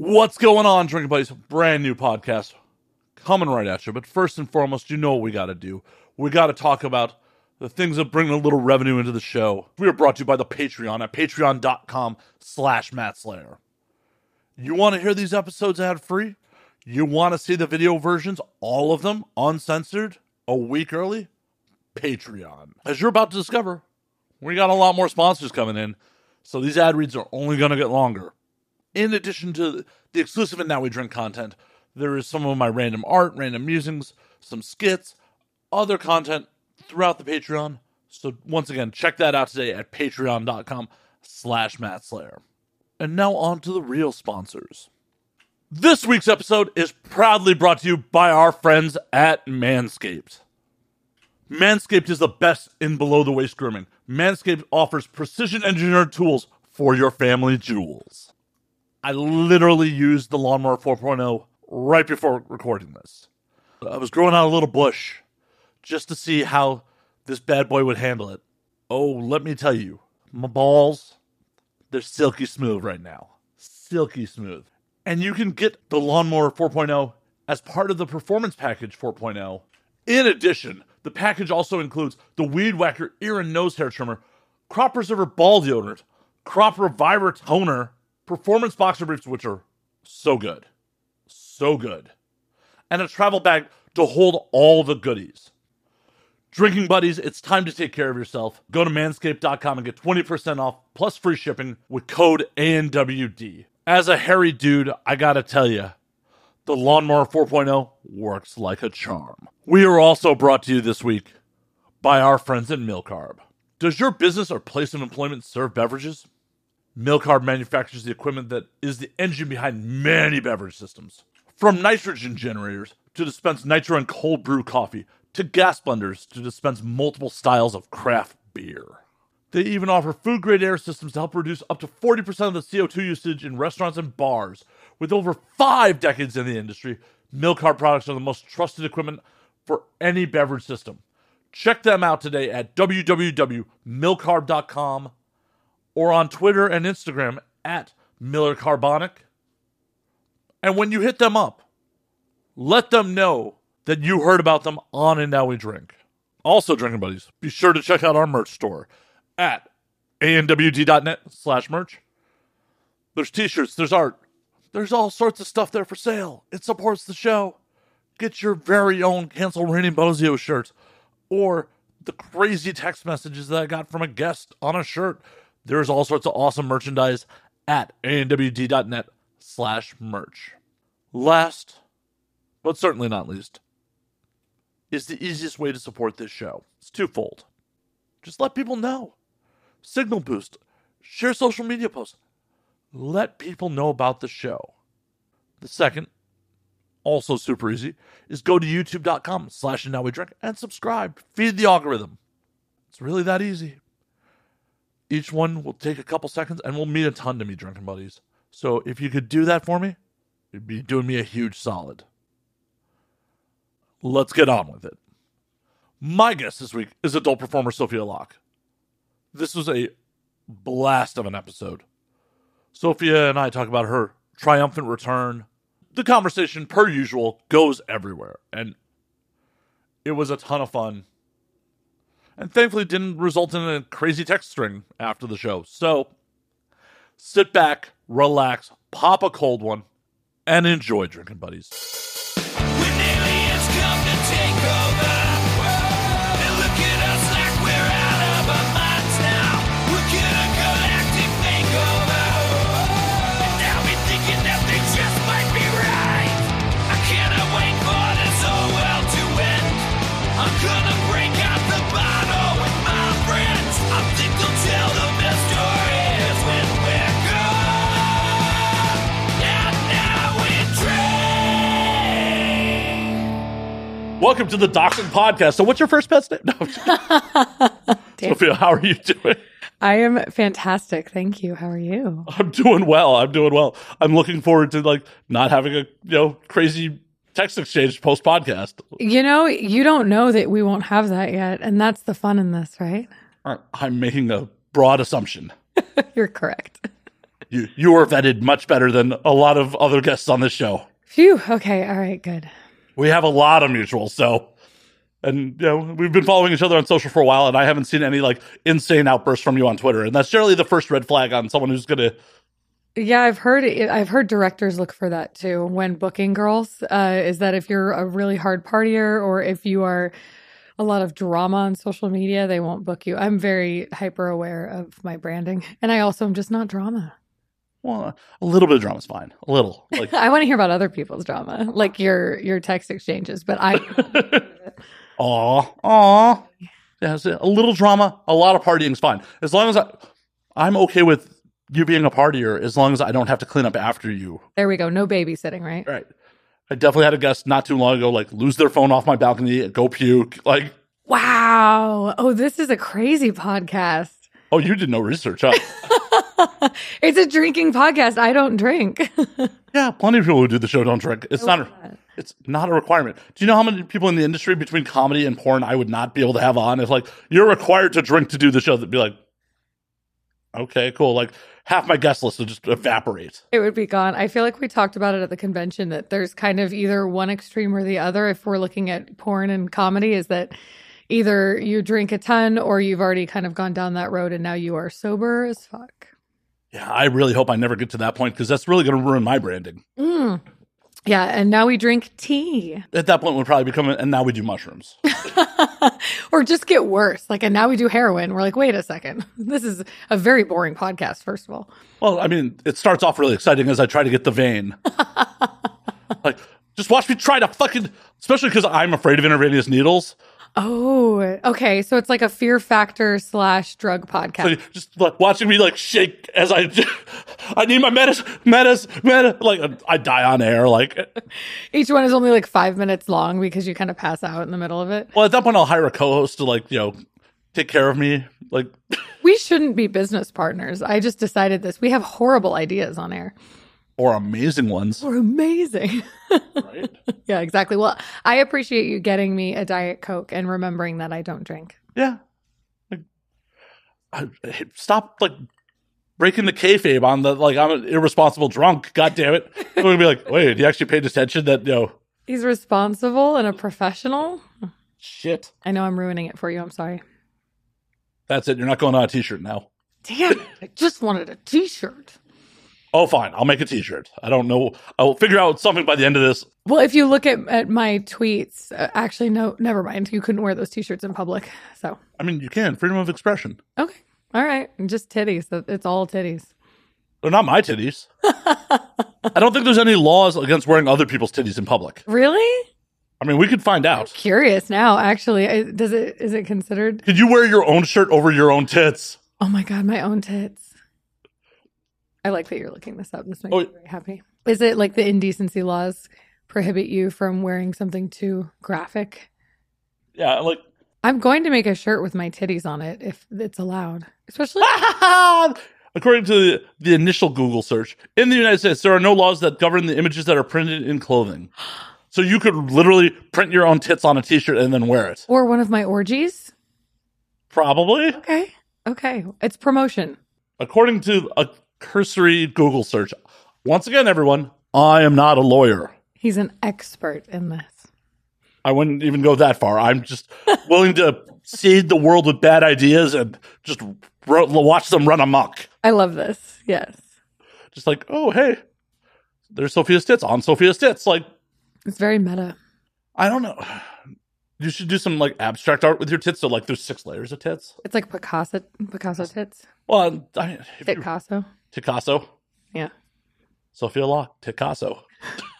What's going on, Drinking Buddies? Brand new podcast coming right at you. But first and foremost, you know what we got to do. We got to talk about the things that bring a little revenue into the show. We are brought to you by the Patreon at patreon.com slash Matt Slayer. You want to hear these episodes ad free? You want to see the video versions, all of them, uncensored, a week early? Patreon. As you're about to discover, we got a lot more sponsors coming in, so these ad reads are only going to get longer. In addition to the exclusive and Now We Drink content, there is some of my random art, random musings, some skits, other content throughout the Patreon. So once again, check that out today at patreon.com slash Matt Slayer. And now on to the real sponsors. This week's episode is proudly brought to you by our friends at Manscaped. Manscaped is the best in below the waist grooming. Manscaped offers precision engineered tools for your family jewels. I literally used the Lawnmower 4.0 right before recording this. I was growing out a little bush just to see how this bad boy would handle it. Oh, let me tell you, my balls, they're silky smooth right now. Silky smooth. And you can get the Lawnmower 4.0 as part of the Performance Package 4.0. In addition, the package also includes the Weed Whacker ear and nose hair trimmer, Crop Preserver ball deodorant, Crop Reviver toner, Performance boxer briefs, which are so good. So good. And a travel bag to hold all the goodies. Drinking buddies, it's time to take care of yourself. Go to manscaped.com and get 20% off plus free shipping with code ANWD. As a hairy dude, I gotta tell you, the Lawnmower 4.0 works like a charm. We are also brought to you this week by our friends at Milcarb. Does your business or place of employment serve beverages? Milcarb manufactures the equipment that is the engine behind many beverage systems. From nitrogen generators to dispense nitro and cold brew coffee, to gas blenders to dispense multiple styles of craft beer. They even offer food grade air systems to help reduce up to 40% of the CO2 usage in restaurants and bars. With over five decades in the industry, Milcarb products are the most trusted equipment for any beverage system. Check them out today at www.milcarb.com or on Twitter and Instagram at Miller Carbonic. And when you hit them up, let them know that you heard about them on And Now We Drink. Also, drinking buddies, be sure to check out our merch store at anwd.net slash merch. There's t-shirts, there's art, there's all sorts of stuff there for sale. It supports the show. Get your very own Cancel Raining Bozio shirt or the crazy text messages that I got from a guest on a shirt. There's all sorts of awesome merchandise at anwd.net slash merch. Last, but certainly not least, is the easiest way to support this show. It's twofold. Just let people know. Signal boost, share social media posts, let people know about the show. The second, also super easy, is go to youtube.com slash now we drink and subscribe. Feed the algorithm. It's really that easy. Each one will take a couple seconds and we'll mean a ton to me, drinking buddies. So if you could do that for me, you'd be doing me a huge solid. Let's get on with it. My guest this week is adult performer Sophia Locke. This was a blast of an episode. Sophia and I talk about her triumphant return. The conversation, per usual, goes everywhere. And it was a ton of fun. And thankfully didn't result in a crazy text string after the show. So sit back, relax, pop a cold one, and enjoy drinking buddies. Welcome to the Doxing Podcast. So, what's your first pet's name? No, Sophia, how are you doing? I am fantastic. Thank you. How are you? I'm doing well. I'm doing well. I'm looking forward to like not having a you know crazy text exchange post podcast. You know, you don't know that we won't have that yet. And that's the fun in this, right? I'm making a broad assumption. You're correct. you you were vetted much better than a lot of other guests on this show. Phew. Okay. All right. Good. We have a lot of mutuals, so and you know we've been following each other on social for a while, and I haven't seen any like insane outbursts from you on Twitter, and that's generally the first red flag on someone who's gonna. Yeah, I've heard it. I've heard directors look for that too when booking girls. Uh, is that if you're a really hard partier or if you are a lot of drama on social media, they won't book you. I'm very hyper aware of my branding, and I also am just not drama. Well, a little bit of drama's fine. A little, like I want to hear about other people's drama, like your your text exchanges. But I, Aw, aw. Yeah, a little drama, a lot of partying's fine. As long as I, I'm okay with you being a partier, as long as I don't have to clean up after you. there we go. No babysitting, right? Right. I definitely had a guest not too long ago, like lose their phone off my balcony, and go puke. Like, Wow. Oh, this is a crazy podcast. Oh, you did no research, huh? It's a drinking podcast. I don't drink. yeah, plenty of people who do the show don't drink. It's not. A, it's not a requirement. Do you know how many people in the industry between comedy and porn I would not be able to have on? If like you're required to drink to do the show, that'd be like, okay, cool. Like half my guest list would just evaporate. It would be gone. I feel like we talked about it at the convention that there's kind of either one extreme or the other. If we're looking at porn and comedy, is that either you drink a ton or you've already kind of gone down that road and now you are sober as fuck. Yeah, I really hope I never get to that point because that's really going to ruin my branding. Mm. Yeah, and now we drink tea At that point, we'll probably become, and now we do mushrooms. or just get worse. Like, and now we do heroin. We're like, wait a second. This is a very boring podcast, first of all. well, I mean, it starts off really exciting as I try to get the vein. like, just watch me try to fucking, especially because I'm afraid of intravenous needles. Oh, okay. So it's like a fear factor slash drug podcast. you just like watching me like shake as I, I need my metas, metas, meta. Like I die on air. Like, Each one is only like five minutes long because you kind of pass out in the middle of it. well, at that point, I'll hire a co-host to like, you know, take care of me. Like, We shouldn't be business partners. I just decided this. We have horrible ideas on air. Or amazing ones. We're amazing. Right? yeah, exactly. Well, I appreciate you getting me a Diet Coke and remembering that I don't drink. Yeah. Like, I, I- stop like breaking the kayfabe on the like I'm an irresponsible drunk. God damn it! I'm gonna be like, wait, he actually paid attention that you know He's responsible and a professional. shit. I know I'm ruining it for you. I'm sorry. That's it. You're not going on a t-shirt now. Damn it. I just wanted a t shirt. Oh, fine. I'll make a t-shirt. I don't know. I'll figure out something by the end of this. Well, if you look at, at my tweets, uh, actually, no, never mind. You couldn't wear those t shirts in public. So, I mean, you can freedom of expression. okay. All right. Just titties. It's all titties. They're not my titties. I don't think there's any laws against wearing other people's titties in public. Really? I mean, we could find out. Curious now, actually. Does it, is it considered? Could you wear your own shirt over your own tits? Oh my God, my own tits. I like that you're looking this up. This makes Oh, me very happy. Is it like the indecency laws prohibit you from wearing something too graphic? Yeah, like I'm going to make a shirt with my titties on it if it's allowed. Especially According to the, the initial Google search, in the United States, there are no laws that govern the images that are printed in clothing. So you could literally print your own tits on a t-shirt and then wear it. or one of my orgies. Probably. Okay. Okay. It's promotion. According to a cursory Google search. Once again, everyone, I am not a lawyer. He's an expert in this. I wouldn't even go that far. I'm just willing to seed the world with bad ideas and just ro- watch them run amok. I love this. Yes. Just like, oh, hey, there's Sophia's tits on Sophia's tits. Like, It's very meta. I don't know. You should do some like abstract art with your tits. So like, there's six layers of tits. It's like Picasso Picasso tits. Well, I mean, Picasso. Picasso, Yeah. Sophia Law, Picasso.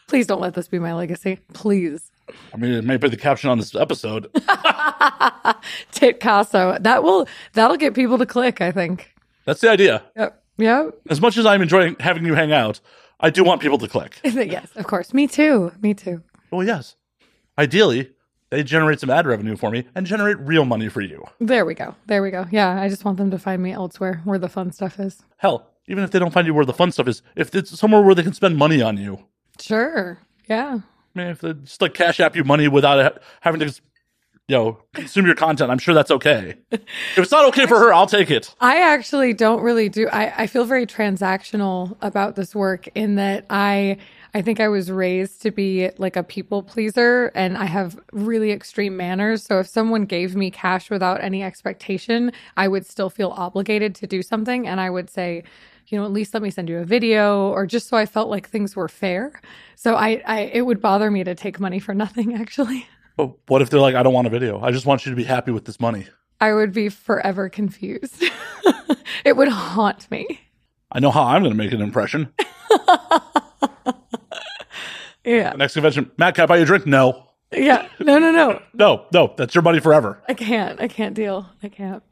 Please don't let this be my legacy. Please. I mean, it may be the caption on this episode. Titcasso. That will that'll get people to click, I think. That's the idea. Yep. Yep. As much as I'm enjoying having you hang out, I do want people to click. yes, of course. Me too. Me too. Well, yes. Ideally, they generate some ad revenue for me and generate real money for you. There we go. There we go. Yeah, I just want them to find me elsewhere where the fun stuff is. Hell, even if they don't find you where the fun stuff is, if it's somewhere where they can spend money on you, Sure. Yeah. I mean, if they just like cash app you money without having to you know, consume your content, I'm sure that's okay. if it's not okay for her, I'll take it. I actually don't really do I, I feel very transactional about this work in that I I think I was raised to be like a people pleaser and I have really extreme manners. So if someone gave me cash without any expectation, I would still feel obligated to do something and I would say, you know, at least let me send you a video or just so I felt like things were fair. So I, I it would bother me to take money for nothing actually. But what if they're like, I don't want a video. I just want you to be happy with this money. I would be forever confused. it would haunt me. I know how I'm going to make an impression. Yeah. Next convention, Matt, can I buy you a drink? No. Yeah. No, no, no. No, no, that's your money forever. I can't. I can't deal. I can't.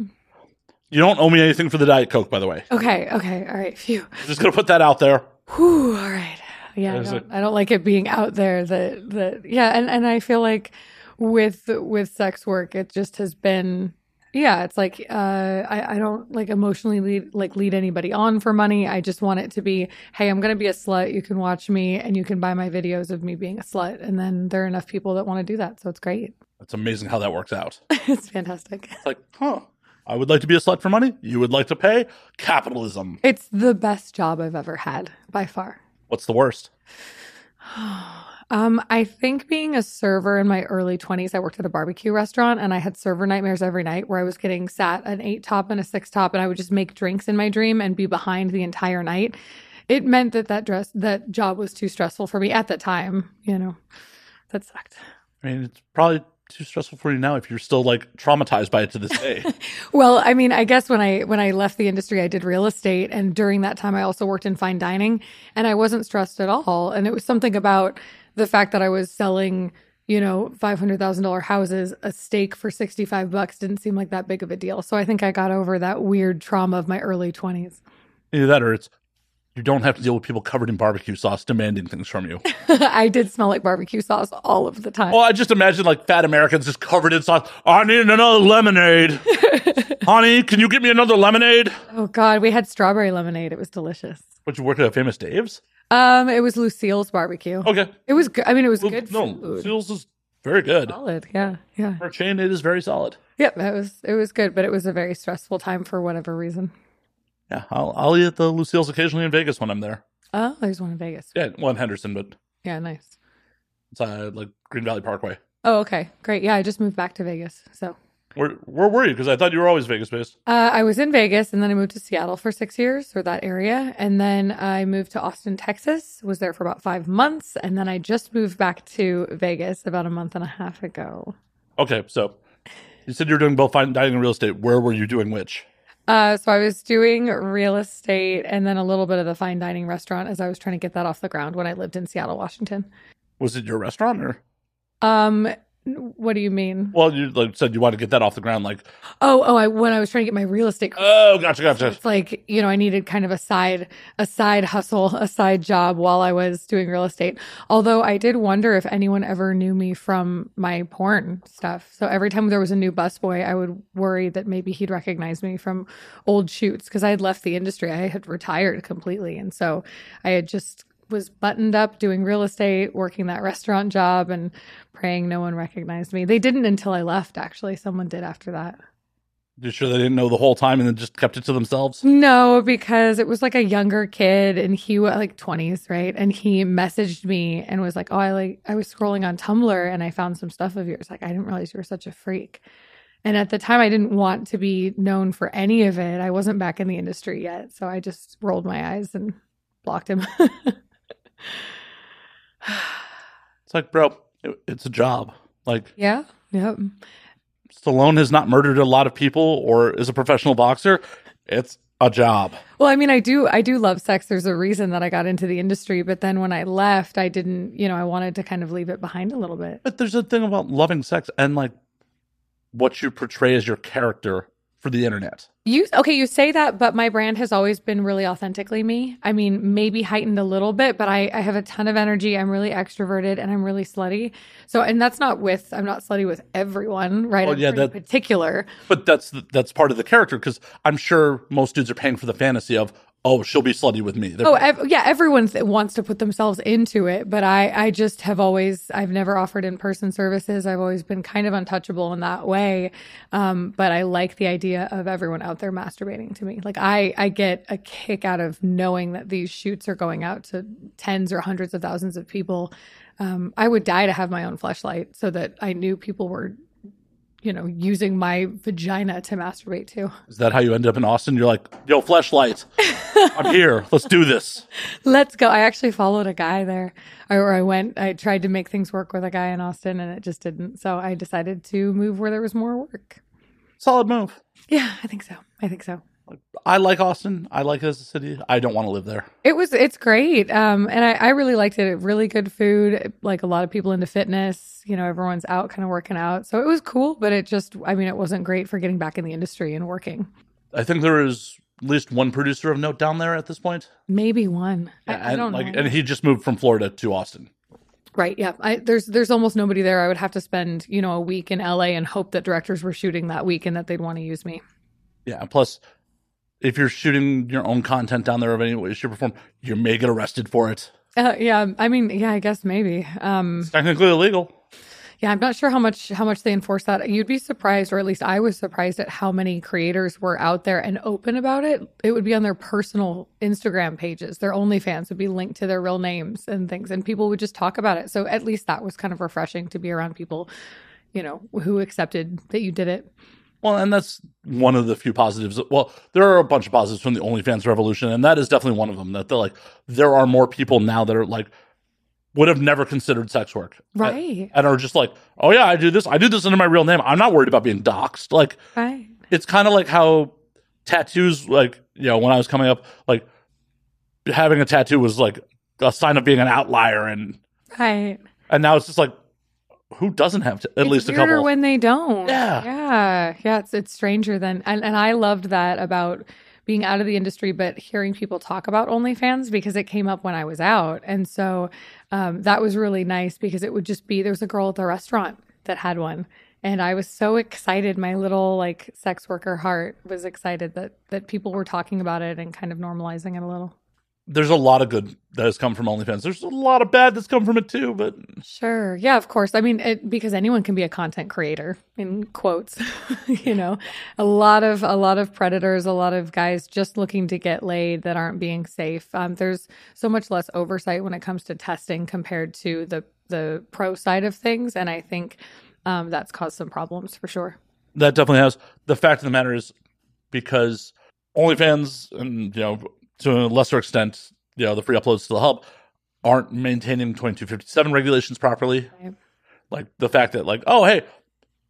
You don't owe me anything for the Diet Coke, by the way. Okay. Okay. All right. Phew. Just going to put that out there. Whew. All right. Yeah. I don't, I don't like it being out there that, that, yeah. And, and I feel like with, with sex work, it just has been, yeah, it's like, uh, I, I don't like emotionally lead, like lead anybody on for money. I just want it to be, Hey, I'm going to be a slut. You can watch me and you can buy my videos of me being a slut. And then there are enough people that want to do that. So it's great. It's amazing how that works out. it's fantastic. It's like, huh. I would like to be a slut for money. You would like to pay capitalism. It's the best job I've ever had by far. What's the worst? Um, I think being a server in my early 20s, I worked at a barbecue restaurant and I had server nightmares every night where I was getting sat an eight top and a six top and I would just make drinks in my dream and be behind the entire night. It meant that that dress, that job was too stressful for me at the time, you know, that sucked. I mean, it's probably too stressful for you now if you're still like traumatized by it to this day. Well, I mean, I guess when I when I left the industry, I did real estate, and during that time, I also worked in fine dining, and I wasn't stressed at all. And it was something about the fact that I was selling, you know, five hundred thousand dollar houses, a steak for sixty five bucks didn't seem like that big of a deal. So I think I got over that weird trauma of my early twenties. Either that or it's you don't have to deal with people covered in barbecue sauce demanding things from you. I did smell like barbecue sauce all of the time. well, I just imagine like fat Americans just covered in sauce. I need another lemonade. Honey, can you get me another lemonade? oh God, we had strawberry lemonade. It was delicious. Would you work at a famous Dave's? Um, it was Lucille's barbecue. Okay. It was good. I mean, it was Well, good no, food. Seals is very good. Solid. Yeah. Yeah. For a chain, it is very solid. Yep, it was it was good, but it was a very stressful time for whatever reason. Yeah, I'll, I'll eat at the Lucille's occasionally in Vegas when I'm there. Oh, there's one in Vegas. Yeah, well, in Henderson, but Yeah, nice. it's uh, like Green Valley Parkway. Oh, okay, great. Yeah, I just moved back to Vegas, so Where where were you? Because I thought you were always Vegas based. uh, I was in Vegas, and then I moved to Seattle for six years, or that area, and then I moved to Austin, Texas. Was there for about five months, and then I just moved back to Vegas about a month and a half ago. Okay, so you said you were doing both fine dining and real estate. Where were you doing which? Uh, so I was doing real estate and then a little bit of the fine dining restaurant as I was trying to get that off the ground when I lived in Seattle, Washington. Was it your restaurant or? Um, what do you mean? Well, you like said you wanted to get that off the ground. Like, Oh, oh, I when I was trying to get my real estate. oh, gotcha, gotcha. It's like you know, I needed kind of a side, a side hustle, a side job while I was doing real estate. Although I did wonder if anyone ever knew me from my porn stuff. So every time there was a new busboy, I would worry that maybe he'd recognize me from old shoots because I had left the industry. I had retired completely, and so I had just was buttoned up doing real estate, working that restaurant job, and praying no one recognized me. They didn't until I left. Actually, someone did after that. You sure they didn't know the whole time and then just kept it to themselves? No, because it was like a younger kid and he was like 20s, right? And he messaged me and was like, Oh, I like, I was scrolling on Tumblr and I found some stuff of yours. Like, I didn't realize you were such a freak. And at the time, I didn't want to be known for any of it. I wasn't back in the industry yet. So I just rolled my eyes and blocked him. It's like, bro, it, it's a job. Like, yeah. Yep. Stallone has not murdered a lot of people or is a professional boxer. It's a job. Well, I mean, I do, I do love sex. There's a reason that I got into the industry, but then when I left, I didn't, you know, I wanted to kind of leave it behind a little bit. But there's a thing about loving sex and like what you portray as your character for the internet. You okay? You say that, but my brand has always been really authentically me. I mean, maybe heightened a little bit, but I, I have a ton of energy. I'm really extroverted and I'm really slutty. So, and that's not with I'm not slutty with everyone, right? Yeah, that- particular. But that's that's part of the character because I'm sure most dudes are paying for the fantasy of oh, she'll be slutty with me. They're- Oh, ev- yeah, everyone wants to put themselves into it, but I, I just have always, I've never offered in person services. I've always been kind of untouchable in that way. Um, but I like the idea of everyone out there masturbating to me. Like I, I get a kick out of knowing that these shoots are going out to tens or hundreds of thousands of people. Um, I would die to have my own fleshlight so that I knew people were, you know, using my vagina to masturbate to. Is that how you end up in Austin? You're like, yo, flashlight, I'm here. Let's do this. Let's go. I actually followed a guy there, or I went. I tried to make things work with a guy in Austin, and it just didn't. So I decided to move where there was more work. Solid move. Yeah, I think so. I think so. I like Austin. I like it as a city. I don't want to live there. It was. It's great. Um, and I, I really liked it. Really good food. Like a lot of people into fitness. You know, everyone's out kind of working out. So it was cool. But it just. I mean, it wasn't great for getting back in the industry and working. I think there is at least one producer of note down there at this point. Maybe one. I, I and don't like, know. and he just moved from Florida to Austin. Right. Yeah. I, there's there's almost nobody there. I would have to spend you know a week in LA and hope that directors were shooting that week and that they'd want to use me. Yeah. and Plus, if you're shooting your own content down there of any way, shape, or form, you may get arrested for it. Uh, yeah. I mean, yeah. I guess maybe. Um, It's technically illegal. yeah. I'm not sure how much how much they enforce that. You'd be surprised, or at least I was surprised at how many creators were out there and open about it. It would be on their personal Instagram pages. Their OnlyFans would be linked to their real names and things, and people would just talk about it. So at least that was kind of refreshing to be around people, you know, who accepted that you did it. Well, and that's one of the few positives. Well, there are a bunch of positives from the OnlyFans revolution, and that is definitely one of them. That they're like, there are more people now that are like, would have never considered sex work, Right. and are just like, oh yeah, I do this. I do this under my real name. I'm not worried about being doxxed. Like, Right. it's kind of like how tattoos, like you know, when I was coming up, like having a tattoo was like a sign of being an outlier, and Right. and now it's just like, who doesn't have to, at It's least a couple? when they don't. Yeah. yeah, yeah. It's it's stranger than and and I loved that about being out of the industry, but hearing people talk about OnlyFans because it came up when I was out, and so um, that was really nice because it would just be there was a girl at the restaurant that had one. And I was so excited. My little like sex worker heart was excited that that people were talking about it and kind of normalizing it a little. There's a lot of good that has come from OnlyFans. There's a lot of bad that's come from it too, but Sure. Yeah, of course. I mean, it, because anyone can be a content creator in quotes, you know, a lot of, a lot of predators, a lot of guys just looking to get laid that aren't being safe. Um, there's so much less oversight when it comes to testing compared to the, the pro side of things. And I think, um, that's caused some problems for sure. that definitely has. The fact of the matter is, because OnlyFans and you know to a lesser extent, you know the free uploads to the hub aren't maintaining 2257 regulations properly. Right. Like the fact that like oh hey,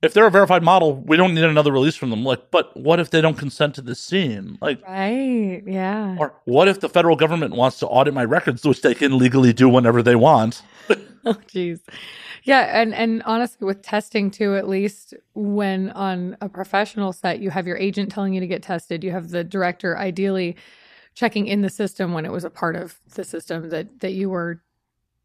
if they're a verified model, we don't need another release from them. Like, but what if they don't consent to this scene? Like, Right. Yeah. or what if the federal government wants to audit my records, which they can legally do whenever they want? Oh, geez. Yeah, and and honestly, with testing too, at least when on a professional set, you have your agent telling you to get tested. You have the director ideally checking in the system when it was a part of the system that that you were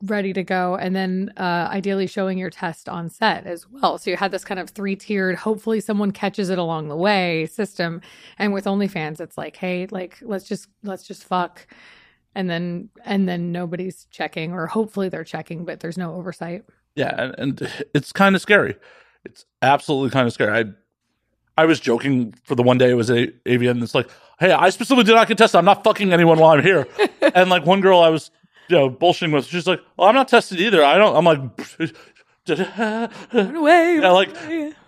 ready to go, and then uh, ideally showing your test on set as well. So you had this kind of three tiered. Hopefully, someone catches it along the way system. And with OnlyFans, it's like, hey, like let's just let's just fuck and then and then nobody's checking or hopefully they're checking but there's no oversight Yeah, and, and it's kind of scary. It's absolutely kind of scary. I I was joking for the one day it was a AVN. It's like, hey, I specifically did not get tested. I'm not fucking anyone while I'm here. and like one girl I was you know bullshitting with, she's like, well, I'm not tested either. I don't. I'm like, run away yeah, like,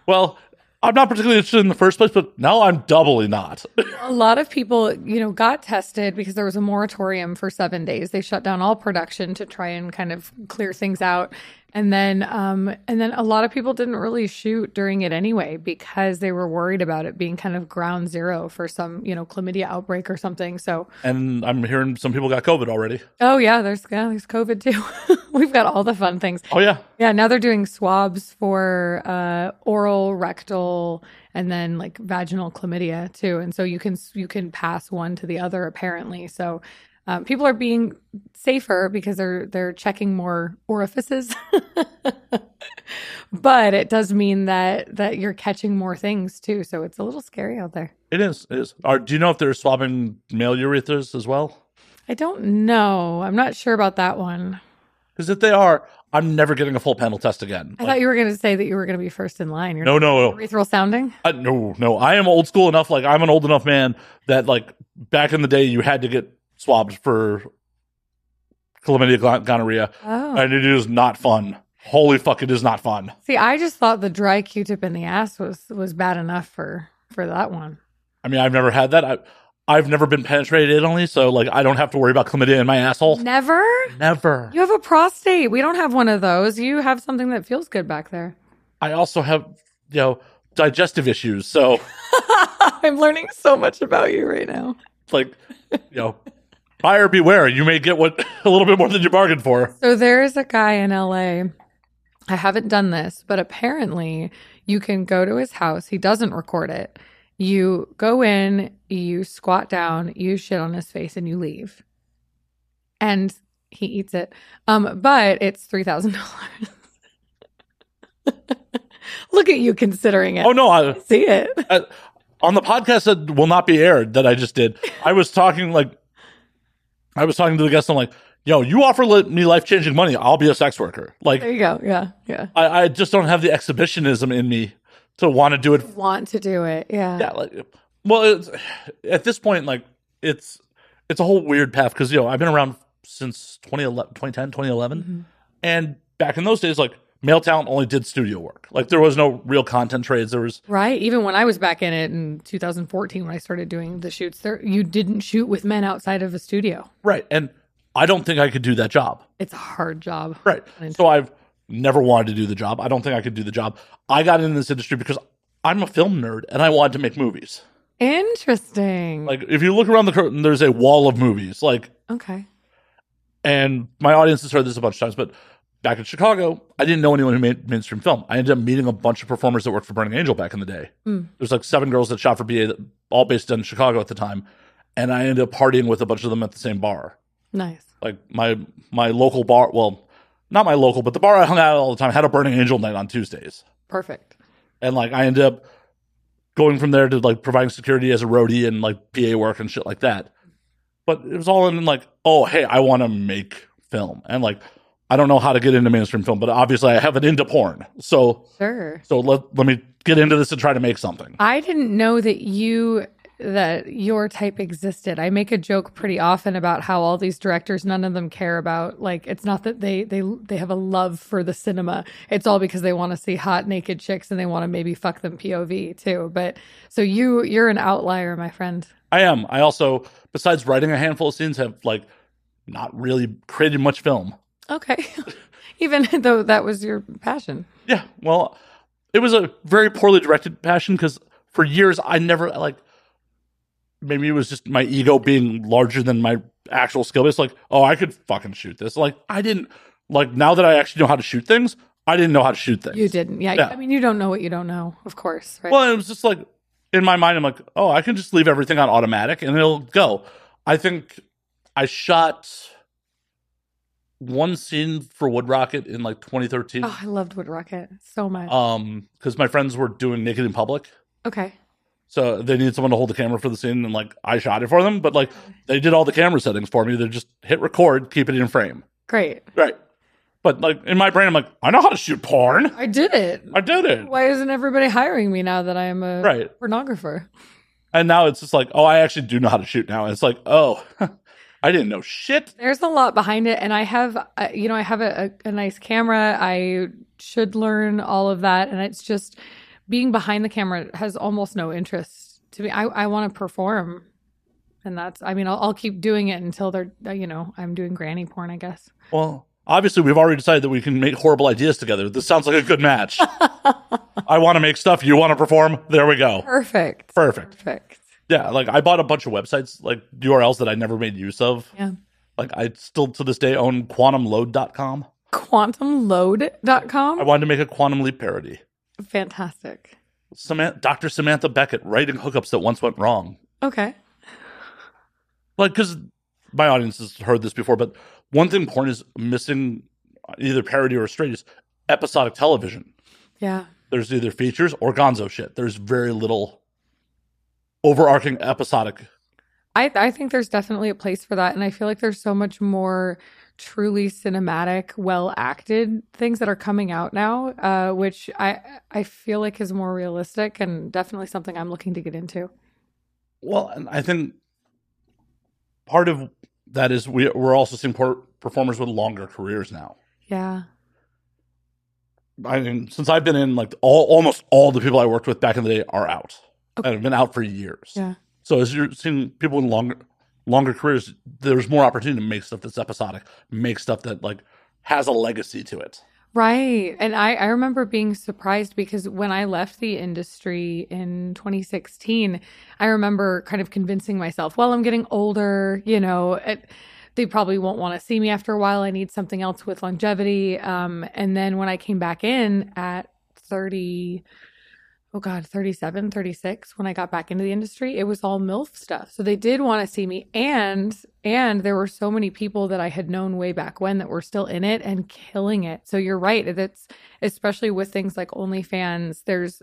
well, I'm not particularly interested in the first place, but now I'm doubly not. a lot of people you know got tested because there was a moratorium for seven days they shut down all production to try and kind of clear things out and then um and then a lot of people didn't really shoot during it anyway because they were worried about it being kind of ground zero for some you know chlamydia outbreak or something so and I'm hearing some people got COVID already. oh yeah there's yeah there's covid too we've got all the fun things Oh yeah, Yeah, now they're doing swabs for uh, oral, rectal, and then like vaginal chlamydia too. And so you can you can pass one to the other apparently. So um, people are being safer because they're they're checking more orifices. but it does mean that that you're catching more things too. So it's a little scary out there. It is. It is. Are, do you know if they're swabbing male urethras as well? I don't know. I'm not sure about that one. Because if they are, I'm never getting a full panel test again. I Like, thought you were going to say that you were going to be first in line. You're no, no, no. urethral sounding. Uh, no, no. I am old school enough. Like I'm an old enough man that like back in the day you had to get swabbed for chlamydia, gonorrhea, Oh, and it is not fun. Holy fuck, it is not fun. see, I just thought the dry Q-tip in the ass was was bad enough for for that one. I mean, I've never had that. I, I've never been penetrated anally, so like I don't have to worry about chlamydia in my asshole. Never. Never. You have a prostate. We don't have one of those. You have something that feels good back there. I also have you know digestive issues, so I'm learning so much about you right now. like you know. Buyer beware. You may get what a little bit more than you bargained for. So there is a guy in LA. I haven't done this, but apparently you can go to his house. He doesn't record it. You go in, you squat down, you shit on his face, and you leave. And he eats it. Um, but it's three thousand dollars. Look at you considering it. Oh no, I, See it. uh, on the podcast that will not be aired that I just did, I was talking like, I was talking to the guest. I'm like, yo, you offer li- me life changing money, I'll be a sex worker. Like, There you go. Yeah, yeah. I, I just don't have the exhibitionism in me to want to do it. Want to do it? Yeah. Yeah, like, well, it's, at this point, like, it's it's a whole weird path because you know I've been around since 2011, 2010, 2011, and back in those days, like male talent only did studio work. Like there was no real content trades. There was Right. Even when I was back in it in 2014, when I started doing the shoots, there you didn't shoot with men outside of a studio. right, and I don't think I could do that job. It's a hard job. Right. So I've never wanted to do the job. I don't think I could do the job. I got into this industry because I'm a film nerd and I wanted to make movies. Interesting. Like if you look around the curtain, there's a wall of movies. Like, okay. and my audience has heard this a bunch of times, but back in Chicago, I didn't know anyone who made mainstream film. I ended up meeting a bunch of performers that worked for Burning Angel back in the day. Mm. There's like seven girls that shot for BA, that, all based in Chicago at the time, and I ended up partying with a bunch of them at the same bar. Nice. like my my local bar well not my local but the bar i hung out at all the time had a burning angel night on tuesdays Perfect. and like i ended up going from there to like providing security as a roadie and like pa work and shit like that but it was all in like oh hey i want to make film and like i don't know how to get into mainstream film but obviously i have an into porn so Sure. so let, let me get into this and try to make something I didn't know that you that your type existed. I make a joke pretty often about how all these directors none of them care about like it's not that they they they have a love for the cinema. It's all because they want to see hot naked chicks and they want to maybe fuck them POV too. But so you you're an outlier, my friend. i am i also besides writing a handful of scenes have like not really created much film Okay. Even though that was your passion. Yeah, well, it was a very poorly directed passion because for years I never like. Maybe it was just my ego being larger than my actual skill. It's like, oh, I could fucking shoot this. Like, I didn't like now that I actually know how to shoot things. I didn't know how to shoot things. You didn't. Yeah, Yeah. I mean you don't know what you don't know, of course, right? Well, it was just like in my mind, I'm like, oh, I can just leave everything on automatic and it'll go. I think I shot one scene for Wood Rocket in like 2013. oh, I loved Wood Rocket so much. Um, because my friends were doing Naked in Public. okay. So they needed someone to hold the camera for the scene, and like I shot it for them. But like they did all the camera settings for me. They just hit record, keep it in frame. Great. Right. But like in my brain, I'm like, I know how to shoot porn. I did it. I did it. Why isn't everybody hiring me now that I am a Right. pornographer? And now it's just like, oh, I actually do know how to shoot now. And it's like, oh, I didn't know shit. There's a lot behind it, and I have, uh, you know, I have a, a, a nice camera. I should learn all of that, and it's just being behind the camera has almost no interest to me. I, I want to perform, and that's. I mean, I'll, I'll keep doing it until they're, uh, you know, I'm doing granny porn. I guess. Well, obviously, we've already decided that we can make horrible ideas together. This sounds like a good match. I want to make stuff. You want to perform? There we go. Perfect. Perfect. Perfect. Yeah. Like I bought a bunch of websites, like URLs that I never made use of. Yeah. Like I still to this day own quantumload.com. Quantumload.com. I wanted to make a quantum leap parody. Fantastic. Samantha, Dr. Samantha Beckett righting hookups that once went wrong. Okay. Like, because my audience has heard this before, but one thing porn is missing, either parody or straight, is episodic television. Yeah. There's either features or gonzo shit. There's very little overarching episodic. I I think there's definitely a place for that, and I feel like there's so much more truly cinematic, well acted things that are coming out now, uh, which I I feel like is more realistic and definitely something I'm looking to get into. Well, and I think part of that is we we're also seeing performers with longer careers now. Yeah. I mean, since I've been in, like all almost all the people I worked with back in the day are out Okay. and have been out for years. Yeah. So as you're seeing people in longer longer careers, there's more opportunity to make stuff that's episodic, make stuff that like has a legacy to it. Right. And I, I remember being surprised because when I left the industry in 2016, I remember kind of convincing myself, well, I'm getting older, you know, it, they probably won't want to see me after a while. I need something else with longevity. Um, and then when I came back in at 30, oh God, 37, 36, when I got back into the industry, it was all MILF stuff. So they did want to see me. And, and there were so many people that I had known way back when that were still in it and killing it. So you're right. That's especially with things like OnlyFans, there's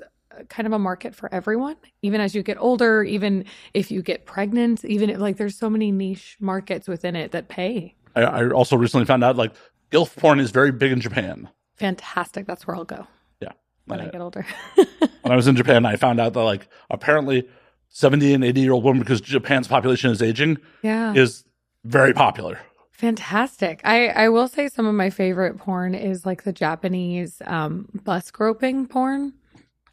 kind of a market for everyone, even as you get older, even if you get pregnant, even if, like there's so many niche markets within it that pay. I, I also recently found out like gilf porn is very big in Japan. Fantastic. That's where I'll go. When Uh, I get older. when I was in Japan, I found out that like apparently 70 and 80 year old women, because Japan's population is aging, yeah. is very popular. Fantastic. I, I will say some of my favorite porn is like the Japanese um, bus groping porn.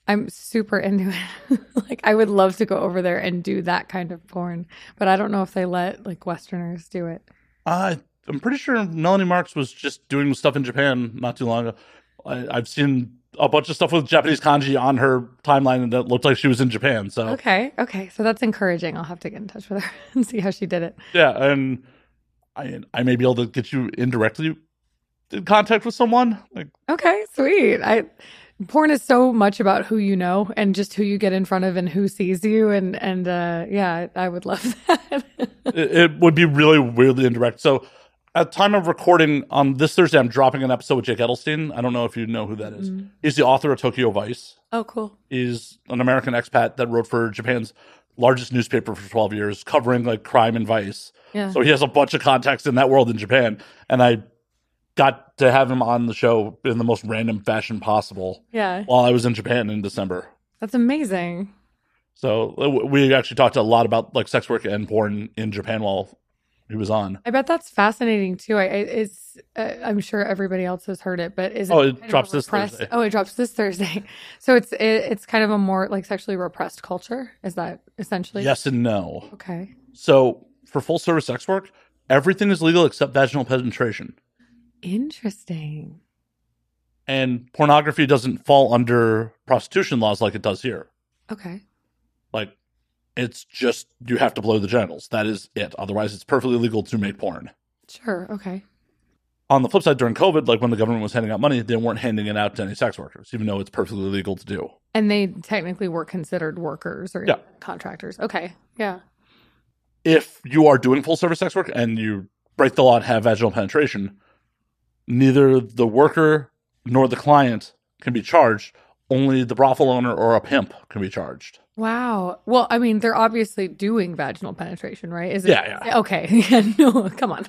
I'm super into it. like I would love to go over there and do that kind of porn, but I don't know if they let like Westerners do it. Uh, I'm pretty sure Melanie Marks was just doing stuff in Japan not too long ago. I, I've seen a bunch of stuff with Japanese kanji on her timeline and that looked like she was in Japan. So Okay. Okay. So that's encouraging. I'll have to get in touch with her and see how she did it. yeah, and I I may be able to get you indirectly in contact with someone. Like Okay. Sweet. I porn is so much about who you know and just who you get in front of and who sees you and and uh yeah, I would love that. it, it would be really weirdly indirect. So at time of recording on this Thursday, I'm dropping an episode with Jake Adelstein. I don't know if you know who that is. He's the author of Tokyo Vice. oh, cool. He's an American expat that wrote for Japan's largest newspaper for 12 years, covering like crime and vice. Yeah. So he has a bunch of contacts in that world in Japan, and I got to have him on the show in the most random fashion possible Yeah. while I was in Japan in December. That's amazing. So uh, we actually talked a lot about like sex work and porn in Japan while he was on. I bet that's fascinating too. I I- it's uh, I'm sure everybody else has heard it, but is it Oh, it drops this Thursday. Oh, it drops this Thursday. So it's it, it's kind of a more like sexually repressed culture. Is that essentially? Yes and no. Okay. So for full service sex work, everything is legal except vaginal penetration. Interesting. And pornography doesn't fall under prostitution laws like it does here. Okay. It's just you have to blow the genitals. That is it. Otherwise it's perfectly legal to make porn. Sure. Okay. On the flip side, during COVID, like when the government was handing out money, they weren't handing it out to any sex workers, even though it's perfectly legal to do. And they technically were considered workers or Yeah. contractors. Okay. Yeah. If you are doing full service sex work and you break the law and have vaginal penetration, neither the worker nor the client can be charged. Only the brothel owner or a pimp can be charged. Wow. Well, I mean, they're obviously doing vaginal penetration, right? Is it? Yeah, yeah. Okay. Yeah, no, come on.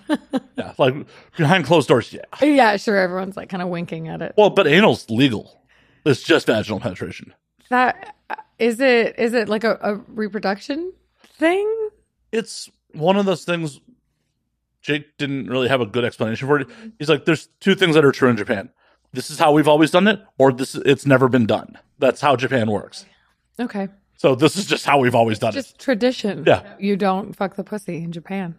Yeah, like behind closed doors, yeah. yeah, sure. Everyone's like kind of winking at it. Well, but anal's legal. It's just vaginal penetration. That is it. Is it like a, a reproduction thing? It's one of those things. Jake didn't really have a good explanation for it. He's like, "There's two things that are true in Japan. This is how we've always done it, or this it's never been done. That's how Japan works. Okay. So this is just how we've always done it. Just tradition. Yeah. You don't fuck the pussy in Japan.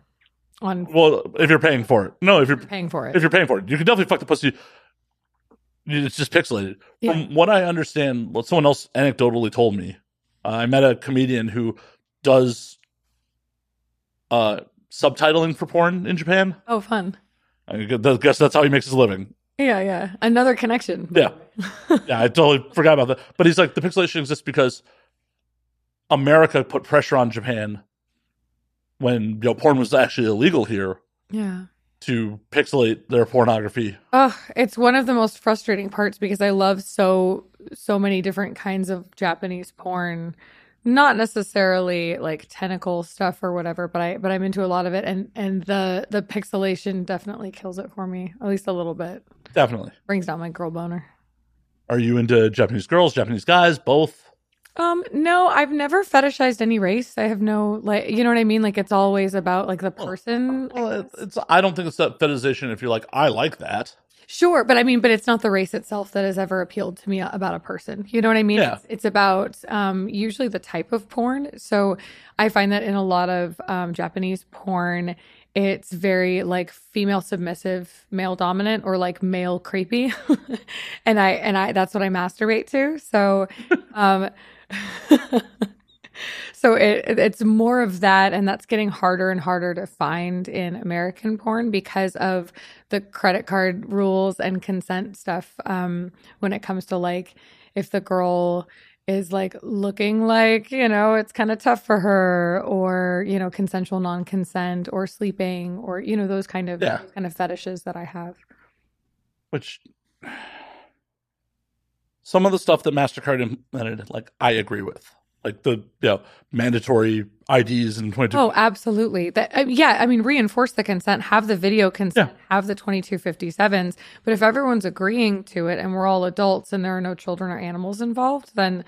On. Well, if you're paying for it, no. If you're paying for it. if you're paying for it, you can definitely fuck the pussy. It's just pixelated. Yeah. From what I understand, what someone else anecdotally told me, uh, I met a comedian who does uh, subtitling for porn in Japan. oh, fun. I guess that's how he makes his living. Yeah, yeah. Another connection. Yeah. yeah, I totally forgot about that. But he's like, the pixelation exists because America put pressure on Japan when you know porn was actually illegal here, Yeah. to pixelate their pornography. Oh, it's one of the most frustrating parts because I love so so many different kinds of Japanese porn. Not necessarily like tentacle stuff or whatever, but I but I'm into a lot of it and and the the pixelation definitely kills it for me, at least a little bit. Definitely. Brings down my girl boner. Are you into Japanese girls, Japanese guys, both? Um, no, I've never fetishized any race. I have no like, you know what I mean? Like it's always about like the person. Well, it- it's I don't think it's that fetishization if you're like, I like that. Sure, but I mean, but it's not the race itself that has ever appealed to me about a person. You know what I mean? Yeah. It's, it's about um, usually the type of porn. So I find that in a lot of um, Japanese porn, it's very like female submissive, male dominant, or like male creepy, and I and I that's what I masturbate to. So, um, so it, it- it's more of that, and that's getting harder and harder to find in American porn because of the credit card rules and consent stuff. Um, when it comes to like if the girl is like looking like you know it's kind of tough for her or you know consensual non-consent or sleeping or you know those kind of Yeah. kind of fetishes that i have Which some of the stuff that MasterCard implemented, like I agree with. Like the you know, mandatory IDs and 22 Oh, absolutely. That uh, yeah, I mean reinforce the consent, have the video consent, have the 2257s, but if everyone's agreeing to it and we're all adults and there are no children or animals involved, then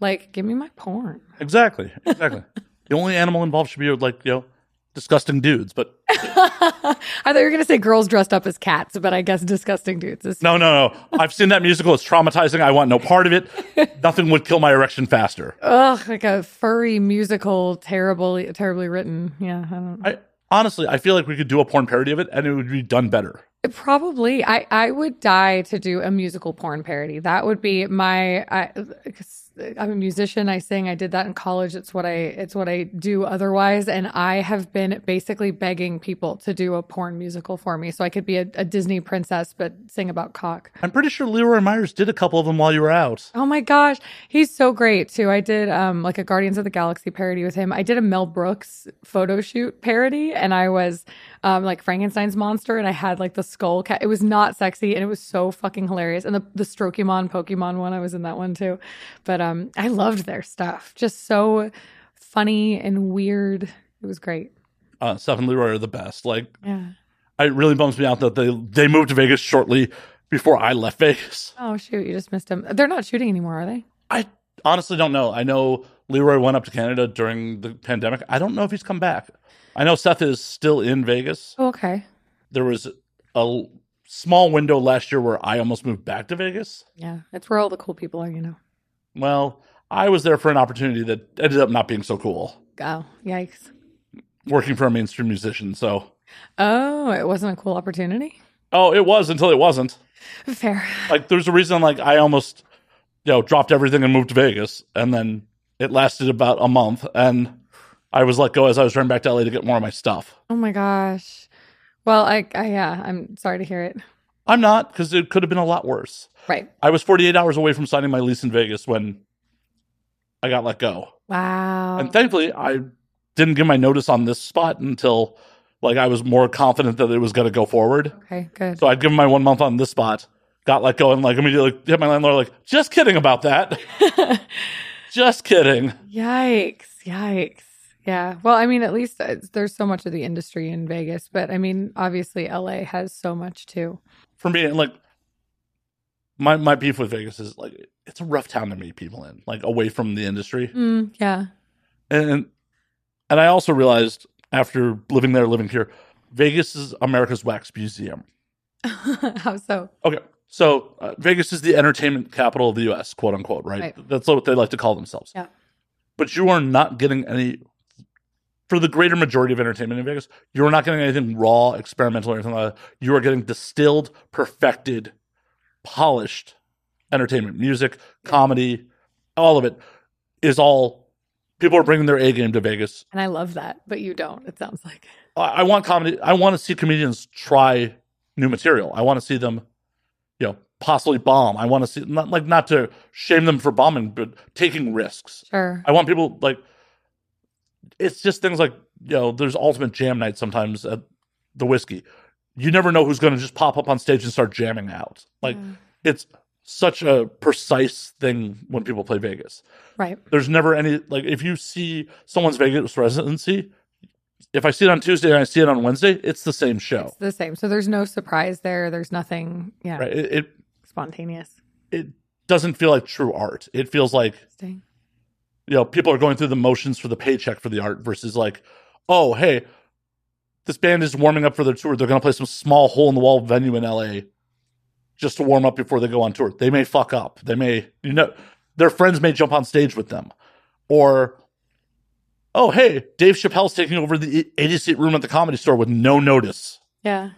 like give me my porn. Exactly. Exactly. the only animal involved should be like, you know, disgusting dudes. But I thought you were going to say girls dressed up as cats, but I guess disgusting dudes is no, no, no. I've seen that musical. It's traumatizing. I want no part of it. Nothing would kill my erection faster. ugh, like a furry musical, terribly terribly written. Yeah, I don't I honestly, I feel like we could do a porn parody of it and it would be done better. Probably. I, I would die to do a musical porn parody. That would be my I, I'm a musician. I sing. I did that in college. It's what I it's what I do otherwise. And I have been basically begging people to do a porn musical for me so I could be a, a Disney princess but sing about cock. I'm pretty sure Leroy Myers did a couple of them while you were out. Oh my gosh, he's so great too. I did um like a Guardians of the Galaxy parody with him. I did a Mel Brooks photo shoot parody and I was um like Frankenstein's monster and I had like the skull cat. It was not sexy and it was so fucking hilarious. And the the Strokemon Pokemon one, I was in that one too. But um I loved their stuff. Just so funny and weird. It was great. Uh, Steph and Leroy are the best. Like, Yeah. it really bums me out that they they moved to Vegas shortly before I left Vegas. Oh shoot, you just missed them. They're not shooting anymore, are they? I honestly don't know. I know Leroy went up to Canada during the pandemic. I don't know if he's come back. I know Seth is still in Vegas. Oh, okay. There was a small window last year where I almost moved back to Vegas. Yeah. It's where all the cool people are, you know. Well, I was there for an opportunity that ended up not being so cool. Oh, yikes. Working for a mainstream musician, so Oh, it wasn't a cool opportunity. oh, it was until it wasn't. Fair. Like there's a reason like I almost you know dropped everything and moved to Vegas, and then it lasted about a month, and I was let go as I was driving back to LA to get more of my stuff. Oh my gosh. Well, I, I yeah, I'm sorry to hear it. I'm not because it could have been a lot worse. Right. I was 48 hours away from signing my lease in Vegas when I got let go, Wow. and thankfully I didn't give my notice on this spot until like I was more confident that it was going to go forward. okay, good. So I'd given my one month on this spot, got let go, and like immediately hit my landlord like, just kidding about that. just kidding. Yikes. Yikes. Yeah. Well, I mean, at least uh, there's so much of the industry in Vegas, but I mean, obviously LA has so much too. For me, like my my beef with Vegas is like it's a rough town to meet people in, like away from the industry. Mm, yeah. And and I also realized after living there, living here, Vegas is America's wax museum. How so? Okay. So uh, Vegas is the entertainment capital of the U.S., quote unquote, right? Right. That's what they like to call themselves. Yeah. But you are not getting any, for the greater majority of entertainment in Vegas, you are not getting anything raw, experimental, or anything like that. You are getting distilled, perfected, polished entertainment, music, comedy, all of it is all. People are bringing their A game to Vegas. And I love that, but you don't, it sounds like. I, I want comedy. I want to see comedians try new material. I want to see them, you know, possibly bomb. I want to see not like not to shame them for bombing, but taking risks. Sure. I want people like. It's just things like you know. There's ultimate jam night sometimes at the Whisky. you never know who's going to just pop up on stage and start jamming out. Like Yeah. it's such a precise thing when people play Vegas. Right. There's never any like if you see someone's Vegas residency, if I see it on Tuesday and I see it on Wednesday, it's the same show. It's the same. So there's no surprise there. There's nothing, yeah, Right? It, it spontaneous. it doesn't feel like true art. It feels like. You know people are going through the motions for the paycheck for the art versus like, oh hey, this band is warming up for their tour. They're going to play some small hole in the wall venue in LA just to warm up before they go on tour. They may fuck up. They may you know their friends may jump on stage with them, or oh hey, Dave Chappelle's taking over the 80 seat room at the comedy store with no notice. Yeah.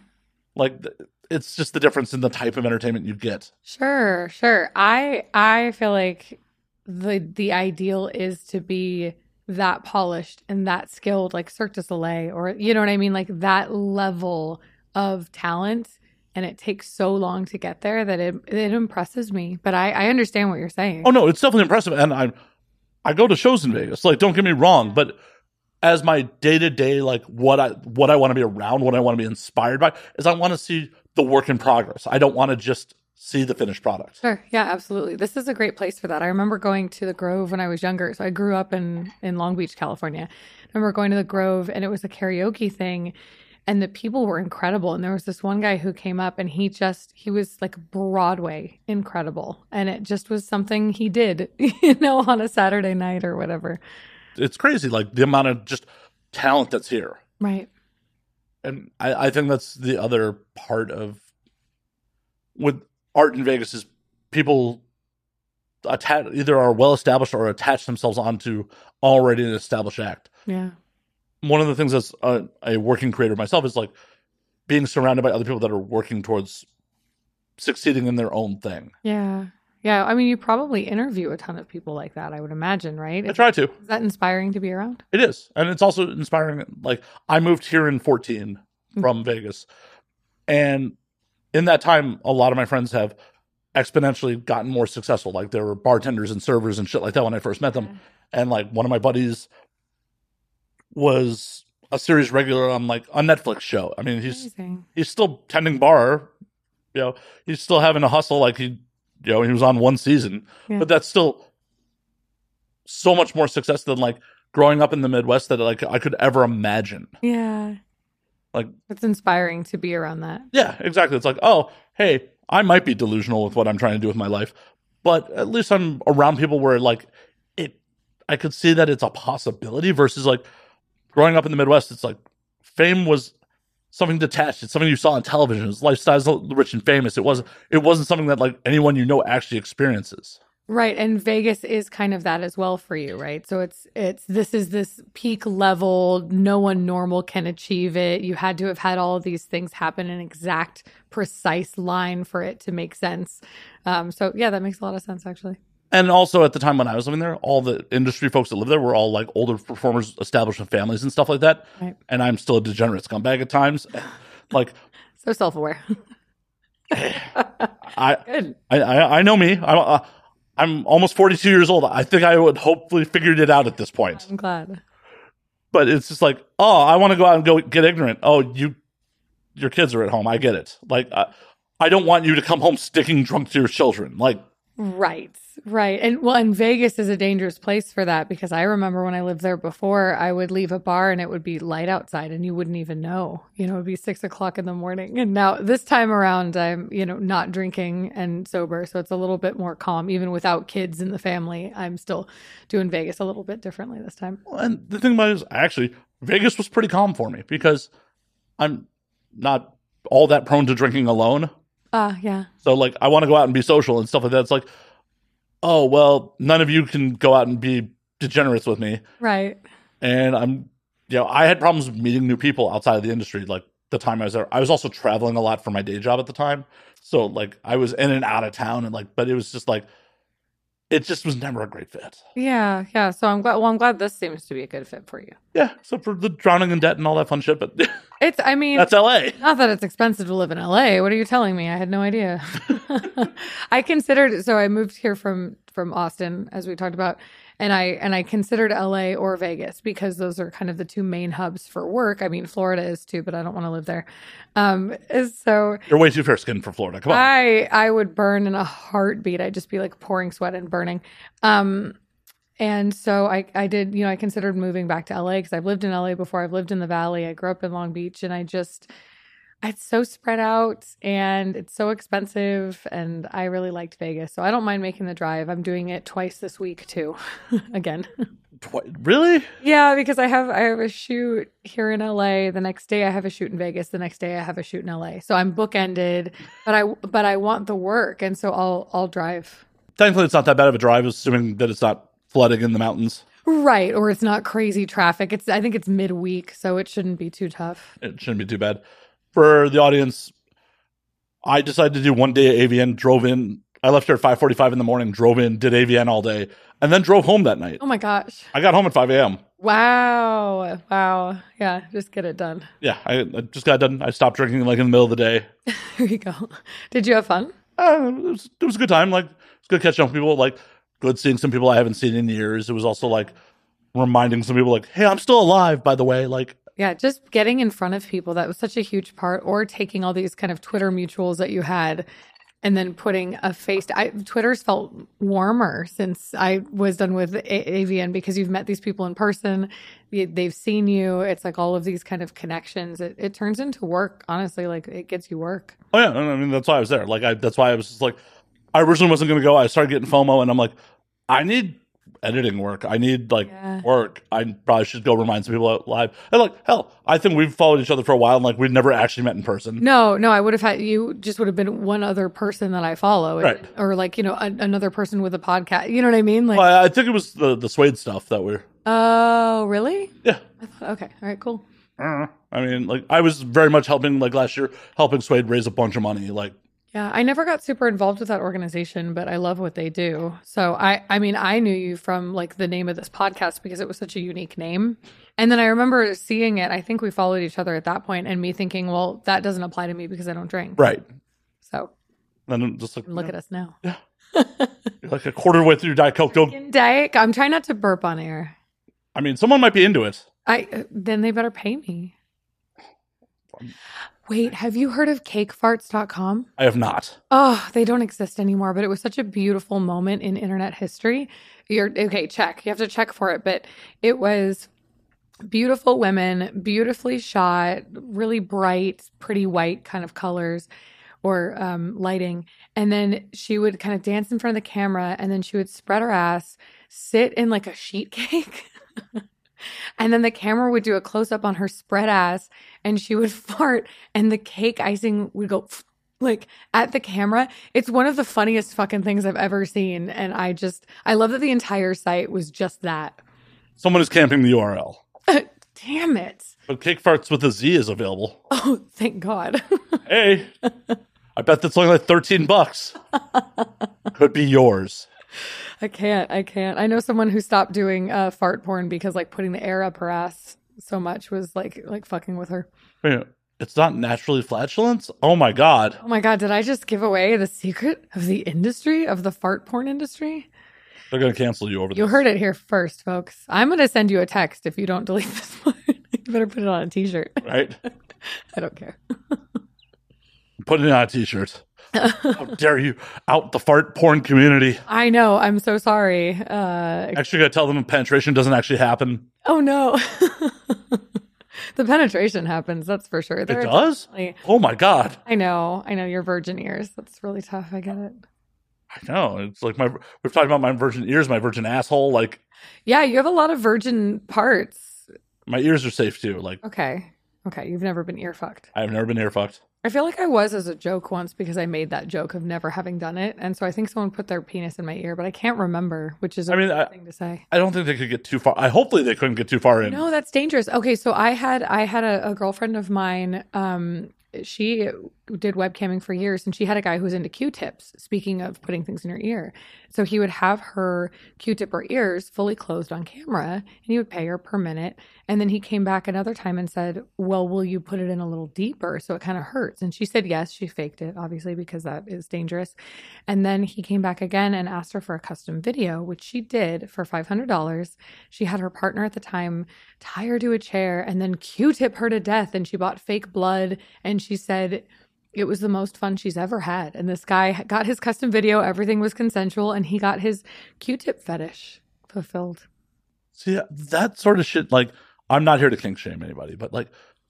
Like it's just the difference in the type of entertainment you get. Sure, sure. I I feel like the the ideal is to be that polished and that skilled, like Cirque du Soleil, or you know what I mean, like that level of talent. And it takes so long to get there that it it impresses me. But I I understand what you're saying. Oh no, it's definitely impressive, and I I go to shows in Vegas. Like, don't get me wrong, but as my day to day, like what I what I want to be around, what I want to be inspired by, is I want to see the work in progress. I don't want to just see the finished product. Sure. Yeah, absolutely. This is a great place for that. I remember going to the Grove when I was younger. So I grew up in in Long Beach, California. I remember going to the Grove and it was a karaoke thing and the people were incredible and there was this one guy who came up and he just he was like Broadway incredible and it just was something he did, you know, on a Saturday night or whatever. It's crazy, like the amount of just talent that's here, Right. and I, I think that's the other part of with art in Vegas is people attach either are well established or attach themselves onto already an established act. Yeah. one of the things as a, a working creator myself is like being surrounded by other people that are working towards succeeding in their own thing. Yeah. Yeah. I mean, you probably interview a ton of people like that, I would imagine, right? I try to. Is that inspiring to be around? It is. And it's also inspiring. Like I moved here in 14 mm-hmm. from Vegas. And in that time, a lot of my friends have exponentially gotten more successful. Like there were bartenders and servers and shit like that when I first met them. And like one of my buddies was a series regular on like a Netflix show. I mean, he's Amazing. he's still tending bar. You know, he's still having a hustle like he, you know, he was on one season, Yeah. but that's still so much more success than like growing up in the Midwest that like I could ever imagine. Yeah. Like, It's inspiring to be around that. yeah, exactly. It's like, oh, hey, I might be delusional with what I'm trying to do with my life, but at least I'm around people where like it, I could see that it's a possibility versus like growing up in the Midwest. It's like fame was something detached. It's something you saw on television. It's lifestyles rich and famous. It wasn't. It wasn't something that like anyone you know actually experiences. Right. And Vegas is kind of that as well for you, right? So it's it's this is this peak level, no one normal can achieve it. You had to have had all of these things happen in exact precise line for it to make sense. Um so yeah, that makes a lot of sense actually. And also at the time when I was living there, all the industry folks that lived there were all like older performers, established families and stuff like that. Right. And I'm still a degenerate scumbag at times. Like So self-aware. I. I, I, I know me. I, don't uh, I'm almost 42 years old. I think I would hopefully figured it out at this point. I'm glad. But it's just like, oh, I want to go out and go get ignorant. Oh, you, your kids are at home. I get it. Like, I, I don't want you to come home sticking drunk to your children. Like, Right. Right. And well, and Vegas is a dangerous place for that because I remember when I lived there before, I would leave a bar and it would be light outside and you wouldn't even know. You know, it would be six o'clock in the morning. And now this time around, I'm, you know, not drinking and sober. So it's a little bit more calm. Even without kids in the family, I'm still doing Vegas a little bit differently this time. and the thing about it is, actually, Vegas was pretty calm for me because I'm not all that prone to drinking alone. Ah, yeah. So like I want to go out and be social and stuff like that. It's like, oh well, none of you can go out and be degenerates with me. Right. And I'm you know, I had problems meeting new people outside of the industry like the time I was there. I was also traveling a lot for my day job at the time. So like I was in and out of town and like but it was just like it just was never a great fit. Yeah. Yeah. So I'm glad, well, I'm glad this seems to be a good fit for you. Yeah, So for the drowning in debt and all that fun shit, but It's, I mean, that's LA. Not that it's expensive to live in LA. What are you telling me? I had no idea. I considered so I moved here from from Austin as we talked about And I and I considered LA or Vegas because those are kind of the two main hubs for work. I mean, Florida is too, but I don't want to live there. Um, so You're way too fair skinned for Florida. Come on. I I would burn in a heartbeat. I'd just be like pouring sweat and burning. Um, and so I I did you know I considered moving back to LA because I've lived in LA before. I've lived in the Valley. I grew up in Long Beach, and I just it's so spread out and it's so expensive. And I really liked Vegas, so I don't mind making the drive. I'm doing it twice this week too, again. Twi- really? Yeah, because I have I have a shoot here in LA. The next day I have a shoot in Vegas. The next day I have a shoot in LA. So I'm bookended, but I but I want the work, and so I'll I'll drive. Thankfully, it's not that bad of a drive, assuming that it's not flooding in the mountains. Right, or it's not crazy traffic. It's I think it's midweek, so it shouldn't be too tough. It shouldn't be too bad. For the audience, I decided to do one day at AVN, drove in. I left here at 5.45 in the morning, drove in, did AVN all day, and then drove home that night. Oh my gosh! I got home at 5 a.m. Wow, wow, yeah, just get it done. Yeah, I, I just got done. I stopped drinking like in the middle of the day. Here you go. Did you have fun? Uh, it, was, it was a good time. Like, it's good catching up with people. Like, good seeing some people I haven't seen in years. It was also like reminding some people, like, hey, I'm still alive, by the way. Like, Yeah, just getting in front of people that was such a huge part, or taking all these kind of Twitter mutuals that you had and then putting a face. To, I, Twitter's felt warmer since I was done with a- AVN because you've met these people in person, they've seen you. It's like all of these kind of connections. It, it turns into work, honestly. Like it gets you work. oh yeah, I mean that's why I was there. Like, I that's why I was just like, I originally wasn't going to go. I started getting FOMO, and I'm like, I need editing work. I need like Yeah. work. I probably should go remind some people out live. And like, hell, I think we've followed each other for a while, and like we've never actually met in person. No, no, I would have had you just would have been one other person that I follow, Right. or like you know a, another person with a podcast. You know what I mean? Like, Well, I, I think it was the the Suede stuff that we're. oh, really? Yeah, I thought, okay, all right, cool. I mean, like I was very much helping like last year, helping Suede raise a bunch of money. Like, Yeah, I never got super involved with that organization, but I love what they do. So I I mean, I knew you from like the name of this podcast because it was such a unique name. And then I remember seeing it. I think we followed each other at that point and me thinking, well, that doesn't apply to me because I don't drink. right? So And then just like look at us now. you're like a quarter way through Diet Coke. Don't. Diet, I'm trying not to burp on air. I mean, someone might be into it. I uh, then they better pay me. Wait, have you heard of cakefarts.com? I have not. Oh, they don't exist anymore, but it was such a beautiful moment in internet history. You're okay, check. You have to check for it, but it was beautiful women, beautifully shot, really bright, pretty white kind of colors or um, lighting. And then she would kind of dance in front of the camera and then she would spread her ass, sit in like a sheet cake. and then the camera would do a close up on her spread ass and she would fart and the cake icing would go like at the camera. It's one of the funniest fucking things I've ever seen. And I just, I love that the entire site was just that. Someone is camping the URL. Damn it. But Cake Farts with a Z is available. Oh, thank God. Hey, I bet that's only like thirteen bucks. Could be yours. I can't. I can't. I know someone who stopped doing uh, fart porn because like putting the air up her ass so much was like like fucking with her. Wait, It's not naturally flatulence. Oh my god. Oh my god, did I just give away the secret of the industry of the fart porn industry? They're gonna cancel you over this. You heard it here first, folks. I'm gonna send you a text if you don't delete this part. you better put it on a t-shirt. right? I don't care. Put it on a t-shirt. How dare you out the fart porn community? I know. I'm so sorry. Uh, Actually, gotta tell them penetration doesn't actually happen. oh no. the penetration happens. That's for sure. It There are does. definitely- Oh my god. I know. I know. Your virgin ears. That's really tough. I get it. I know. It's like my we've talked about my virgin ears, my virgin asshole. Like Yeah, you have a lot of virgin parts. my ears are safe too. Like Okay. Okay. You've never been ear fucked. I've never been ear fucked. I feel like I was as a joke once because I made that joke of never having done it. And so I think someone put their penis in my ear, but I can't remember, which is a I mean, I- thing to say. I don't think they could get too far. I hopefully they couldn't get too far in. No, that's dangerous. Okay, so I had I had a, a girlfriend of mine. Um, she did webcamming for years and she had a guy who was into q-tips speaking of putting things in your ear so he would have her q-tip her ears fully closed on camera and he would pay her per minute and then he came back another time and said well will you put it in a little deeper so it kind of hurts and she said yes she faked it obviously because that is dangerous and then he came back again and asked her for a custom video which she did for $500 she had her partner at the time tie her to a chair and then q-tip her to death and she bought fake blood and she said it was the most fun she's ever had. And this guy got his custom video, everything was consensual, and he got his Q tip fetish fulfilled. See, that sort of shit, like, I'm not here to kink shame anybody, but like,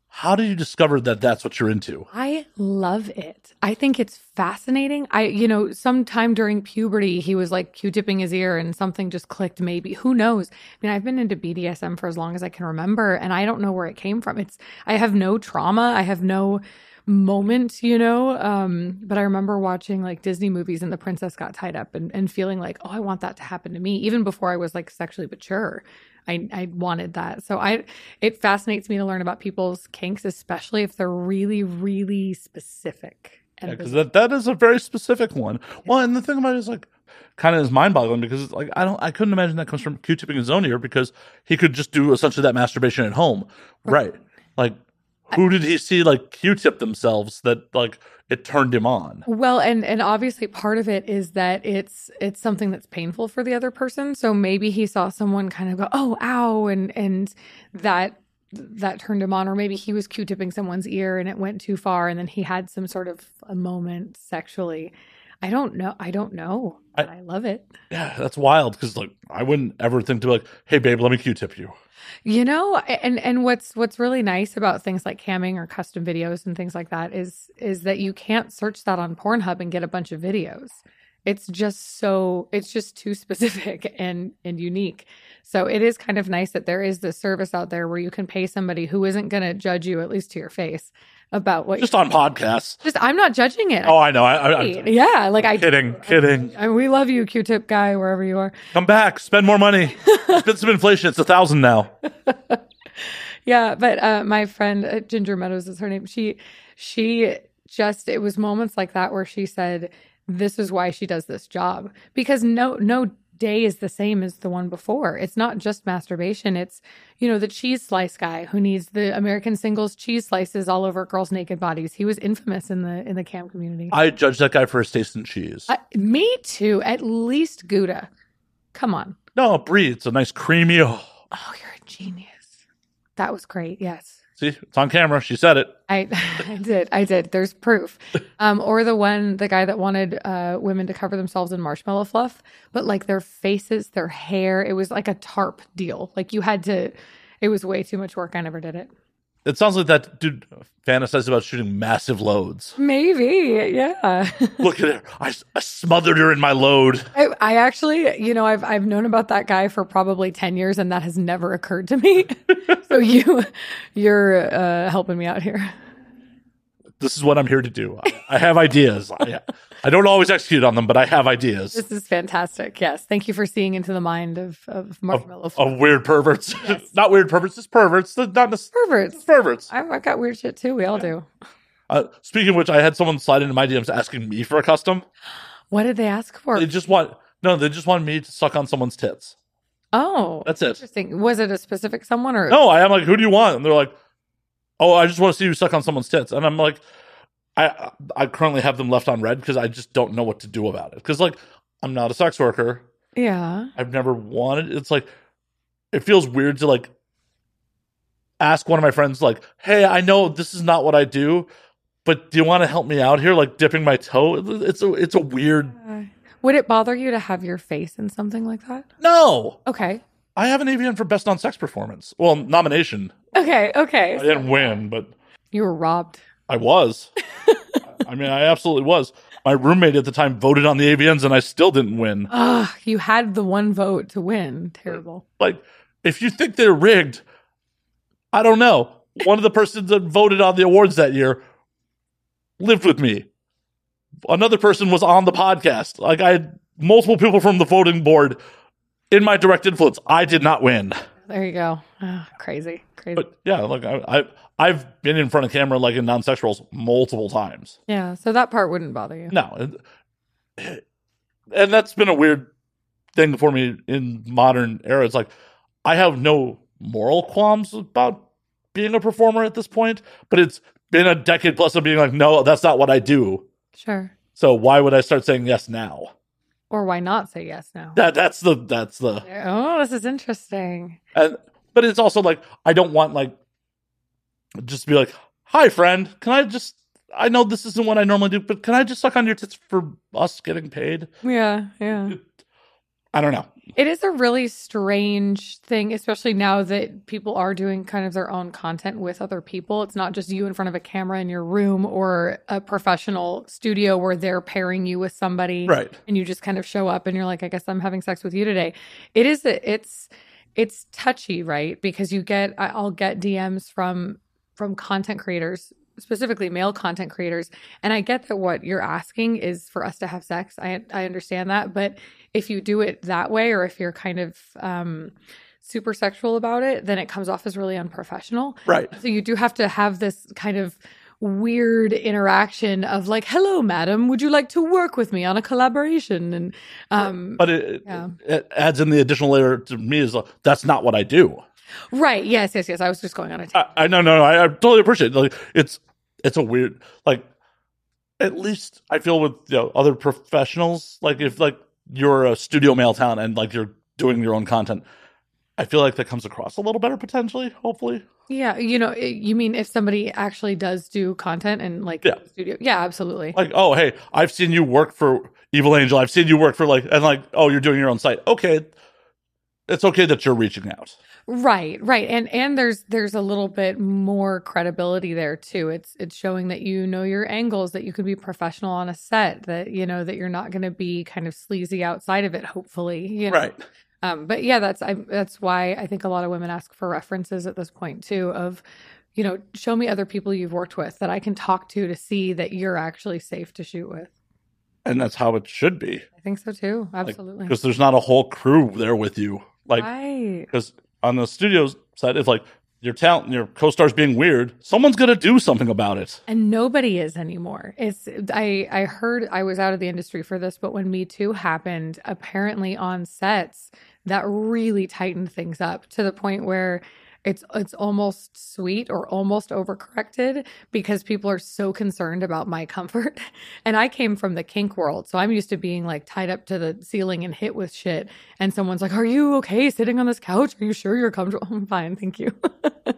how did you discover that that's what you're into? I love it. I think it's fascinating. I, you know, sometime during puberty, he was like Q tipping his ear and something just clicked, maybe. Who knows? I mean, I've been into BDSM for as long as I can remember, and I don't know where it came from. It's, I have no trauma. I have no moment, you know. Um, but I remember watching like Disney movies and the princess got tied up and, and feeling like, oh, I want that to happen to me, even before I was like sexually mature. I, I wanted that. So I it fascinates me to learn about people's kinks, especially if they're really, really specific. Because that, that is a very specific one. Well, and the thing about it is like, kind of is mind boggling because it's like I don't I couldn't imagine that comes from Q tipping his own ear because he could just do essentially that masturbation at home, right? Like, who did he see like Q tip themselves that like it turned him on? Well, and and obviously part of it is that it's it's something that's painful for the other person. So maybe he saw someone kind of go, "Oh, ow," and and that that turned him on or maybe he was q-tipping someone's ear and it went too far and then he had some sort of a moment sexually. I don't know. I don't know. But I, love it. Yeah, that's wild because like I wouldn't ever think to be like, hey babe, let me Q tip you. You know, and and what's what's really nice about things like camming or custom videos and things like that is is that you can't search that on Pornhub and get a bunch of videos. It's just so it's just too specific and and unique. So it is kind of nice that there is this service out there where you can pay somebody who isn't going to judge you at least to your face about what Just on podcasts. just I'm not judging it. Oh, I know. I, I, yeah, like I kidding, kidding. I, we love you, Q-tip guy, wherever you are. Come back, spend more money. There's been some inflation. It's a thousand now. Yeah, but uh, my friend uh, Ginger Meadows is her name. She she just it was moments like that where she said this is why she does this job because no no day is the same as the one before. It's not just masturbation. It's you know the cheese slice guy who needs the American singles cheese slices all over girls' naked bodies. He was infamous in the in the cam community. I judge that guy for his taste in cheese. Uh, me too. At least Gouda. Come on. no, brie. It's a nice creamy. Oh, Oh, you're a genius. That was great. Yes. See, it's on camera. She said it. I, I did. I did. There's proof. Um, or the one, the guy that wanted uh, women to cover themselves in marshmallow fluff, but like their faces, their hair, it was like a tarp deal. Like you had to, it was way too much work. I never did it. It sounds like that dude fantasized about shooting massive loads. Maybe. Yeah. Look at her. I, I smothered her in my load. I, I actually, you know, I've, I've known about that guy for probably 10 years and that has never occurred to me. so you, you're uh, helping me out here. This is what I'm here to do. I, I have ideas. I, I don't always execute on them, but I have ideas This is fantastic. Yes. Thank you for seeing into the mind of, of marshmallow fluff. of weird perverts. not weird perverts, just perverts. Not necessarily perverts. perverts. I've, I've got weird shit too. We all do. Uh, speaking of which, I had someone slide into my DMs asking me for a custom. What did they ask for? They just want no, they just want me to suck on someone's tits. oh, That's it. interesting. Was it a specific someone or? No, I am like, who do you want? And they're like, oh, I just want to see you suck on someone's tits. And I'm like, I I currently have them left on red because I just don't know what to do about it. Because like, I'm not a sex worker. Yeah. I've never wanted. It's like, it feels weird to like ask one of my friends like, hey, I know this is not what I do. But do you want to help me out here, like dipping my toe? It's a it's a weird. Would it bother you to have your face in something like that? No, Okay. I have an AVN for best Non Sex performance. Well, nomination. Okay. Okay. I didn't win, but You were robbed. I was. I mean, I absolutely was. My roommate at the time voted on the AVNs, and I still didn't win. Ugh, you had the one vote to win. Terrible. Like, if you think they're rigged, I don't know. One of the persons that voted on the awards that year lived with me. Another person was on the podcast. Like, I had multiple people from the voting board in my direct influence. I did not win. There you go. Ah, crazy, crazy. But yeah, like I, I I've been in front of camera like in non-sexuals multiple times. yeah, so that part wouldn't bother you. No, and that's been a weird thing for me in modern era. It's like I have no moral qualms about being a performer at this point, but it's been a decade plus of being like, no, that's not what I do. Sure. So why would I start saying yes now? Or why not say yes now? That that's the that's the Oh, this is interesting. and but it's also like I don't want like just be like, hi friend, can I just I know this isn't what I normally do, but can I just suck on your tits for us getting paid? Yeah, yeah. I don't know. It is a really strange thing, especially now that people are doing kind of their own content with other people. It's not just you in front of a camera in your room or a professional studio where they're pairing you with somebody. Right. and you just kind of show up and you're like i guess i'm having sex with you today it is it's it's touchy right because you get i'll get dms from from content creators specifically male content creators and i get that what you're asking is for us to have sex i i understand that but if you do it that way or if you're kind of um super sexual about it then it comes off as really unprofessional Right. so you do have to have this kind of weird interaction of like, "Hello, madam, would you like to work with me on a collaboration?" And um, But it, Yeah. it adds in the additional layer to me is like, that's not what I do. Right, yes, yes, yes. I was just going on a tangent. I, I no no no, I, I totally appreciate it. Like it's it's a weird like at least I feel with you know other professionals like if like you're a studio male talent and like you're doing your own content, I feel like that comes across a little better potentially. Hopefully, yeah, you know, you mean if somebody actually does do content and like Yeah. studio? Yeah, absolutely. like oh hey, I've seen you work for Evil Angel. I've seen you work for like and like oh you're doing your own site. Okay, it's okay that you're reaching out. Right, right. And and there's there's a little bit more credibility there too. It's it's showing that you know your angles, that you can be professional on a set, that you know that you're not going to be kind of sleazy outside of it hopefully, you know. Right. Um but yeah, that's I that's why I think a lot of women ask for references at this point too of you know, show me other people you've worked with that I can talk to to see that you're actually safe to shoot with. And that's how it should be. I think so too. Absolutely. because there's not a whole crew there with you. Like, right. On the studio side, if like your talent, your co-stars being weird, someone's gonna do something about it. and nobody is anymore it's i i heard i was out of the industry for this but when me too happened apparently on sets that really tightened things up to the point where it's it's almost sweet or almost overcorrected because people are so concerned about my comfort. And i came from the kink world so i'm used to being like tied up to the ceiling and hit with shit. And someone's like are you okay sitting on this couch? Are you sure you're comfortable? I'm fine thank you.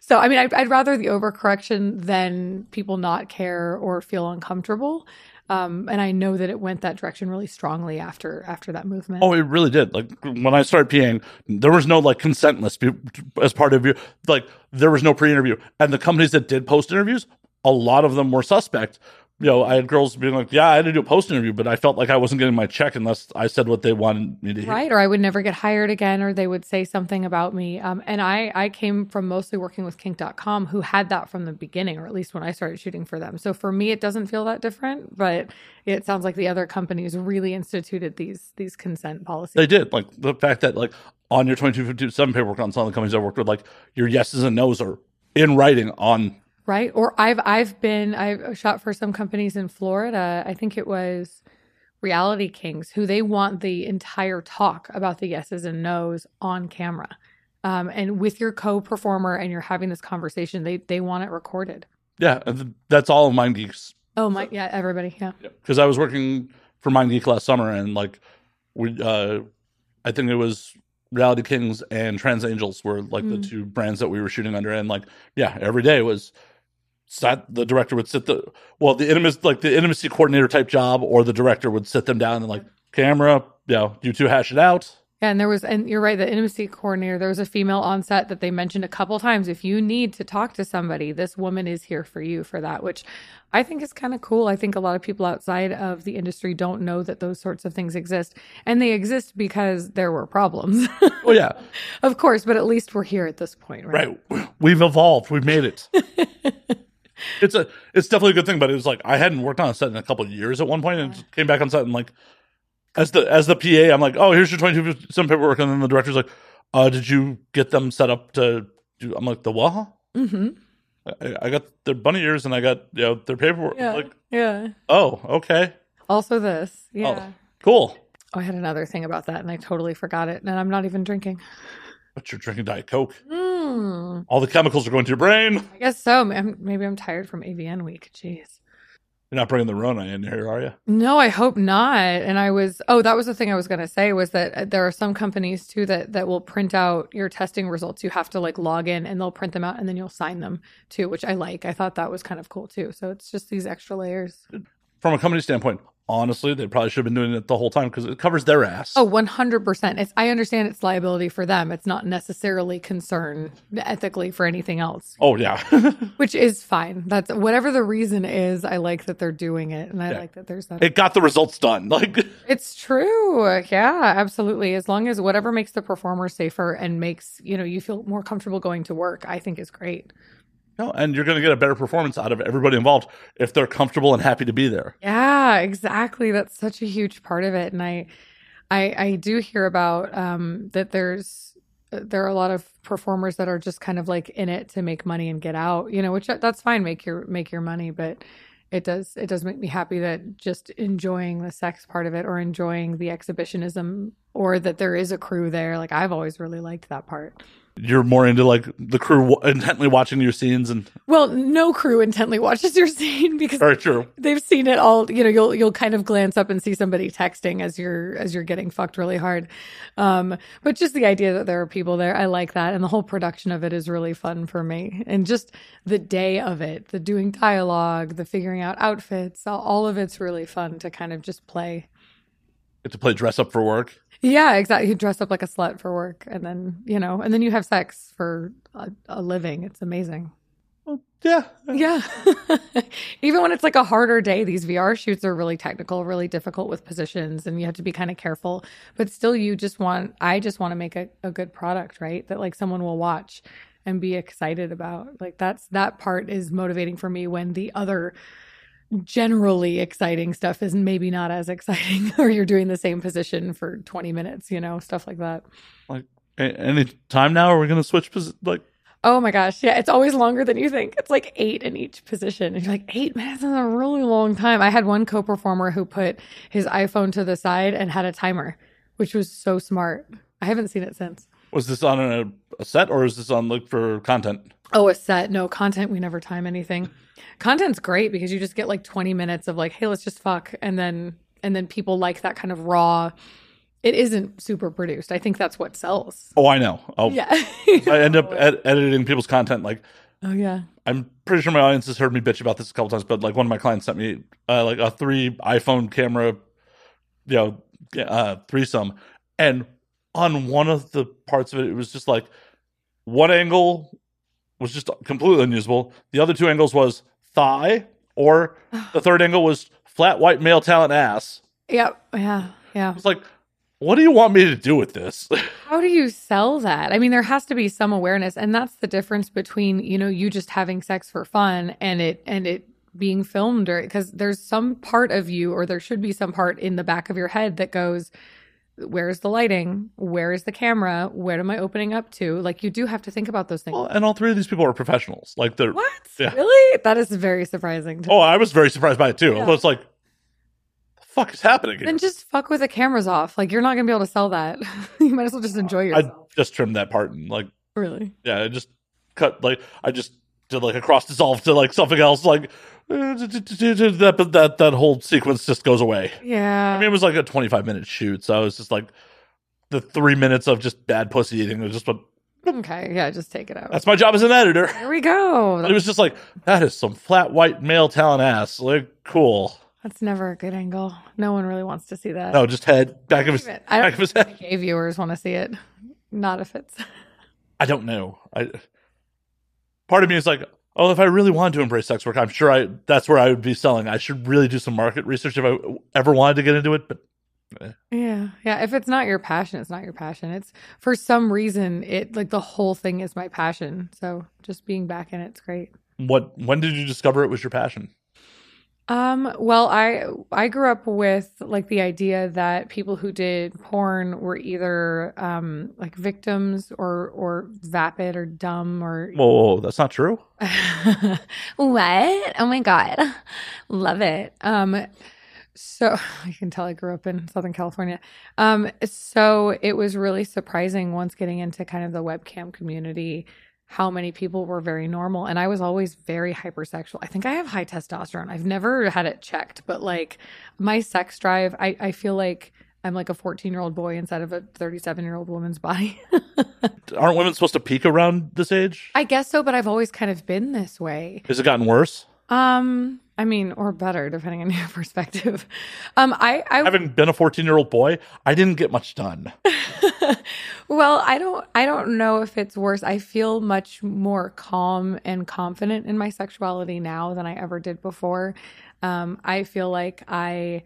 So i mean I'd, I'd rather the overcorrection than people not care or feel uncomfortable um, and i know that it went that direction really strongly after after that movement Oh, it really did. Like when I started PAing, there was no like consent list as part of your like there was no pre-interview, and the companies that did post interviews, a lot of them were suspect. You know, I had girls being like, "Yeah, I had to do a post interview, but I felt like I wasn't getting my check unless I said what they wanted me to hear." right or i would never get hired again or they would say something about me um, and i i came from mostly working with kink.com who had that from the beginning or at least when i started shooting for them so for me it doesn't feel that different but it sounds like the other companies really instituted these these consent policies They did. Like the fact that like on your 2257 paperwork on some of the companies I worked with, like your yeses and nos are in writing on right? Or i've i've been i've shot for some companies in florida. I think it was reality kings who they want the entire talk about the yeses and nos on camera. Um, and with your co-performer and you're having this conversation they they want it recorded. Yeah, that's all of MindGeek's. Oh my yeah everybody yeah. Because I was working for MindGeek last summer and like we uh I think it was Reality Kings and TransAngels were like the Mm. two brands that we were shooting under. And like yeah, every day was sat the director would sit the well the intimacy like the intimacy coordinator type job or the director would sit them down and like camera, yeah, you two hash it out. Yeah, and there was, and you're right, the intimacy coordinator, there was a female on set that they mentioned a couple times. If you need to talk to somebody, this woman is here for you for that, which I think is kind of cool. I think a lot of people outside of the industry don't know that those sorts of things exist. And they exist because there were problems, Oh yeah. of course, but at least we're here at this point, right? Right. We've evolved. We've made it. it's a it's definitely a good thing, but it was like I hadn't worked on a set in a couple of years at one point and came back on set and like as the as the PA, I'm like, oh, here's your 22 some paperwork, and then the director's like, Uh, did you get them set up to do? I'm like the what? Mm-hmm. I, I got their bunny ears and I got you know their paperwork. Yeah. Like, yeah. oh, okay, Also this. Yeah. Oh. cool. Oh, I had another thing about that and I totally forgot it. And I'm not even drinking. But you're drinking Diet Coke. Hmm. All the chemicals are going to your brain. I guess so. Maybe I'm tired from AVN week. Jeez. You're not bringing the Rona in here, are you? No, I hope not. And I was oh, that was the thing I was going to say was that uh, there are some companies too that that will print out your testing results. You have to like log in and they'll print them out and then you'll sign them too, which I like. I thought that was kind of cool too. So it's just these extra layers. From a company standpoint, honestly, they probably should have been doing it the whole time because it covers their ass. Oh, 100%. It's I understand it's liability for them. It's not necessarily concern ethically for anything else, Oh, yeah. which is fine. That's whatever the reason is. I like that they're doing it and I Yeah. like that there's that it got the results done. Like, It's true. Yeah, absolutely. As long as whatever makes the performer safer and makes, you know, you feel more comfortable going to work, I think is great. No, and you're going to get a better performance out of everybody involved if they're comfortable and happy to be there. Yeah, exactly. That's such a huge part of it. And I I I do hear about um that there's there are a lot of performers that are just kind of like in it to make money and get out, you know, which that's fine, make your make your money, but it does it does make me happy that just enjoying the sex part of it or enjoying the exhibitionism or that there is a crew there. Like I've always really liked that part. You're more into like the crew w- intently watching your scenes, and Well, no crew intently watches your scene because very true. they've seen it all. You know, you'll you'll kind of glance up and see somebody texting as you're as you're getting fucked really hard. Um, but just the idea that there are people there, I like that, and the whole production of it is really fun for me. And just the day of it, the doing dialogue, the figuring out outfits, all, all of it's really fun to kind of just play. Get to play dress up for work. Yeah, exactly. You dress up like a slut for work, and then you know, and then you have sex for a, a living. It's amazing. Well, yeah, Yeah. Even when it's like a harder day, these VR shoots are really technical, really difficult with positions, and you have to be kind of careful. But still, you just want, I just want to make a, a good product, right? That like someone will watch and be excited about. Like that's, that part is motivating for me when the other generally exciting stuff is maybe not as exciting or you're doing the same position for 20 minutes, you know, stuff like that. like any time now, are we going to switch? Posi- like, Oh my gosh. Yeah. It's always longer than you think. It's like eight in each position. And you're like, eight minutes is a really long time. I had one co performer who put his iPhone to the side and had a timer, which was so smart. I haven't seen it since. was this on a, a set or is this on look for content? Oh, a set. No content. We never time anything. Content's great because you just get like 20 minutes of like, hey, let's just fuck. And then, and then people like that kind of raw. It isn't super produced. I think that's what sells. Oh, I know. Oh, Yeah. I end up ed- editing people's content. Like, oh, yeah. I'm pretty sure my audience has heard me bitch about this a couple times, but like one of my clients sent me uh, like a three iPhone camera, you know, uh, threesome, and on one of the parts of it, it was just like one angle was just completely unusable. The other two angles was thigh, or the third angle was flat white male talent ass. Yeah. Yeah. Yeah. It's like, what do you want me to do with this? How do you sell that? I mean, there has to be some awareness, and that's the difference between you know you just having sex for fun and it and it being filmed, or because there's some part of you, or there should be some part in the back of your head that goes, "Where's the lighting? Where is the camera? Where am I opening up to?" Like you do have to think about those things. well, and all three of these people are professionals. Like they're what? Yeah. Really? That is very surprising. To Oh, I was very surprised by it too. Yeah. I was like, the fuck is happening here? Then just fuck with the cameras off. Like you're not gonna be able to sell that. you might as well just enjoy yourself. I just trimmed that part and like, really? yeah, I just cut like I just did like a cross dissolve to like something else. Like that that that whole sequence just goes away. Yeah. I mean, it was like a 25 minute shoot, so it was just like the three minutes of just bad pussy eating. Was just what okay. Yeah. Just take it out. that's my job as an editor. There we go. It was just like that is some flat white male talent ass. Like cool. That's never a good angle. No one really wants to see that. No, just head back of his I back don't of his head. gay viewers want to see it. Not if it's. I don't know. I part of me is like, oh, if I really wanted to embrace sex work, I'm sure I that's where I would be selling. I should really do some market research if I ever wanted to get into it. But eh. Yeah. Yeah. If it's not your passion, it's not your passion. It's for some reason, it like the whole thing is my passion. So just being back in it's great. what? When did you discover it was your passion? Um, well, I I grew up with like the idea that people who did porn were either um like victims or or vapid or dumb or Whoa, whoa, whoa, that's not true. what? Oh my god. Love it. Um so I can tell I grew up in Southern California. Um so it was really surprising once getting into kind of the webcam community how many people were very normal and I was always very hypersexual. I think I have high testosterone. I've never had it checked, but like my sex drive, I I feel like I'm like a 14 year old boy inside of a 37 year old woman's body. Aren't women supposed to peak around this age? I guess so, but I've always kind of been this way. Has it gotten worse? Um, I mean, or better, depending on your perspective. Um, I, I, Having been a 14 year old boy, I didn't get much done. well, I don't, I don't know if it's worse. I feel much more calm and confident in my sexuality now than I ever did before. Um, I feel like I,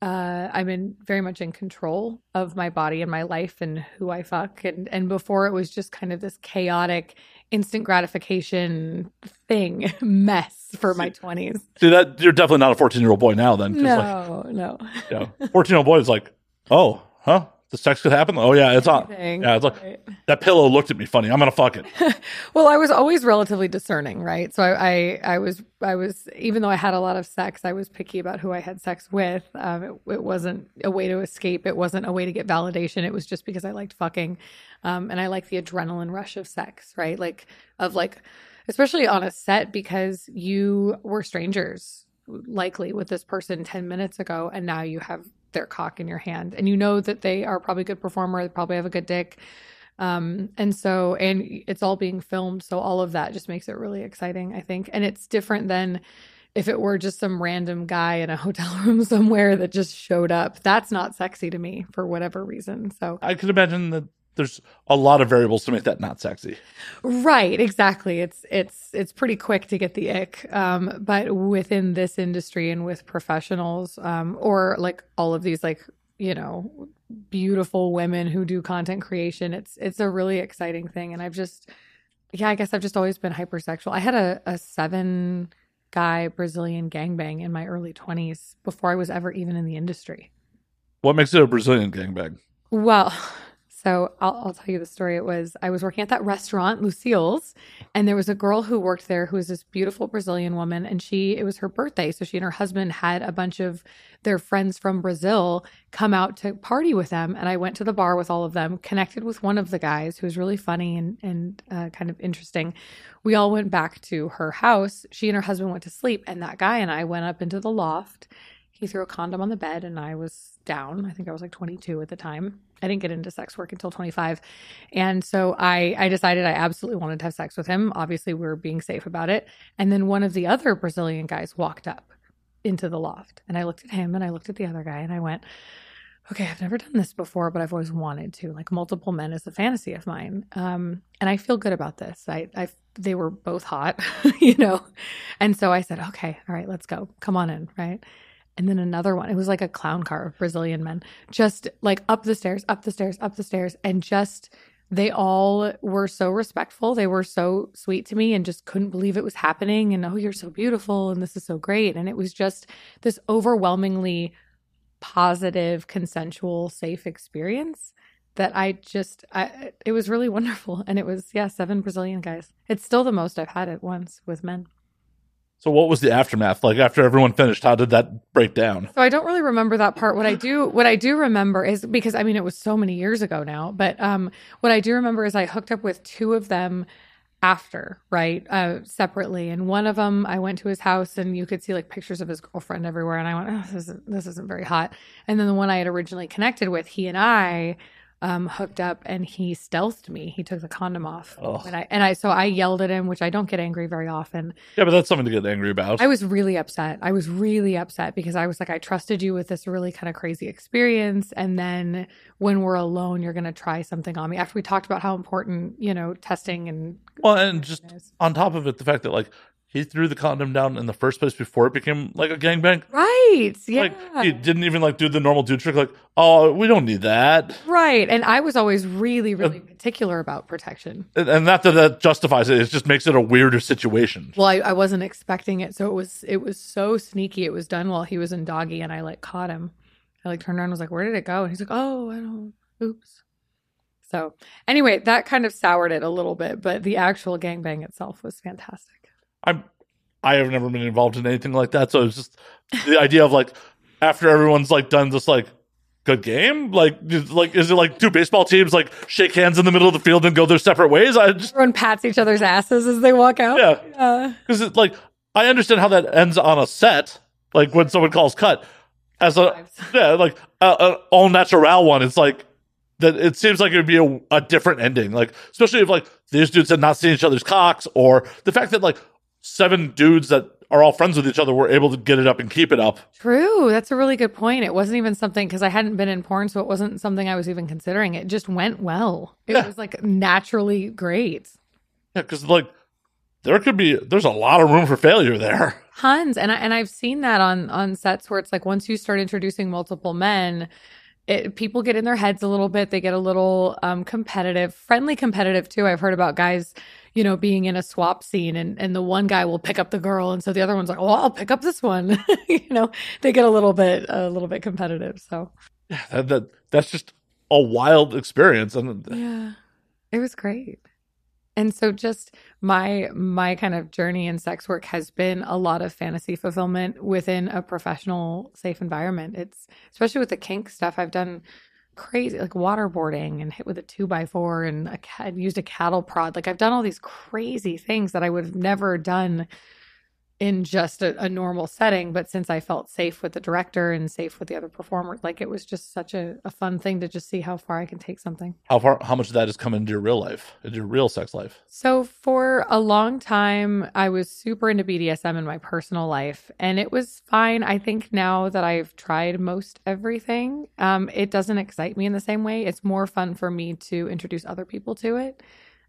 uh, I'm in very much in control of my body and my life and who I fuck. And and before it was just kind of this chaotic, instant gratification thing mess for my twenties. See that you're definitely not a 14 year old boy now. Then 'cause, like, No, no. yeah, 14 year old boy is like, oh, huh? Sex could happen. Oh yeah, it's on. Yeah, it's like right. that pillow looked at me funny. I'm gonna fuck it. Well, I was always relatively discerning, right? So I, I, I was, I was, even though I had a lot of sex, I was picky about who I had sex with. Um, it, it wasn't a way to escape. It wasn't a way to get validation. It was just because I liked fucking, um, and I like the adrenaline rush of sex, right? Like of like, especially on a set because you were strangers likely with this person 10 minutes ago and now you have their cock in your hand. And you know that they are probably a good performer they probably have a good dick. Um and so and it's all being filmed so all of that just makes it really exciting i think. And it's different than if it were just some random guy in a hotel room somewhere that just showed up. That's not sexy to me for whatever reason so. I could imagine that there's a lot of variables to make that not sexy. Right, exactly. It's it's it's pretty quick to get the ick. Um, but within this industry and with professionals, um, or like all of these like, you know, beautiful women who do content creation, it's it's a really exciting thing. And I've just yeah, I guess I've just always been hypersexual. I had a, a seven guy Brazilian gangbang in my early twenties before I was ever even in the industry. What makes it a Brazilian gangbang? Well, so I'll, I'll tell you the story. It was I was working at that restaurant, Lucille's, and there was a girl who worked there who was this beautiful Brazilian woman, and she it was her birthday, so she and her husband had a bunch of their friends from Brazil come out to party with them, and I went to the bar with all of them, connected with one of the guys who was really funny and and uh, kind of interesting. We all went back to her house. She and her husband went to sleep, and that guy and I went up into the loft. He threw a condom on the bed, and I was down. I think I was like 22 at the time. I didn't get into sex work until 25. And so I, I decided I absolutely wanted to have sex with him. Obviously, we were being safe about it. And then one of the other Brazilian guys walked up into the loft. And I looked at him and I looked at the other guy and I went, okay, I've never done this before, but I've always wanted to. Like multiple men is a fantasy of mine. Um, and I feel good about this. I, I, they were both hot, you know? And so I said, okay, all right, let's go. Come on in. Right and then another one. It was like a clown car of Brazilian men, just like up the stairs, up the stairs, up the stairs, and just they all were so respectful. They were so sweet to me and just couldn't believe it was happening. And oh, you're so beautiful, and this is so great. And it was just this overwhelmingly positive, consensual, safe experience that I just, I, it was really wonderful. And it was, yeah, seven Brazilian guys. It's still the most I've had at once with men. So what was the aftermath like after everyone finished? How did that break down? So I don't really remember that part. What I do, what I do remember is because I mean it was so many years ago now. But um, what I do remember is I hooked up with two of them after, right, uh, separately, and one of them I went to his house and you could see like pictures of his girlfriend everywhere, and I went, oh, this isn't this isn't very hot. And then the one I had originally connected with, he and I um, hooked up and he stealthed me. He took the condom off, Ugh. and I and I so I yelled at him, which I don't get angry very often. Yeah, but that's something to get angry about. I was really upset. I was really upset because I was like, I trusted you with this really kind of crazy experience. And then when we're alone, you're going to try something on me. After we talked about how important, you know, testing and well, and just is. on top of it, the fact that like he threw the condom down in the first place before it became like a gangbang. Right. Yeah. Like he didn't even like do the normal dude trick. Like, oh, we don't need that. right. And I was always really, uh, really particular about protection. And, and not that that justifies it. It just makes it a weirder situation. Well, I, I wasn't expecting it, so it was it was so sneaky. It was done while he was in doggy, and I like caught him. I like turned around, and was like, "Where did it go?" And he's like, "Oh, I don't. Oops." So anyway, that kind of soured it a little bit, but the actual gangbang itself was fantastic. I'm I have never been involved in anything like that. So it's just the idea of like after everyone's like done this like good game, like is- like is it like two baseball teams like shake hands in the middle of the field and go their separate ways? I just Everyone pats each other's asses as they walk out. yeah, Uh, because it's like I understand how that ends on a set, like when someone calls cut. As a yeah, like a, a all natural one, it's like that. It seems like it would be a, a different ending, like especially if like these dudes had not seen each other's cocks, or the fact that like seven dudes that are all friends with each other were able to get it up and keep it up. True. That's a really good point. It wasn't even something because I hadn't been in porn, so it wasn't something I was even considering. It just went well. It Yeah. was like naturally great. Yeah, because like there could be there's a lot of room for failure there. Tons. And I and I've seen that on on sets where it's like once you start introducing multiple men, it, people get in their heads a little bit. They get a little um, competitive, friendly competitive too. I've heard about guys, you know, being in a swap scene and, and the one guy will pick up the girl. And so the other one's like, well, I'll pick up this one. you know, they get a little bit, a little bit competitive. So That, that that's just a wild experience, and yeah, it was great. And so just my my kind of journey in sex work has been a lot of fantasy fulfillment within a professional safe environment. It's especially with the kink stuff I've done crazy like waterboarding and hit with a two by four and a cat used a cattle prod. Like I've done all these crazy things that I would have never done in just a, a normal setting. But since I felt safe with the director and safe with the other performers, like it was just such a, a fun thing to just see how far I can take something. how far how much of that has come into your real life, into your real sex life? So for a long time, I was super into BDSM in my personal life, and it was fine. I think now that I've tried most everything, um, it doesn't excite me in the same way. It's more fun for me to introduce other people to it.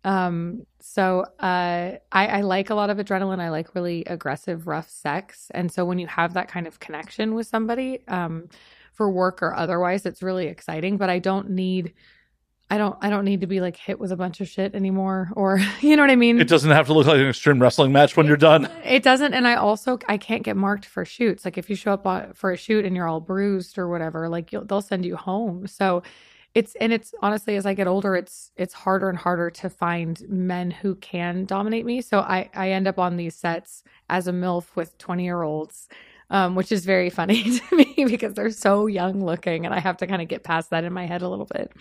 Um, so uh, I, I like a lot of adrenaline. I like really aggressive, rough sex, and so when you have that kind of connection with somebody, um, for work or otherwise, it's really exciting. But I don't need. I don't I don't need to be like hit with a bunch of shit anymore or you know what I mean? It doesn't have to look like an extreme wrestling match when you're done. It doesn't and I also I can't get marked for shoots. Like if you show up for a shoot and you're all bruised or whatever, like you'll, they'll send you home. So it's and it's honestly as I get older it's it's harder and harder to find men who can dominate me. So I I end up on these sets as a MILF with 20-year-olds. Um, which is very funny to me because they're so young looking and I have to kind of get past that in my head a little bit.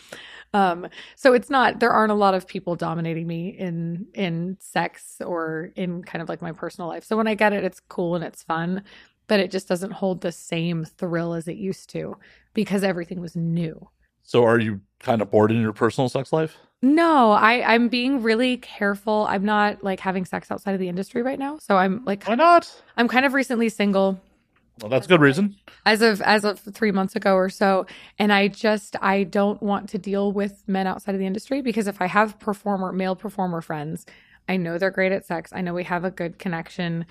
Um, so it's not there aren't a lot of people dominating me in in sex or in kind of like my personal life. So when I get it, it's cool and it's fun, but it just doesn't hold the same thrill as it used to because everything was new. So are you kind of bored in your personal sex life? No, I I'm being really careful. I'm not like having sex outside of the industry right now. So I'm like Why not? I'm kind of recently single. Well, that's a good reason. as of as of three months ago or so and i just i don't want to deal with men outside of the industry because if i have performer male performer friends i know they're great at sex i know we have a good connection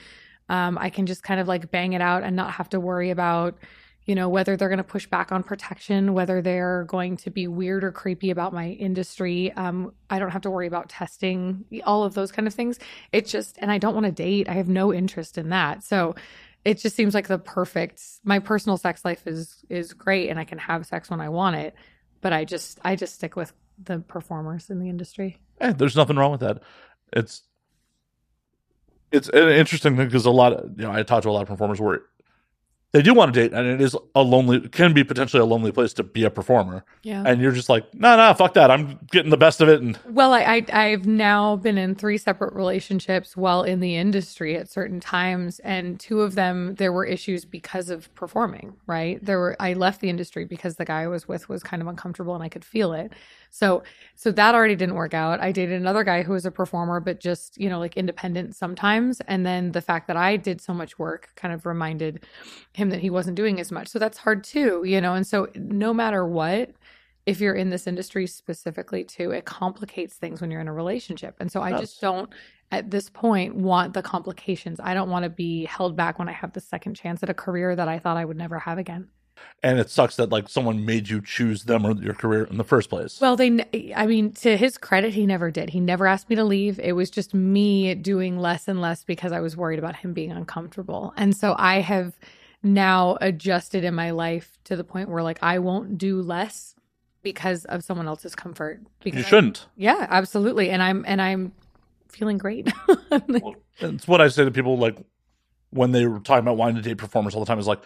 um, i can just kind of like bang it out and not have to worry about you know whether they're going to push back on protection whether they're going to be weird or creepy about my industry um, i don't have to worry about testing all of those kind of things. It's just and i don't want to date. I have no interest in that. So it just seems like the perfect my personal sex life is is great and i can have sex when i want it but i just i just stick with the performers in the industry. Eh, there's nothing wrong with that. It's it's an interesting thing because a lot of you know I talk to a lot of performers where they do want to date and it is a lonely can be potentially a lonely place to be a performer. Yeah. And you're just like no no fuck that. I'm getting the best of it and well I, I i've now been in three separate relationships while in the industry at certain times and two of them there were issues because of performing right? There were i left the industry because the guy i was with was kind of uncomfortable and i could feel it so so that already didn't work out. I dated another guy who was a performer but just you know like independent sometimes. And then the fact that i did so much work kind of reminded him that he wasn't doing as much. So that's hard too you know? And so no matter what if you're in this industry specifically too it complicates things when you're in a relationship. And so i just don't at this point want the complications. I don't want to be held back when I have the second chance at a career that I thought I would never have again. And it sucks that like someone made you choose them or your career in the first place. Well, they, I mean, to his credit, he never did. He never asked me to leave. It was just me doing less and less because I was worried about him being uncomfortable. And so I have now adjusted in my life to the point where like I won't do less because of someone else's comfort. Because you shouldn't. yeah, absolutely. And I'm and I'm feeling great. Well, it's what I say to people like when they were talking about wanting to date performers all the time is like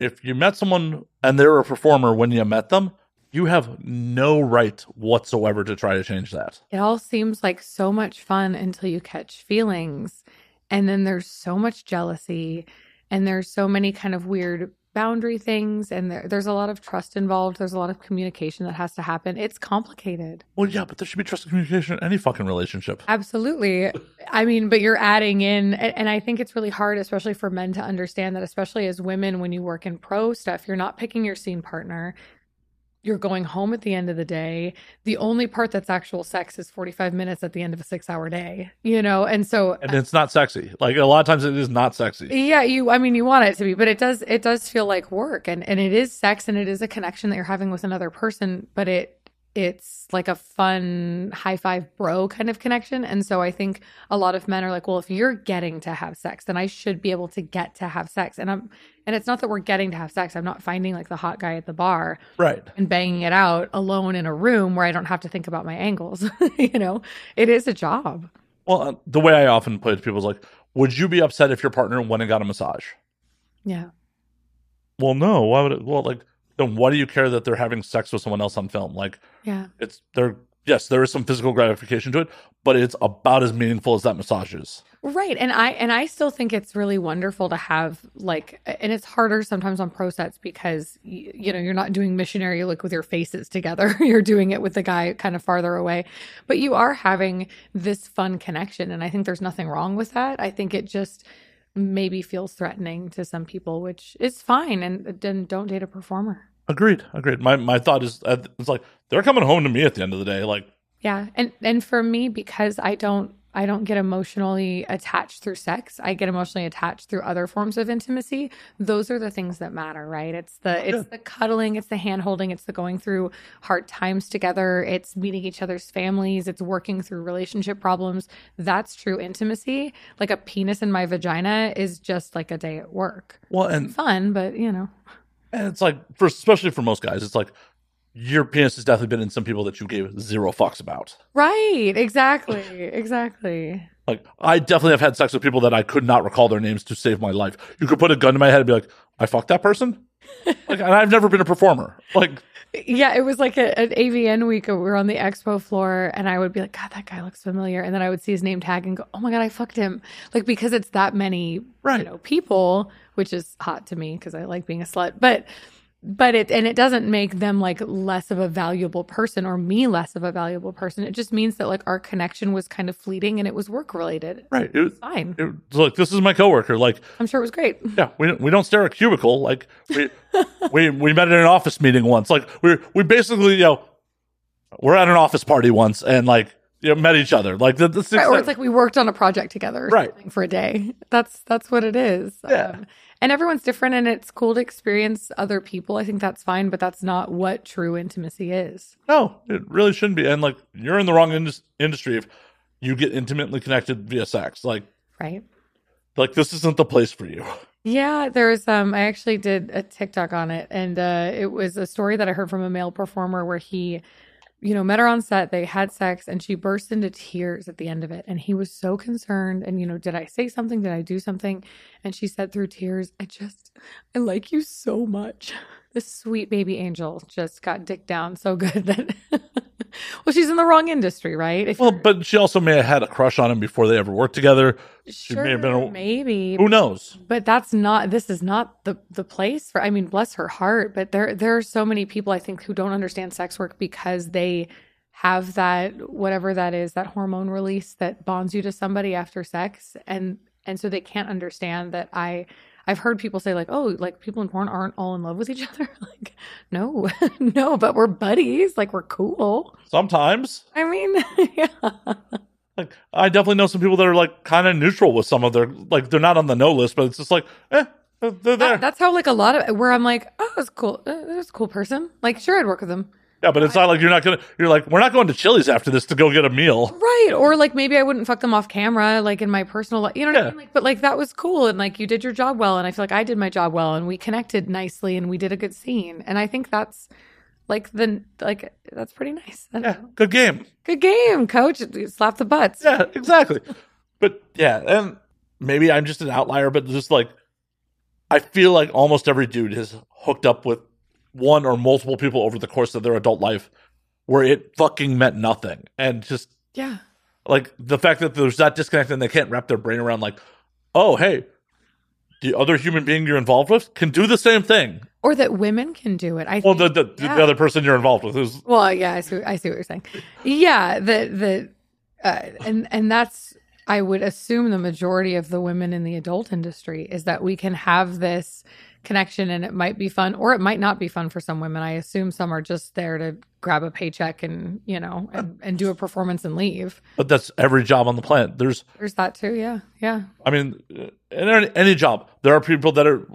if you met someone and they're a performer when you met them, you have no right whatsoever to try to change that. it all seems like so much fun until you catch feelings. And then there's so much jealousy and there's so many kind of weird boundary things and there, there's a lot of trust involved. There's a lot of communication that has to happen. It's complicated. Well, yeah, but there should be trust and communication in any fucking relationship. Absolutely. I mean, but you're adding in, and, and I think it's really hard, especially for men to understand that, especially as women, when you work in pro stuff, you're not picking your scene partner. You're going home at the end of the day. The only part that's actual sex is 45 minutes at the end of a six hour day, you know? And so, And it's not sexy. Like a lot of times it is not sexy. yeah, you, I mean, you want it to be, but it does, it does feel like work and, and it is sex and it is a connection that you're having with another person, but it, it's like a fun high five bro kind of connection. And so I think a lot of men are like, well, if you're getting to have sex, then I should be able to get to have sex. And I'm, and it's not that we're getting to have sex. I'm not finding like the hot guy at the bar Right. and banging it out alone in a room where I don't have to think about my angles. you know, it is a job. Well, uh, the way I often play it to people is like, would you be upset if your partner went and got a massage? Yeah. Well, no. Why would it? Well, like, then why do you care that they're having sex with someone else on film? Like, Yeah. it's there. Yes, there is some physical gratification to it, but it's about as meaningful as that massage is. Right. And I and I still think it's really wonderful to have like and it's harder sometimes on pro sets because y- you know, you're not doing missionary like with your faces together. you're doing it with the guy kind of farther away. But you are having this fun connection and I think there's nothing wrong with that. I think it just maybe feels threatening to some people, which is fine and then don't date a performer. Agreed. Agreed. My my thought is, uh, it's like they're coming home to me at the end of the day. Like, Yeah, and and for me because I don't I don't get emotionally attached through sex. I get emotionally attached through other forms of intimacy. Those are the things that matter, right? It's the it's the cuddling, it's the hand holding, it's the going through hard times together, it's meeting each other's families, it's working through relationship problems. That's true intimacy. Like a penis in my vagina is just like a day at work. well, and Fun, but you know. And it's like for especially for most guys, it's like your penis has definitely been in some people that you gave zero fucks about. Right, exactly. Exactly. Like, I definitely have had sex with people that I could not recall their names to save my life. You could put a gun to my head and be like, I fucked that person. like, and I've never been a performer. Like, Yeah, it was like a, an AVN week. We were on the expo floor, and I would be like, God, that guy looks familiar. And then I would see his name tag and go, Oh my God, I fucked him. Like, because it's that many, Right. you know, people, which is hot to me because I like being a slut. But, but it, and it doesn't make them like less of a valuable person or me less of a valuable person. It just means that like our connection was kind of fleeting and it was work related. right. It, Fine. it was like, this is my coworker. Like, I'm sure it was great. yeah, we don't, we don't stare at cubicle. Like, we, we, we met in an office meeting once. Like, we, we basically, you know, we're at an office party once and like, you know, met each other. Like, the, the Right, or it's like we worked on a project together or Right. for a day. That's that's what it is. Yeah. Um, and everyone's different and it's cool to experience other people. I think that's fine, but that's not what true intimacy is. No, it really shouldn't be. And like, you're in the wrong indus- industry if you get intimately connected via sex. Like, Right. like this isn't the place for you. Yeah, there's um I actually did a TikTok on it and uh it was a story that I heard from a male performer where he you know met her on set, they had sex and she burst into tears at the end of it and he was so concerned and you know did I say something? Did I do something? And she said through tears, I just I like you so much. This sweet baby angel just got dick down so good that well she's in the wrong industry, right? If Well, but she also may have had a crush on him before they ever worked together. She sure, may have been a, maybe who knows? but that's not this is not the the place for i mean bless her heart but there there are so many people i think who don't understand sex work because they have that whatever that is that hormone release that bonds you to somebody after sex and and so they can't understand that i i've heard people say like oh like people in porn aren't all in love with each other like no no but we're buddies like we're cool Sometimes, i mean yeah Like I definitely know some people that are like kind of neutral with some of their like they're not on the no list, but it's just like eh, they're they're there. That- that's how like a lot of where I'm like, oh, that's cool. Uh, that's a cool person. Like, sure, I'd work with them. Yeah, but it's not like you're not gonna. You're like we're not going to Chili's after this to go get a meal. Right. Or like maybe I wouldn't fuck them off camera, like in my personal life. You know what Yeah. I mean? Like, but like that was cool. And like you did your job well. And I feel like I did my job well. And we connected nicely and we did a good scene. And I think that's like the, like, that's pretty nice. Yeah, good game. Good game, coach. Slap the butts. Yeah, exactly. but yeah, and maybe I'm just an outlier, but just like I feel like almost every dude has hooked up with one or multiple people over the course of their adult life where it fucking meant nothing. And just Yeah. like the fact that there's that disconnect and they can't wrap their brain around like, oh hey, the other human being you're involved with can do the same thing. Or that women can do it. I Well, think, the the, yeah. the other person you're involved with is Well, yeah, I see. I see what you're saying. Yeah, the the uh, and and that's I would assume the majority of the women in the adult industry is that we can have this connection and it might be fun or it might not be fun for some women. I assume some are just there to grab a paycheck and you know and, and do a performance and leave. but that's every job on the planet. There's There's that too. Yeah, yeah. I mean, in any, any job, there are people that are,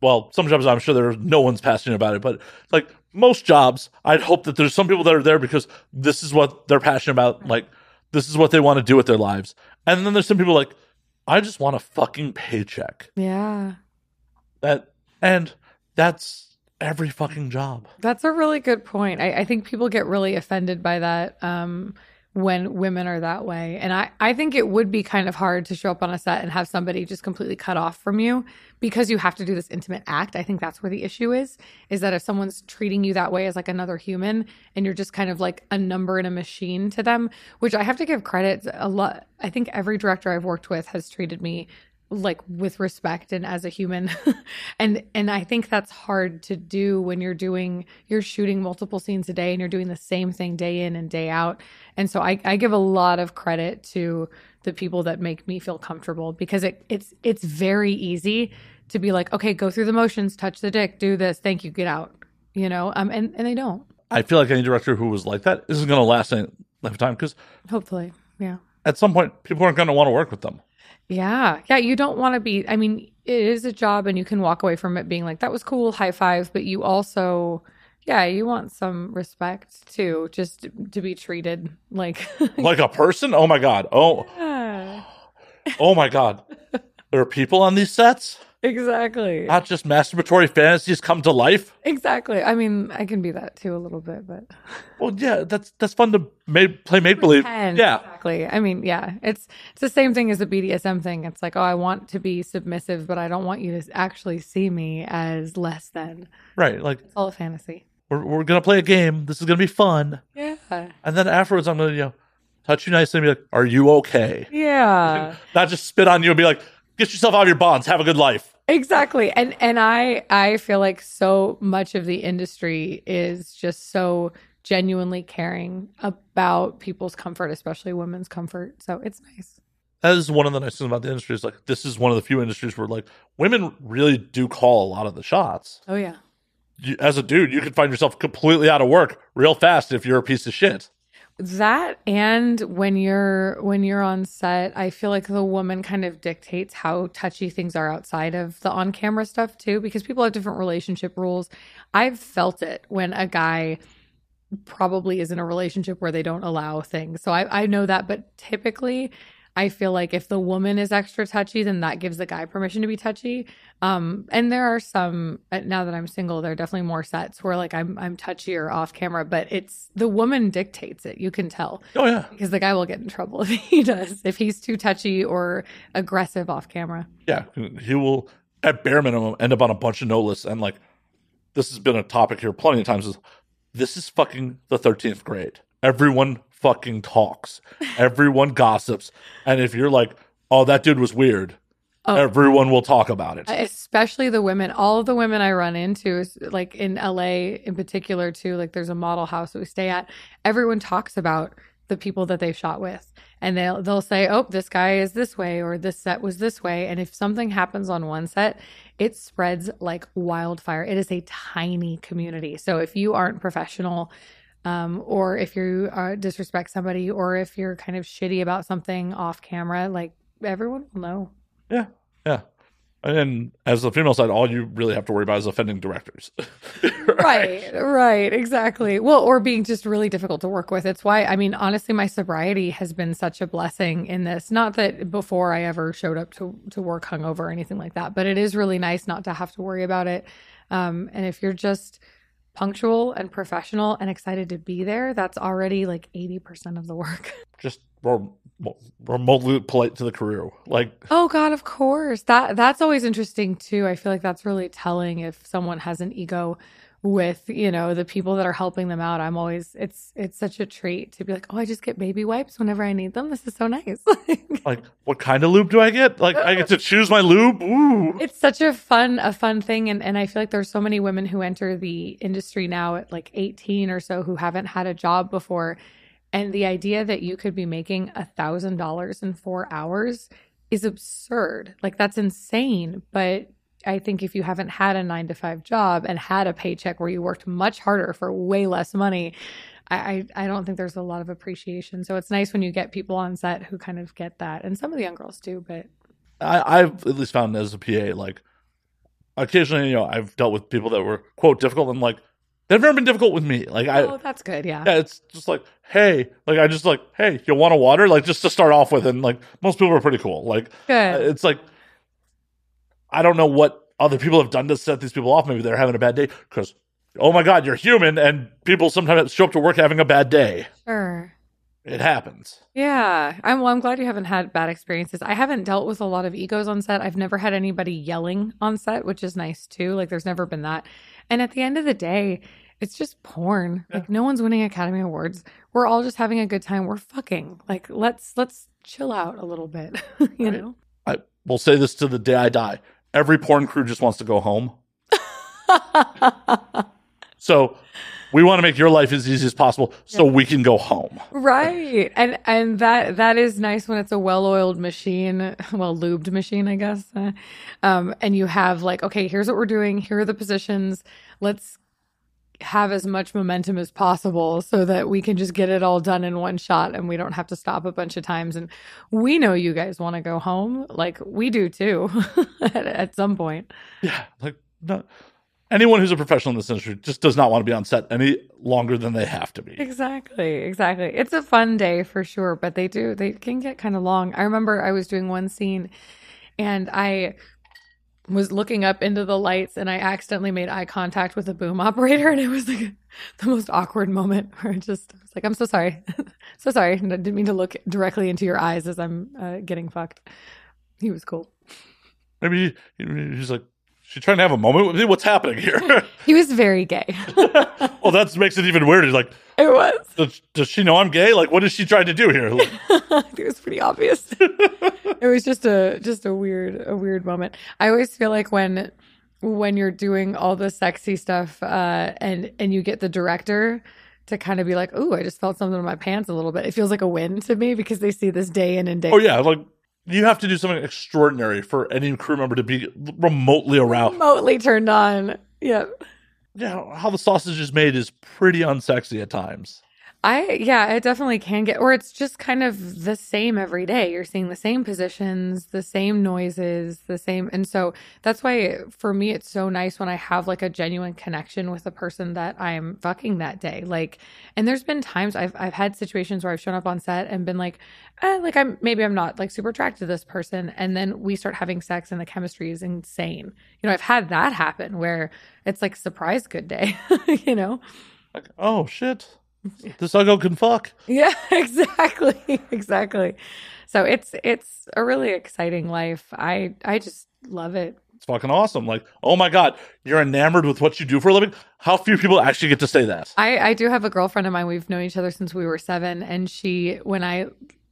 well, some jobs I'm sure there's no one's passionate about it, but like most jobs, I'd hope that there's some people that are there because this is what they're passionate about. Like, this is what they want to do with their lives. And then there's some people like, I just want a fucking paycheck. Yeah. That, and that's every fucking job. That's a really good point. I, I think people get really offended by that um, when women are that way. And I, I think it would be kind of hard to show up on a set and have somebody just completely cut off from you because you have to do this intimate act. I think that's where the issue is, is that if someone's treating you that way as like another human and you're just kind of like a number in a machine to them, which I have to give credit a lot. I think every director I've worked with has treated me like with respect and as a human. And and i think that's hard to do when you're doing you're shooting multiple scenes a day and you're doing the same thing day in and day out. And so i, I give a lot of credit to the people that make me feel comfortable because it it's it's very easy to be like okay go through the motions touch the dick do this thank you get out you know? Um and and they don't. I feel like any director who was like that isn't going to last any lifetime because hopefully yeah. at some point, people aren't going to want to work with them. Yeah. Yeah. You don't want to be, I mean, it is a job and you can walk away from it being like, that was cool, high five. But you also, yeah, you want some respect too, just to, be treated like, Like a person? Oh my God. Oh, Yeah, oh my God. There are people on these sets? exactly. not just masturbatory fantasies come to life. Exactly. I mean, I can be that too a little bit, but Well, yeah, that's that's fun to ma- play make believe. Yeah, Exactly. I mean, yeah, it's it's the same thing as the BDSM thing. It's like, oh, I want to be submissive, but I don't want you to actually see me as less than. right. Like It's all a fantasy. we're we're gonna play a game. This is gonna be fun, Yeah. and then afterwards, I'm gonna you know touch you nicely and be like, "Are you okay?" Yeah. Not just spit on you and be like, "Get yourself out of your bonds. Have a good life." Exactly. And and I I feel like so much of the industry is just so genuinely caring about people's comfort, especially women's comfort. So it's nice. That is one of the nice things about the industry. Is like this is one of the few industries where like women really do call a lot of the shots. Oh yeah. You, as a dude, you can find yourself completely out of work real fast if you're a piece of shit. That and when you're when you're on set, I feel like the woman kind of dictates how touchy things are outside of the on-camera stuff too because people have different relationship rules. I've felt it when a guy probably is in a relationship where they don't allow things. So I I know that but typically I feel like if the woman is extra touchy, then that gives the guy permission to be touchy. Um, and there are some uh, now that I'm single, there are definitely more sets where like I'm I'm touchier off camera, but it's the woman dictates it. You can tell Oh yeah, because the guy will get in trouble if he does if he's too touchy or aggressive off camera. yeah. He will at bare minimum end up on a bunch of no lists. And like this has been a topic here plenty of times. Is this is fucking the thirteenth grade? Everyone fucking talks. Everyone gossips. And if you're like, "Oh, that dude was weird," Oh. everyone will talk about it. especially the women all of the women i run into is like in la in particular too like there's a model house that we stay at everyone talks about the people that they've shot with and they'll they'll say oh this guy is this way or this set was this way and if something happens on one set it spreads like wildfire it is a tiny community so if you aren't professional um, or if you uh, disrespect somebody, or if you're kind of shitty about something off camera, like everyone will know. Yeah, yeah. And as the female side, all you really have to worry about is offending directors. right. Right exactly. Well or being just really difficult to work with. It's why i mean honestly my sobriety has been such a blessing in this. Not that before i ever showed up to to work hungover or anything like that but it is really nice not to have to worry about it. Um and if you're just punctual and professional and excited to be there that's already like 80% of the work. Just rem- remotely polite to the crew. Like, Oh God, of course. That that's always interesting too. I feel like that's really telling if someone has an ego with, you know, the people that are helping them out. I'm always it's it's such a treat to be like, "Oh, I just get baby wipes whenever I need them. This is so nice." like, what kind of lube do I get? Like, I get to choose my lube. Ooh. it's such a fun a fun thing and and I feel like there's so many women who enter the industry now at like 18 or so who haven't had a job before and the idea that you could be making a thousand dollars in four hours is absurd like that's insane but I think if you haven't had a nine to five job and had a paycheck where you worked much harder for way less money, I, I, don't think there's a lot of appreciation. So it's nice when you get people on set who kind of get that. And some of the young girls do, but I, I've at least found as a PA, like, occasionally, you know, I've dealt with people that were, quote, difficult. And, like, they've never been difficult with me. Like, I, oh, that's good. Yeah. yeah, it's just like, hey, like, I just like, hey, you want a water? Like, just to start off with. And, like, most people are pretty cool. Like, Good. it's like, I don't know what other people have done to set these people off. Maybe they're having a bad day because, oh my God, you're human. And people sometimes show up to work having a bad day. Sure. It happens. Yeah. I'm well, I'm glad you haven't had bad experiences. I haven't dealt with a lot of egos on set. I've never had anybody yelling on set, which is nice too. Like there's never been that. And at the end of the day, it's just porn. Like no one's winning Academy Awards. We're all just having a good time. We're fucking. Like let's let's chill out a little bit. you Right. know? I will say this to the day I die. Every porn crew just wants to go home. So we want to make your life as easy as possible so we can go home. right. And and that that is nice when it's a well-oiled machine, well lubed machine, I guess. Uh, um and you have like, okay, here's what we're doing. Here are the positions. Let's have as much momentum as possible so that we can just get it all done in one shot and we don't have to stop a bunch of times and we know you guys want to go home like we do too at, at some point Yeah. Like, no, anyone who's a professional in this industry just does not want to be on set any longer than they have to be. Exactly, exactly. It's a fun day for sure, but they do they can get kind of long. I remember I was doing one scene and I was looking up into the lights and I accidentally made eye contact with a boom operator and it was like the most awkward moment where I just I was like I'm so sorry. so sorry. I didn't mean to look directly into your eyes as I'm uh, getting fucked. He was cool. Maybe he- he's like, she's trying to have a moment with me. What's happening here? He was very gay. well, that makes it even weirder. Like, it was. does, does she know I'm gay? Like, what is she trying to do here? Like, it was pretty obvious. it was just a just a weird a weird moment. I always feel like when when you're doing all the sexy stuff uh, and and you get the director to kind of be like, "Ooh, I just felt something in my pants a little bit." It feels like a win to me because they see this day in and day. oh yeah, like you have to do something extraordinary for any crew member to be remotely aroused. remotely turned on. Yep. Yeah, how the sausage is made is pretty unsexy at times. I yeah, it definitely can get or it's just kind of the same every day. You're seeing the same positions, the same noises, the same and so that's why for me it's so nice when I have like a genuine connection with the person that I'm fucking that day. Like and there's been times I've I've had situations where I've shown up on set and been like, eh, like I'm maybe I'm not like super attracted to this person and then we start having sex and the chemistry is insane. You know, I've had that happen where it's like surprise good day, you know? Like, oh shit, this uggo can fuck. Yeah, exactly. Exactly. So it's it's a really exciting life. I I just love it. It's fucking awesome. Like, oh my god, you're enamored with what you do for a living. How few people actually get to say that? I I do have a girlfriend of mine. We've known each other since we were 7 and she when I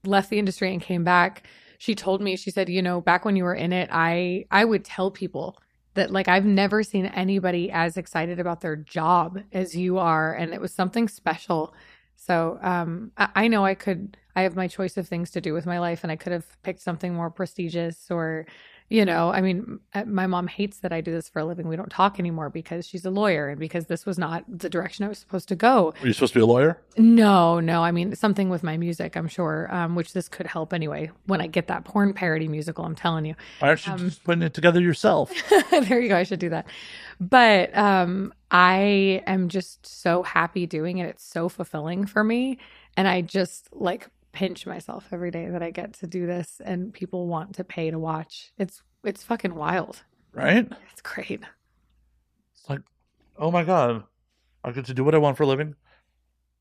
left the industry and came back, she told me she said, "You know, back when you were in it, I I would tell people that like I've never seen anybody as excited about their job as you are and it was something special." So, um I, I know I could I have my choice of things to do with my life and I could have picked something more prestigious or You know, I mean, uh, my mom hates that I do this for a living. We don't talk anymore because she's a lawyer and because this was not the direction I was supposed to go. Are you supposed to be a lawyer? No, no. I mean, something with my music, I'm sure, um, which this could help anyway. When I get that porn parody musical, I'm telling you. Why aren't you Um, just putting it together yourself? there you go. I should do that. But um, I am just so happy doing it. It's so fulfilling for me. And I just like pinch myself every day that I get to do this and people want to pay to watch. It's it's fucking wild. right? It's great. It's like, oh my god, I get to do what I want for a living.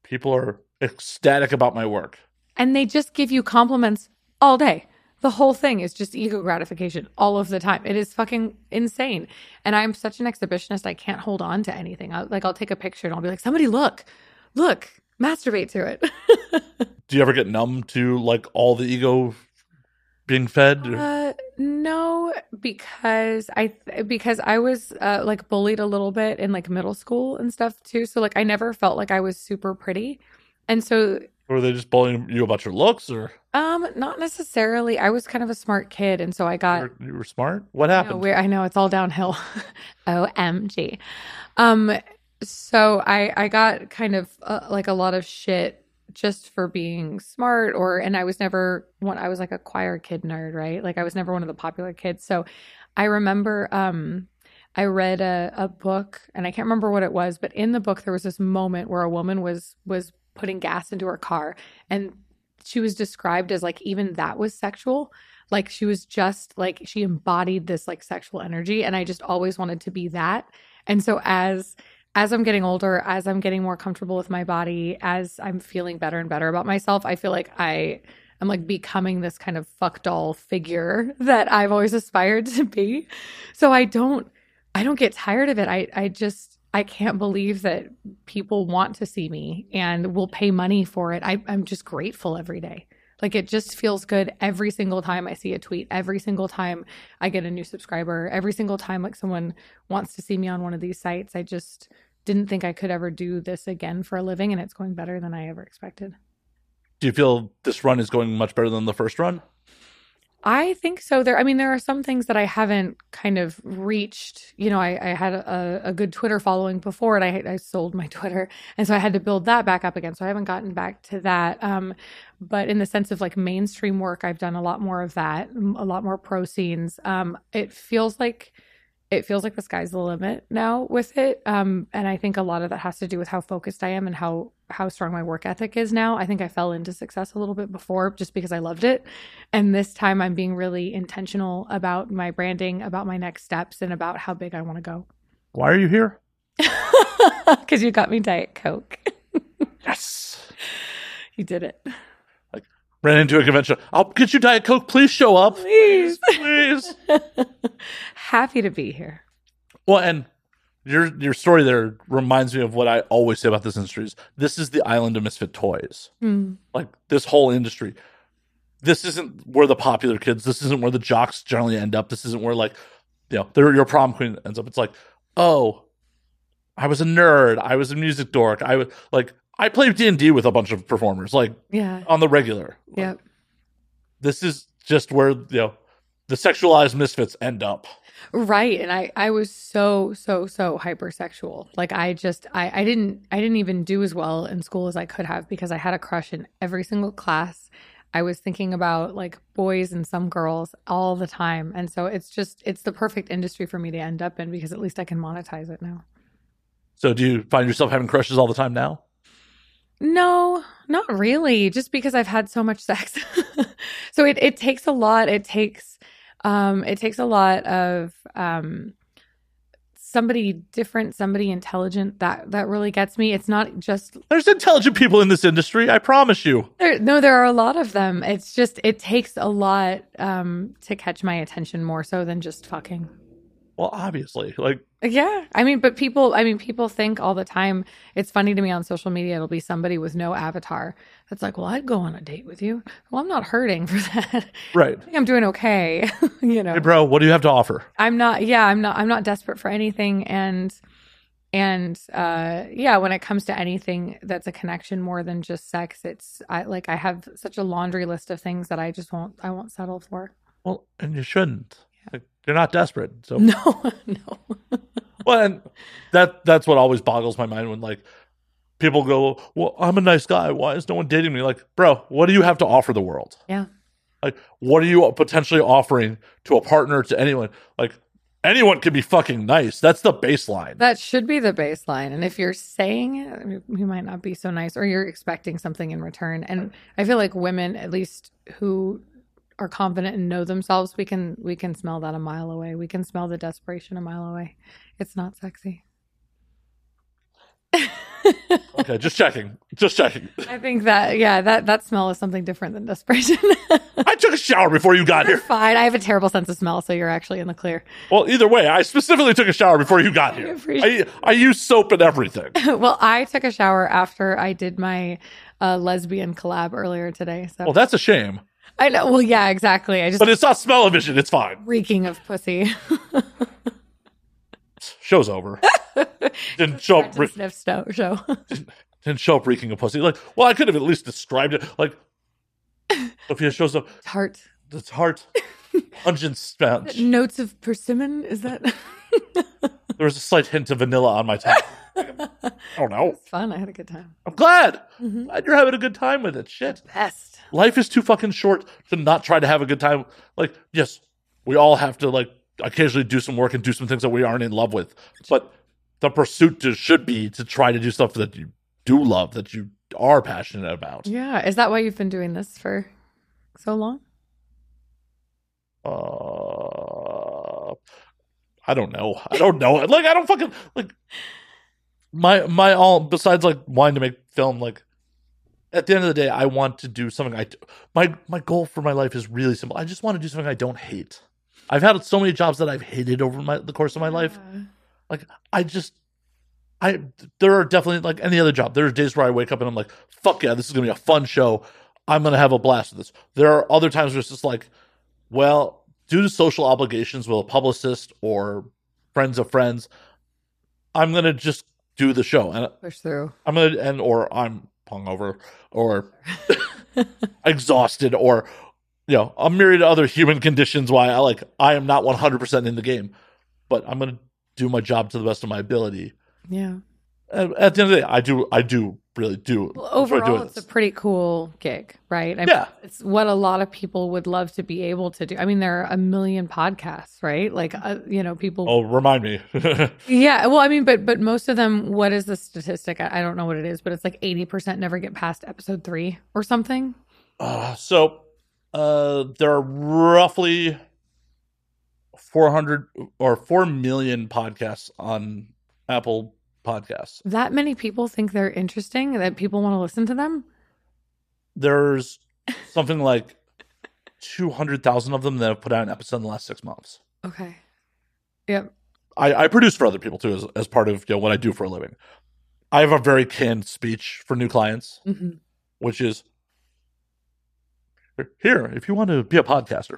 People are ecstatic about my work. And they just give you compliments all day. The whole thing is just ego gratification all of the time. It is fucking insane. And I'm such an exhibitionist, I can't hold on to anything. I, like, I'll take a picture and I'll be like, somebody look, look, masturbate to it. Do you ever get numb to like all the ego being fed? Uh, no, because I because I was uh, like bullied a little bit in like middle school and stuff too. So like I never felt like I was super pretty, and so or are they just bullying you about your looks or um not necessarily. I was kind of a smart kid, and so I got you were, you were smart? What I know, happened? I know it's all downhill. OMG. Um so I I got kind of uh, like a lot of shit just for being smart or and I was never one I was like a choir kid nerd, right? Like I was never one of the popular kids. So I remember um I read a, a book and I can't remember what it was, but in the book there was this moment where a woman was was putting gas into her car and she was described as like even that was sexual like she was just like she embodied this like sexual energy and i just always wanted to be that and so as as i'm getting older as i'm getting more comfortable with my body as i'm feeling better and better about myself i feel like i am like becoming this kind of fuck doll figure that i've always aspired to be so i don't i don't get tired of it i i just I can't believe that people want to see me and will pay money for it. I, I'm just grateful every day. Like it just feels good every single time I see a tweet, every single time I get a new subscriber, every single time like someone wants to see me on one of these sites. I just didn't think I could ever do this again for a living and it's going better than I ever expected. Do you feel this run is going much better than the first run? I think so. There, I mean, there are some things that I haven't kind of reached. You know, I, I had a, a good Twitter following before, and I, I sold my Twitter, and so I had to build that back up again. So I haven't gotten back to that. Um, but in the sense of like mainstream work, I've done a lot more of that, a lot more pro scenes. Um, it feels like it feels like the sky's the limit now with it. Um, and I think a lot of that has to do with how focused I am and how how strong my work ethic is now. I think I fell into success a little bit before just because I loved it. And this time I'm being really intentional about my branding, about my next steps, and about how big I want to go. Why are you here? Because you got me Diet Coke. Yes. You did it. I Ran into a convention. I'll get you Diet Coke. Please show up. Please. Please. Happy to be here. Well, and your your story there reminds me of what I always say about this industry is this is the island of misfit toys. Mm. Like this whole industry. This isn't where the popular kids, this isn't where the jocks generally end up. This isn't where like you know, your prom queen ends up. It's like, oh, I was a nerd. I was a music dork. I was like I played D and D with a bunch of performers, like Yeah. on the regular. Like, Yep. This is just where you know the sexualized misfits end up. Right. And I, I was so, so, so hypersexual. Like I just I, I didn't I didn't even do as well in school as I could have because I had a crush in every single class. I was thinking about like boys and some girls all the time. And so it's just it's the perfect industry for me to end up in because at least I can monetize it now. So do you find yourself having crushes all the time now? No, not really. Just because I've had so much sex. so it, it takes a lot. It takes um it takes a lot of um somebody different, somebody intelligent that that really gets me. It's not just There's intelligent people in this industry, I promise you. there no, there are a lot of them. It's just it takes a lot um to catch my attention more so than just fucking. Well, obviously, like Yeah. I mean, but people, I mean, people think all the time. It's funny to me on social media. It'll be somebody with no avatar that's like, well, I'd go on a date with you. Well, I'm not hurting for that. right. I think I'm doing okay. you know, Hey, bro, what do you have to offer? I'm not, yeah, I'm not, I'm not desperate for anything. And, and, uh, yeah, when it comes to anything that's a connection more than just sex, it's, I like, I have such a laundry list of things that I just won't, I won't settle for. Well, and you shouldn't. You're not desperate. So No, no. well, and that that's what always boggles my mind when like people go, "Well, I'm a nice guy. Why is no one dating me?" Like, bro, what do you have to offer the world? Yeah. Like, what are you potentially offering to a partner to anyone? Like, anyone can be fucking nice. That's the baseline. That should be the baseline. And if you're saying it, you might not be so nice or you're expecting something in return. And I feel like women, at least who are confident and know themselves, we can we can smell that a mile away. We can smell the desperation a mile away. It's not sexy. okay, just checking. Just checking. I think that yeah, that that smell is something different than desperation. I took a shower before you got here. Fine. I have a terrible sense of smell, so you're actually in the clear. Well, either way, I specifically took a shower before you got here. I, appreciate- I use soap and everything. well, I took a shower after I did my uh, lesbian collab earlier today. So Well, that's a shame. I know. Well, yeah, exactly. I just But it's not smell-o-vision. It's fine. reeking of pussy. Show's over. Didn't show up. Re- sniff sto- show. didn't show up reeking of pussy. Like, well, I could have at least described it. Like, Sophia shows up. Tart. It's heart. Pungent stench. Notes of persimmon. Is that There was a slight hint of vanilla on my tongue. I don't know. it's fun? I had a good time. I'm glad. Mhm. Glad you're having a good time with it. Shit. Best. Life is too fucking short to not try to have a good time. Like, yes, we all have to like occasionally do some work and do some things that we aren't in love with. But the pursuit to, should be to try to do stuff that you do love, that you are passionate about. Yeah. Is that why you've been doing this for so long? Uh, I don't know. I don't know. Like, I don't fucking like my my all. Besides, like wanting to make film, like at the end of the day, I want to do something. I my my goal for my life is really simple. I just want to do something I don't hate. I've had so many jobs that I've hated over my the course of my life. Like I just. I there are definitely like any other job. There are days where I wake up and I'm like, "Fuck yeah, this is gonna be a fun show. I'm gonna have a blast with this." There are other times where it's just like, well, due to social obligations with a publicist or friends of friends, I'm gonna just do the show, and Push through. I'm gonna and or I'm hungover or exhausted or you know a myriad of other human conditions why I like I am not 100 percent in the game, but I'm gonna do my job to the best of my ability. Yeah. And at the end of the day, I do I do really do Well, overall, it's a pretty cool gig, right? I mean, Yeah. it's what a lot of people would love to be able to do. I mean, there are a million podcasts, right? Like, uh, you know, people. Oh, remind me. Yeah, well, I mean, but but most of them. What is the statistic? I, I don't know what it is, but it's like eighty percent never get past episode three or something. Uh, so uh, there are roughly 400 or 4 million podcasts on Apple Podcasts. That many people think they're interesting that people want to listen to them. There's something like 200,000 of them that have put out an episode in the last six months. Okay. Yep. I, I produce for other people too, as, as part of you know, what I do for a living. I have a very canned speech for new clients, hmm which is here, if you want to be a podcaster,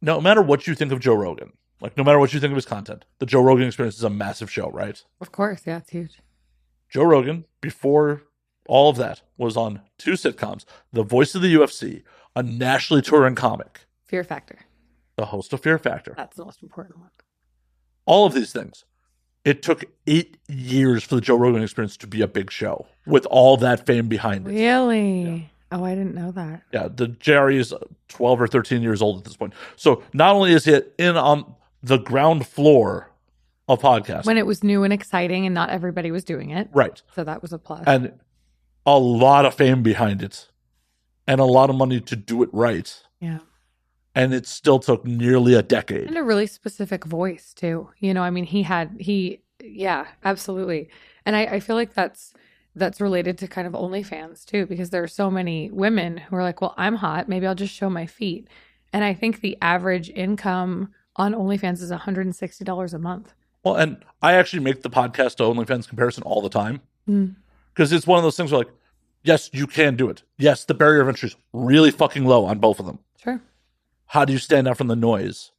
no matter what you think of Joe Rogan, like no matter what you think of his content, the Joe Rogan experience is a massive show, right? Of course, yeah, it's huge. Joe Rogan, before all of that, was on two sitcoms The Voice of the UFC, a nationally touring comic, Fear factor. the host of Fear Factor. That's the most important one. All of these things. It took eight years for the Joe Rogan experience to be a big show with all that fame behind it. Really? Oh, I didn't know that. Yeah, the JRE is 12 or 13 years old at this point. So not only is it in on the ground floor of podcasting, When it was new and exciting, and not everybody was doing it, right, so that was a plus. and a lot of fame behind it, and a lot of money to do it right, yeah. and it still took nearly a decade. and a really specific voice too. You know i mean he had he yeah absolutely. And i, I feel like that's that's related to kind of onlyfans too because there are so many women who are like well i'm hot. Maybe i'll just show my feet. And i think the average income on onlyfans is $160 a month Well, and I actually make the podcast to OnlyFans comparison all the time Mm. because it's one of those things where, like, yes, you can do it. Yes, the barrier of entry is really fucking low on both of them. sure How do you stand out from the noise?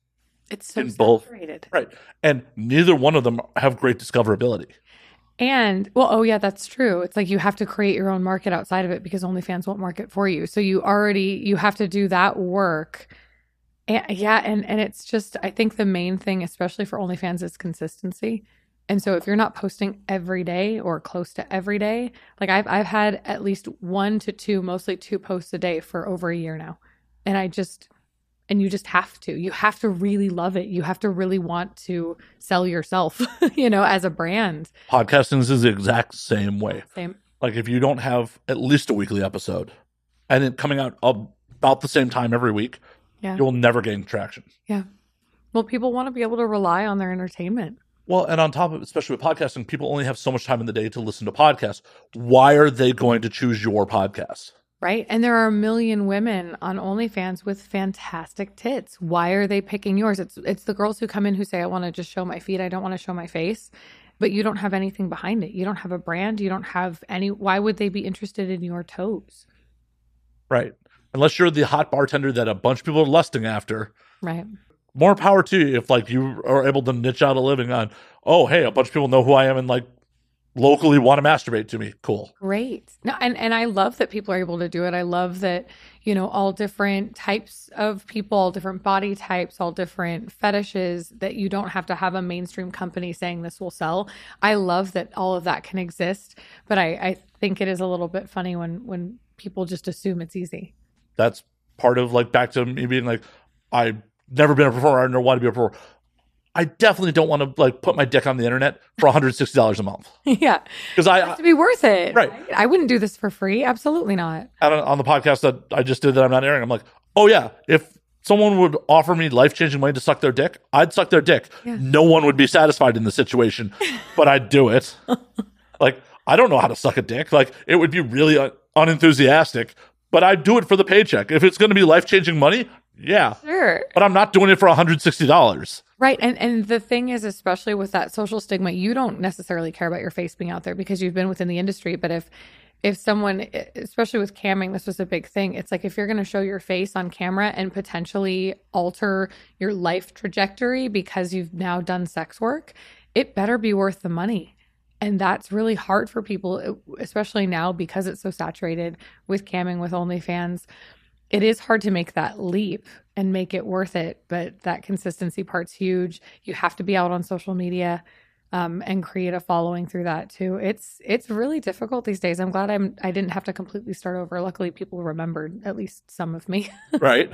it's so In both. Right. And neither one of them have great discoverability. And well, oh yeah, that's true. It's like you have to create your own market outside of it because OnlyFans won't market for you. So you already you have to do that work And, yeah, and and it's just I think the main thing, especially for OnlyFans, is consistency. And so if you're not posting every day or close to every day, like I've I've had at least one to two, mostly two posts a day for over a year now. And I just and you just have to. You have to really love it. You have to really want to sell yourself, you know, as a brand. Podcasting is the exact same way. Same. Like if you don't have at least a weekly episode and it coming out about the same time every week, Yeah. you'll never gain traction. Yeah. Well, people want to be able to rely on their entertainment. Well, and on top of especially with podcasting, people only have so much time in the day to listen to podcasts. Why are they going to choose your podcast? Right. And there are a million women on OnlyFans with fantastic tits. Why are they picking yours? It's it's the girls who come in who say, I want to just show my feet. I don't want to show my face. But you don't have anything behind it. You don't have a brand. You don't have any why would they be interested in your toes? Right. Unless you're the hot bartender that a bunch of people are lusting after. Right. More power to you if like you are able to niche out a living on, oh hey, a bunch of people know who I am and like locally want to masturbate to me. Cool. Great. No, and, and I love that people are able to do it. I love that, you know, all different types of people, all different body types, all different fetishes, that you don't have to have a mainstream company saying this will sell. I love that all of that can exist. But I, I think it is a little bit funny when when people just assume it's easy. That's part of like back to me being like, I've never been a performer, I never want to be a performer. I definitely don't want to like put my dick on the internet for $160 a month. yeah. Because It I, has to be worth it. Right. I wouldn't do this for free. Absolutely not. on, on the podcast that I just did that I'm not airing, I'm like, oh yeah, if someone would offer me life changing money to suck their dick, I'd suck their dick. Yeah. No one would be satisfied in the situation, but I'd do it. like I don't know how to suck a dick. Like it would be really un- unenthusiastic, but I'd do it for the paycheck. If it's going to be life changing money, yeah, Sure. but I'm not doing it for 160 dollars. Right. And and the thing is, especially with that social stigma, you don't necessarily care about your face being out there because you've been within the industry. But if if someone, especially with camming, this was a big thing. It's like if you're going to show your face on camera and potentially alter your life trajectory because you've now done sex work, it better be worth the money. And that's really hard for people, especially now because it's so saturated with camming with OnlyFans. It is hard to make that leap and make it worth it but that consistency part's huge. You have to be out on social media um, and create a following through that too. It's it's really difficult these days. I'm glad i'm i didn't have to completely start over. Luckily people remembered at least some of me Right?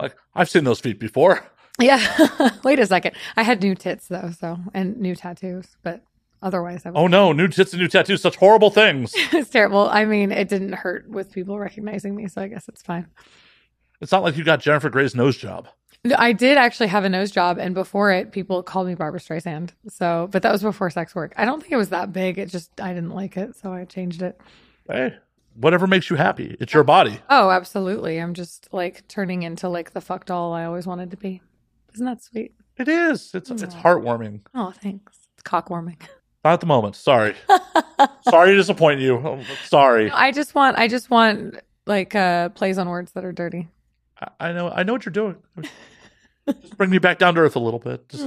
Like I've seen those feet before. yeah. Wait a second. I had new tits though so and new tattoos but otherwise i was Oh no, new tits and new tattoos, such horrible things. it's terrible i mean it didn't hurt with people recognizing me so i guess it's fine It's not like you got Jennifer Grey's nose job. I did actually have a nose job, and before it, people called me Barbra Streisand. So, but that was before sex work. I don't think it was that big. It just I didn't like it, so I changed it. Hey, whatever makes you happy. It's your body. Oh, absolutely. I'm just like turning into like the fuck doll I always wanted to be. Isn't that sweet? It is. It's it's heartwarming. Oh, thanks. It's cock warming. Not at the moment. Sorry. sorry to disappoint you. Oh, Sorry. I just want I just want like uh plays on words that are dirty. I- I know. I know what you're doing. Just bring me back down to earth a little bit. Just,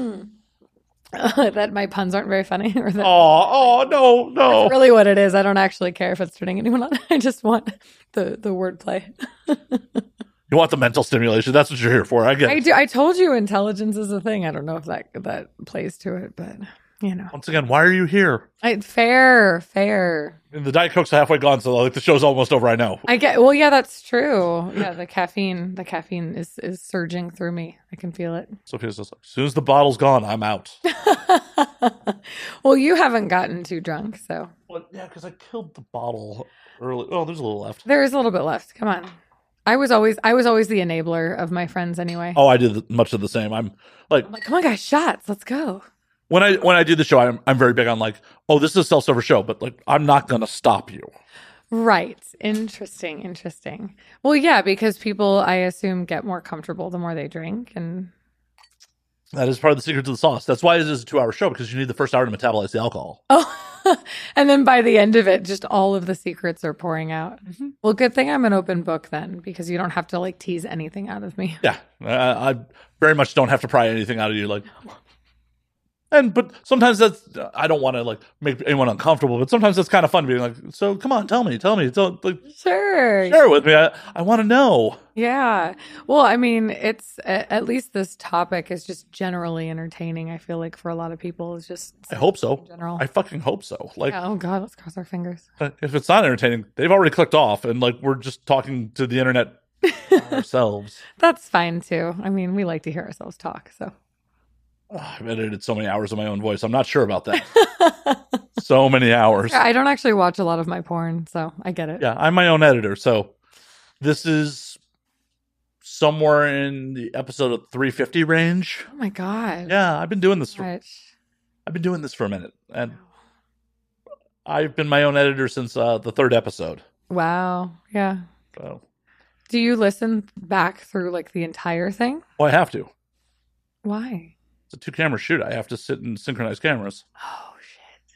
that my puns aren't very funny, or that oh, oh no, no. that's really what it is. I don't actually care if it's turning anyone on. I just want the the wordplay. You want the mental stimulation? That's what you're here for. I get. I do. I told you intelligence is a thing. I don't know if that that plays to it, but you know, Once again, why are you here? I, fair, fair. And the diet coke's halfway gone, so like the show's almost over. I know. I get. Well, yeah, that's true. Yeah, the caffeine, the caffeine is is surging through me. I can feel it. Sophia's just like, as soon as the bottle's gone, I'm out. well, you haven't gotten too drunk, so well, yeah, because I killed the bottle early. Oh, there's a little left. there is a little bit left. Come on. I was always I was always the enabler of my friends anyway. Oh, I did much of the same. I'm like I'm like, come on, guys, shots. Let's go. When I when I do the show, I'm I'm very big on like, oh, this is a self server show, but like I'm not gonna stop you. Right. Interesting. Interesting. Well, yeah, because people, I assume, get more comfortable the more they drink, and That is part of the secret to the sauce. That's why it is a two hour show because you need the first hour to metabolize the alcohol. oh, and then by the end of it, just all of the secrets are pouring out. Mm-hmm. Well, good thing I'm an open book then, because you don't have to like tease anything out of me. Yeah, I, I very much don't have to pry anything out of you. Like, And but sometimes that's I don't want to like make anyone uncomfortable, but sometimes that's kind of fun being like, so come on, tell me, tell me, tell, like, Sure. share it with me. I, I want to know. Yeah. Well, I mean, it's at least this topic is just generally entertaining. I feel like for a lot of people, it's just I hope so. in general. I fucking hope so. Like, Yeah, oh God, let's cross our fingers. Uh, if it's not entertaining, they've already clicked off, and like we're just talking to the internet ourselves. That's fine too. I mean, we like to hear ourselves talk. So I've edited so many hours of my own voice. I'm not sure about that. so many hours. I don't actually watch a lot of my porn, so I get it. Yeah, I'm my own editor. So this is somewhere in the episode of 350 range. Oh my God. Yeah, I've been doing this. For. I've been doing this for a minute, and I've been my own editor since uh, the third episode. Wow. Yeah. So, Do you listen back through like the entire thing? well, I have to. Why? It's a two camera shoot. I have to sit and synchronize cameras. Oh shit.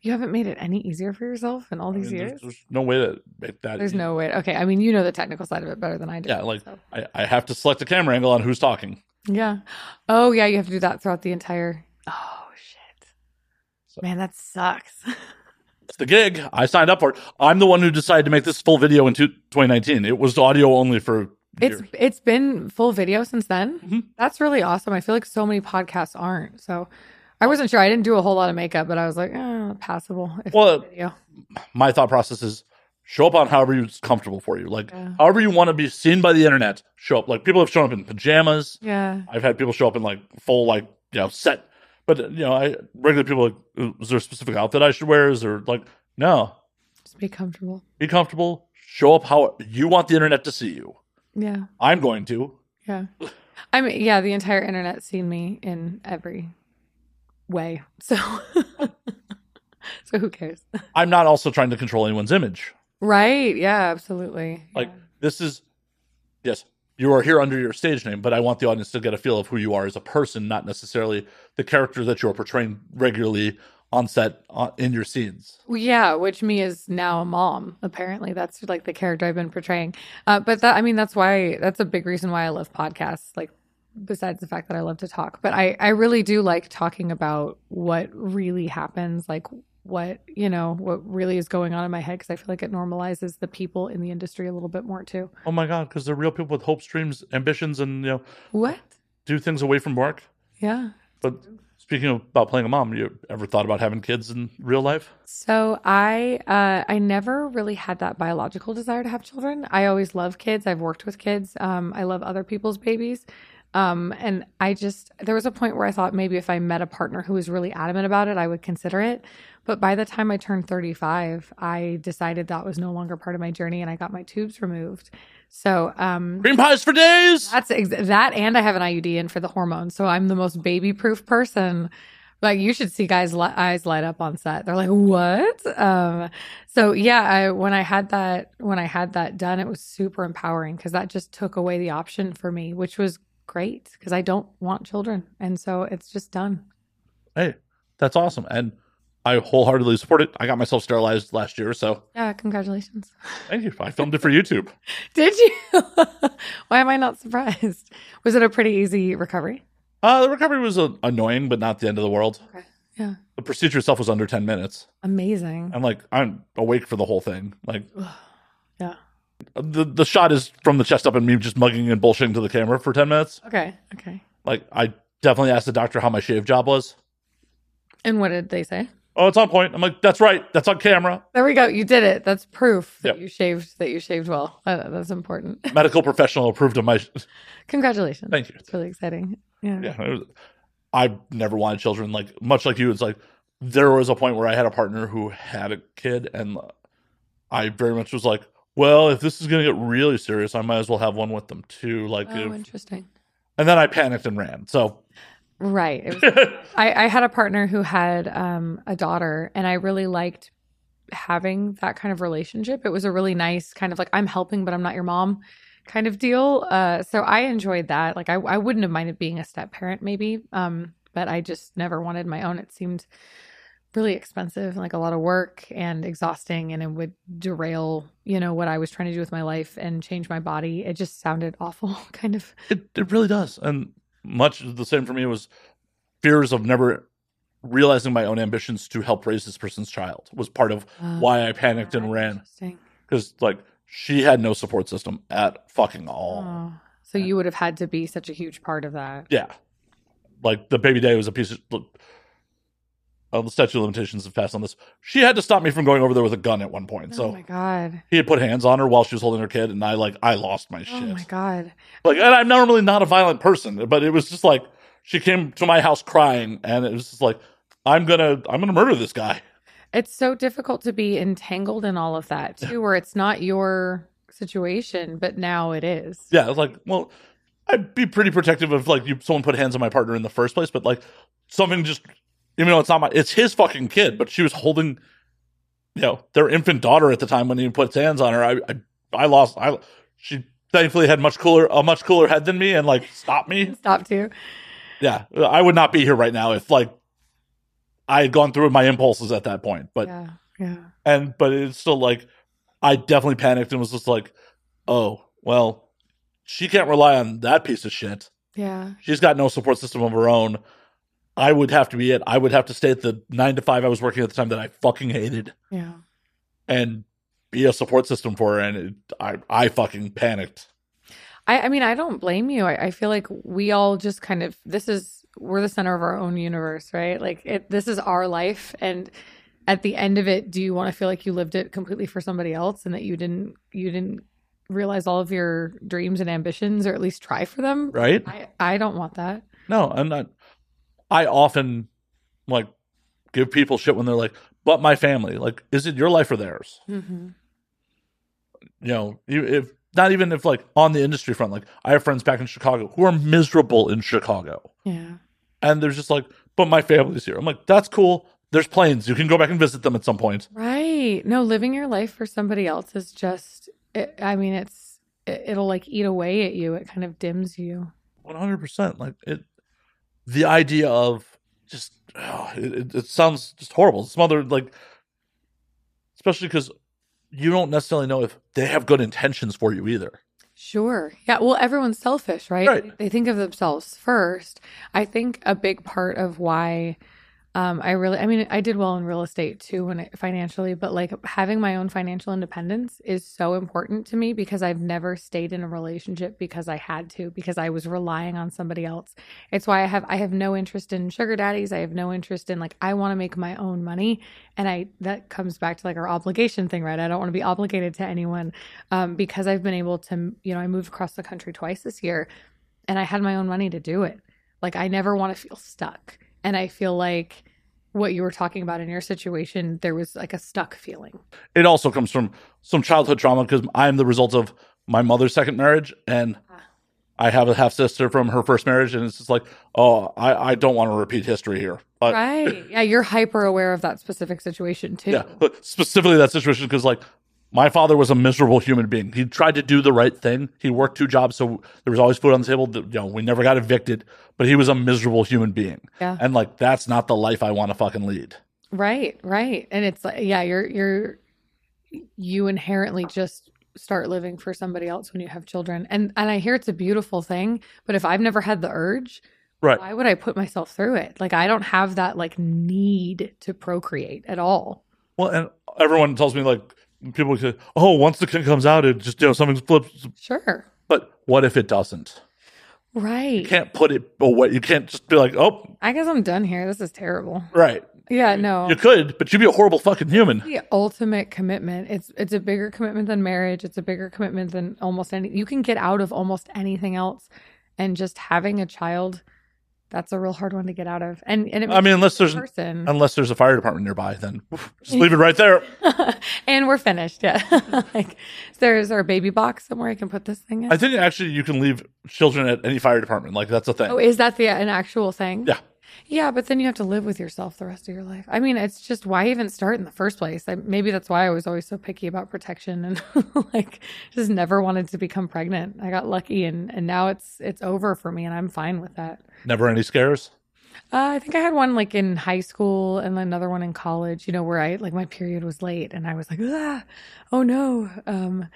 You haven't made it any easier for yourself in all I these mean, years? there's, there's no way to make that. There's easy. no way. Okay, I mean, you know the technical side of it better than I do. Yeah, like so. I, I have to select a camera angle on who's talking. yeah. Oh yeah, you have to do that throughout the entire. Oh shit. So- Man, that sucks. It's the gig. I signed up for it. I'm the one who decided to make this full video in two- 2019. It was audio only for It's years. it's been full video since then. Mhm. That's really awesome. I feel like so many podcasts aren't. So I wasn't sure. I didn't do a whole lot of makeup, but I was like, eh, passable. Well, my thought process is show up on however it's comfortable for you. Like Yeah. however you want to be seen by the internet, show up. Like people have shown up in pajamas. Yeah. I've had people show up in like full like you know set. But you know, I regular people like, is there a specific outfit I should wear? Is there like no? Just be comfortable. Be comfortable. Show up how you want the internet to see you. Yeah. I'm going to. Yeah. I mean, yeah, the entire internet's seen me in every way. So So who cares? I'm not also trying to control anyone's image. Right. Yeah, absolutely. Like Yeah. this is yes, you are here under your stage name, but I want the audience to get a feel of who you are as a person, not necessarily the character that you're portraying regularly on set uh, in your scenes. Yeah, which me is now a mom. Apparently, that's like the character I've been portraying. Uh, but that, I mean, that's why that's a big reason why I love podcasts. Like, besides the fact that I love to talk, but I I really do like talking about what really happens, like what you know, what really is going on in my head, because I feel like it normalizes the people in the industry a little bit more too. Oh my god, because they're real people with hopes, dreams, ambitions, and you know What? do things away from work. Yeah. But speaking of about playing a mom, you ever thought about having kids in real life? So I uh, I never really had that biological desire to have children. I always love kids. I've worked with kids. Um, I love other people's babies. Um, and I just there was a point where I thought maybe if I met a partner who was really adamant about it, I would consider it. But by the time I turned 35, I decided that was no longer part of my journey, and I got my tubes removed. So um, Cream pies for days. that's ex- that, and I have an IUD in for the hormones, so I'm the most baby-proof person. Like you should see guys' li- eyes light up on set. They're like, "What?" Um, so yeah, I when I had that when I had that done, it was super empowering because that just took away the option for me, which was great because I don't want children, and so it's just done. Hey, that's awesome, and I wholeheartedly support it. I got myself sterilized last year, so Yeah, congratulations. thank you. I filmed it for YouTube. Did you? Why am I not surprised? Was it a pretty easy recovery? Uh, the recovery was uh, annoying, but not the end of the world. Okay. Yeah. The procedure itself was under 10 minutes. Amazing. I'm like, I'm awake for the whole thing. Like, Yeah. the, the shot is from the chest up and me just mugging and bullshitting to the camera for 10 minutes. Okay. Okay. Like, I definitely asked the doctor how my shave job was. And what did they say? Oh, it's on point. I'm like, that's right. That's on camera. There we go. You did it. That's proof that you shaved. That you shaved well. That- that's important. Medical professional approved of my. Congratulations. Thank you. It's really exciting. Yeah. Yeah. Was, I never wanted children. Like, much like you, it's like there was a point where I had a partner who had a kid, and I very much was like, well, if this is going to get really serious, I might as well have one with them too. Like, Oh, if, interesting. and then I panicked and ran. So, Right. It was, I, I had a partner who had um, a daughter, and I really liked having that kind of relationship. It was a really nice kind of like I'm helping, but I'm not your mom kind of deal. Uh, so I enjoyed that. Like I, I wouldn't have minded being a step parent, maybe, um, but I just never wanted my own. It seemed really expensive, like a lot of work and exhausting, and it would derail, you know, what I was trying to do with my life and change my body. It just sounded awful, kind of. it, it really does. And much the same for me was fears of never realizing my own ambitions to help raise this person's child was part of Uh, why I panicked and ran because like she had no support system at fucking all. Oh. So you would have had to be such a huge part of that. Yeah, like the baby day was a piece of. Uh, the statute of limitations have passed on this. She had to stop me from going over there with a gun at one point. oh So my god. he had put hands on her while she was holding her kid, and I like I lost my shit. Oh my god. Like, and I'm normally not a violent person, but it was just like she came to my house crying, and it was just like I'm gonna I'm gonna murder this guy. It's so difficult to be entangled in all of that too, where it's not your situation, but now it is. Yeah, it's like well, I'd be pretty protective of like you someone put hands on my partner in the first place, but like something just even though it's not my it's his fucking kid, but she was holding you know their infant daughter at the time when he puts hands on her. I I, I lost I she thankfully had much cooler a much cooler head than me and like stopped me. Stop too. Yeah, I would not be here right now if like I had gone through my impulses at that point. But yeah. Yeah. and but it's still like I definitely panicked and was just like, oh well, she can't rely on that piece of shit. Yeah. She's got no support system of her own. I would have to be it. I would have to stay at the nine to five I was working at the time that I fucking hated Yeah. and be a support system for her. And it, I, I fucking panicked. I, I mean, I don't blame you. I, I feel like we all just kind of this is we're the center of our own universe, right? Like it, this is our life, and at the end of it, do you want to feel like you lived it completely for somebody else and that you didn't you didn't realize all of your dreams and ambitions, or at least try for them? Right? I I don't want that. No, I'm not. I often like give people shit when they're like, but my family. Like, is it your life or theirs? Mm-hmm. You know, you- if not even if like on the industry front, like I have friends back in Chicago who are miserable in Chicago. Yeah. And they're just like, but my family's here. I'm like, that's cool. There's planes. You can go back and visit them at some point. Right. No, living your life for somebody else is just. It, I mean, it's it, it'll like eat away at you. It kind of dims you. One hundred percent. Like it, the idea of just oh, it, it, sounds just horrible. Smothered like, especially because you don't necessarily know if they have good intentions for you either. Sure. Yeah. Well, everyone's selfish, right? Right. They think of themselves first. I think a big part of why um, I really, I mean, I did well in real estate too, when it, financially, but like having my own financial independence is so important to me because I've never stayed in a relationship because I had to, because I was relying on somebody else. It's why I have, I have no interest in sugar daddies. I have no interest in like, I want to make my own money. And I, that comes back to like our obligation thing, right? I don't want to be obligated to anyone um, because I've been able to, you know, I moved across the country twice this year and I had my own money to do it. Like I never want to feel stuck. And I feel like what you were talking about in your situation, there was like a stuck feeling. It also comes from some childhood trauma because I'm the result of my mother's second marriage, and Ah. I have a half sister from her first marriage, and it's just like, oh, I, I don't want to repeat history here. But right. Yeah. You're hyper aware of that specific situation too. yeah, but specifically that situation because like my father was a miserable human being. He tried to do the right thing. He worked two jobs, so there was always food on the table. You know, we never got evicted, but he was a miserable human being. Yeah. And like that's not the life I want to fucking lead. Right. Right. And it's like, yeah, you're, you're, you inherently just start living for somebody else when you have children. And, and I hear it's a beautiful thing, but if I've never had the urge, Right. why would I put myself through it? Like, I don't have that like need to procreate at all. Well, and everyone tells me like people say, "Oh, once the kid comes out, it just you know something flips." Sure. But what if it doesn't? Right. You can't put it away. You can't just be like, "Oh, I guess I'm done here. This is terrible. right." Yeah, no. You could, but you'd be a horrible fucking human. the ultimate commitment. It's it's a bigger commitment than marriage. It's a bigger commitment than almost any. You can get out of almost anything else, and just having a child, that's a real hard one to get out of. And and it I mean, unless there's person. unless there's a fire department nearby, then just leave it right there. and we're finished. Yeah, like is there is there a baby box somewhere I can put this thing in? I think actually you can leave children at any fire department. Like that's a thing. oh, is that the an actual thing? Yeah. Yeah, but then you have to live with yourself the rest of your life. I mean, it's just why even start in the first place? I, maybe that's why I was always so picky about protection and like just never wanted to become pregnant. I got lucky and and now it's it's over for me and I'm fine with that. Never any scares. Uh, I think I had one like in high school and another one in college, you know, where I like my period was late and I was like, ah, oh no. Um,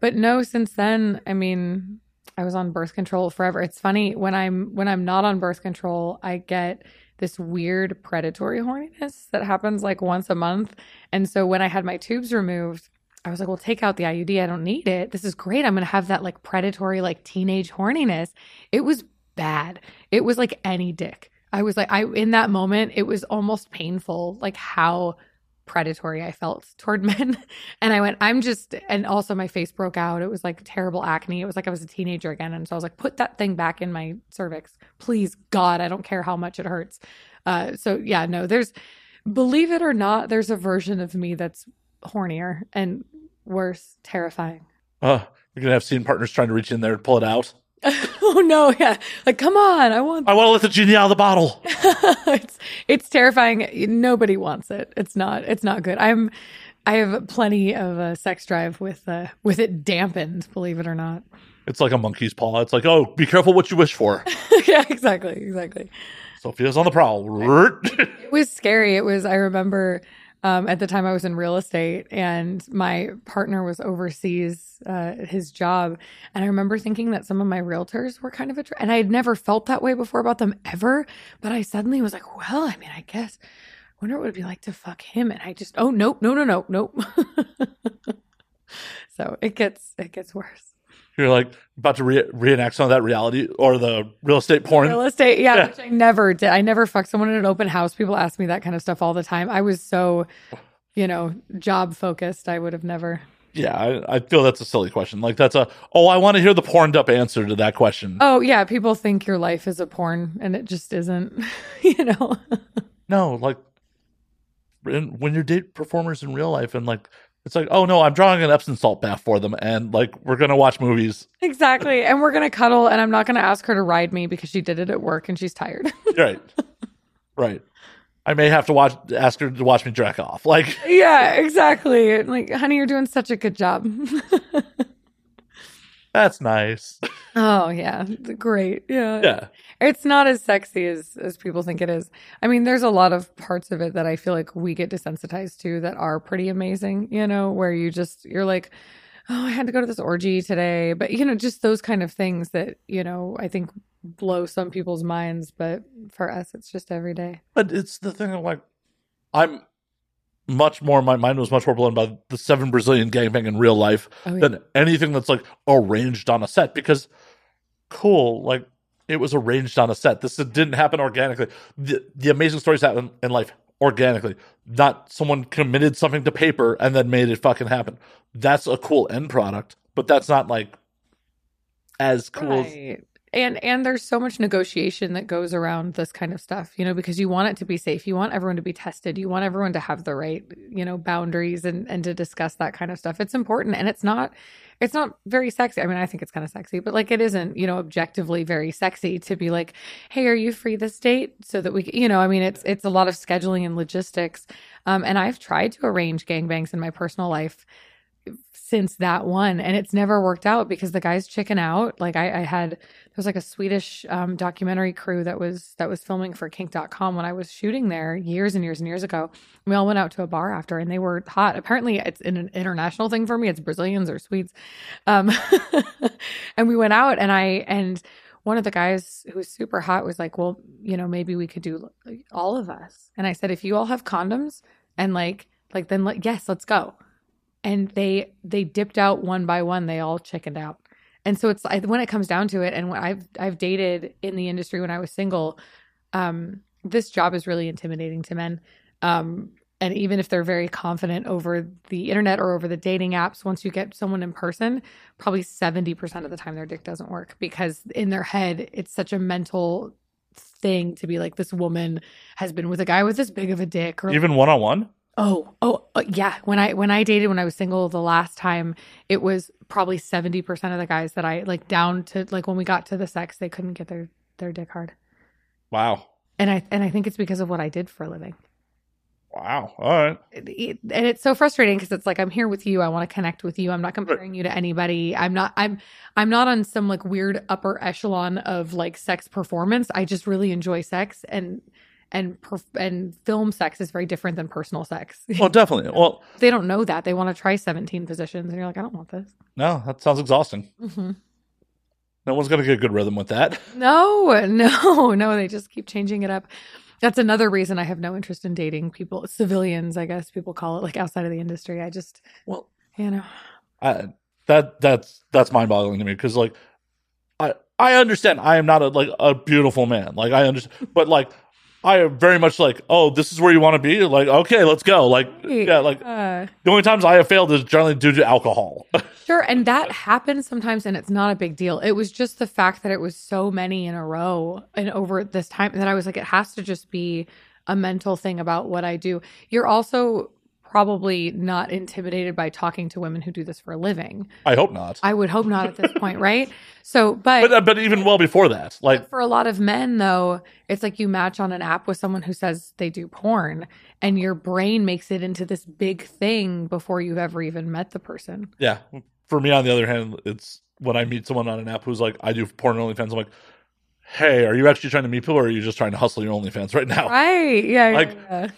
but no, since then, I mean, I was on birth control forever. It's funny when I'm when I'm not on birth control, I get this weird predatory horniness that happens like once a month. And so when I had my tubes removed, I was like, well, take out the IUD. I don't need it. This is great. I'm going to have that like predatory, like teenage horniness. It was bad. It was like any dick. I was like, I, in that moment, it was almost painful, like how predatory I felt toward men. and I went, I'm just, and also my face broke out. It was like terrible acne. It was like I was a teenager again. And so I was like, put that thing back in my cervix. Please, God, I don't care how much it hurts. Uh, so yeah, no, there's, believe it or not, there's a version of me that's hornier and worse, terrifying. Uh, you're gonna have scene partners trying to reach in there and pull it out. oh no, yeah. Like, come on, I want I want to let the genie out of the bottle. it's it's terrifying. Nobody wants it. It's not it's not good. I'm I have plenty of a sex drive with uh with it dampened, believe it or not. It's like a monkey's paw. It's like, oh, be careful what you wish for. yeah, exactly, exactly. Sophia's on the prowl. It was scary. It was I remember um, at the time I was in real estate and my partner was overseas uh, his job. And I remember thinking that some of my realtors were kind of a, and I had never felt that way before about them ever. But I suddenly was like, well, I mean, I guess, I wonder what it'd be like to fuck him. And I just, oh, nope, no, no, no, nope. so it gets, it gets worse. You're like about to re- reenact some of that reality or the real estate porn. Real estate, yeah, Yeah. which I never did. I never fucked someone in an open house. People ask me that kind of stuff all the time. I was so, you know, job focused. I would have never. Yeah, I, I feel that's a silly question. Like that's a oh, I want to hear the porned up answer to that question. Oh yeah, people think your life is a porn, and it just isn't. you know. No, like when you're date performers in real life and like it's like oh no, I'm drawing an Epsom salt bath for them and like we're gonna watch movies. Exactly. And we're going to cuddle, and I'm not going to ask her to ride me because she did it at work and she's tired. right, right. I may have to watch ask her to watch me jack off. Like yeah, exactly. Like, honey, you're doing such a good job. that's nice. oh, yeah. Great. Yeah. Yeah, It's not as sexy as, as people think it is. I mean, there's a lot of parts of it that I feel like we get desensitized to that are pretty amazing, you know, where you just, you're like, oh, I had to go to this orgy today. But, you know, just those kind of things that, you know, I think blow some people's minds. But for us, it's just every day. but it's the thing of like I'm much more. My mind was much more blown by the seven Brazilian gangbang in real life Oh, yeah. than anything that's like arranged on a set because cool like it was arranged on a set this didn't happen organically the, the amazing stories happen in life organically not someone committed something to paper and then made it fucking happen that's a cool end product but that's not like as cool as, Right. And and there's so much negotiation that goes around this kind of stuff, you know, because you want it to be safe. You want everyone to be tested. You want everyone to have the right, you know, boundaries and and to discuss that kind of stuff. It's important and it's not it's not very sexy. I mean, I think it's kind of sexy, but like it isn't, you know, objectively very sexy to be like, "Hey, are you free this date?" so that we, you know, I mean, it's it's a lot of scheduling and logistics. Um and I've tried to arrange gangbangs in my personal life since that one and it's never worked out because the guys chicken out. Like i, I had there was like a swedish um, documentary crew that was that was filming for kink.com when i was shooting there years and years and years ago. We all went out to a bar after and they were hot. Apparently it's an international thing for me. It's brazilians or swedes. Um, and we went out and i and one of the guys who was super hot was like well you know maybe we could do all of us. And i said if you all have condoms and like like then like yes let's go and they they dipped out one by one. They all chickened out. And so it's when it comes down to it and i've i've dated in the industry when i was single um this job is really intimidating to men. Um and even if they're very confident over the internet or over the dating apps once you get someone in person probably 70% of the time their dick doesn't work because in their head it's such a mental thing to be like this woman has been with a guy with this big of a dick or even one-on-one Oh, oh, uh, yeah. When I when I dated when I was single the last time, it was probably seventy percent of the guys that I like down to like when we got to the sex, they couldn't get their their dick hard, wow and I and I think it's because of what I did for a living. wow all right and it's so frustrating because it's like I'm here with you. I want to connect with you. I'm not comparing you to anybody. I'm not. I'm. I'm not on some like weird upper echelon of like sex performance. I just really enjoy sex and and and film sex is very different than personal sex. well definitely well they don't know that. They want to try 17 positions, and you're like, I don't want this. no that sounds exhausting hmm no one's gonna get a good rhythm with that No, no, no. They just keep changing it up. That's another reason I have no interest in dating people, civilians, I guess people call it, like outside of the industry. I just, Well, you know, I, that that's that's mind boggling to me because like I I understand I am not a like a beautiful man like I understand but like I am very much like oh this is where you want to be like okay let's go like yeah like uh, the only times I have failed is generally due to alcohol Sure, and that happens sometimes, and it's not a big deal. It was just the fact that it was so many in a row and over this time that I was like, it has to just be a mental thing about what I do. You're also probably not intimidated by talking to women who do this for a living. I hope not I would hope not at this point, right? So, but, but uh, but even well before that like for a lot of men, though, it's like you match on an app with someone who says they do porn, and your brain makes it into this big thing before you've ever even met the person. yeah for me on the other hand it's when I meet someone on an app who's like I do porn and OnlyFans I'm like hey are you actually trying to meet people or are you just trying to hustle your OnlyFans right now Right? Yeah. yeah, Like- yeah.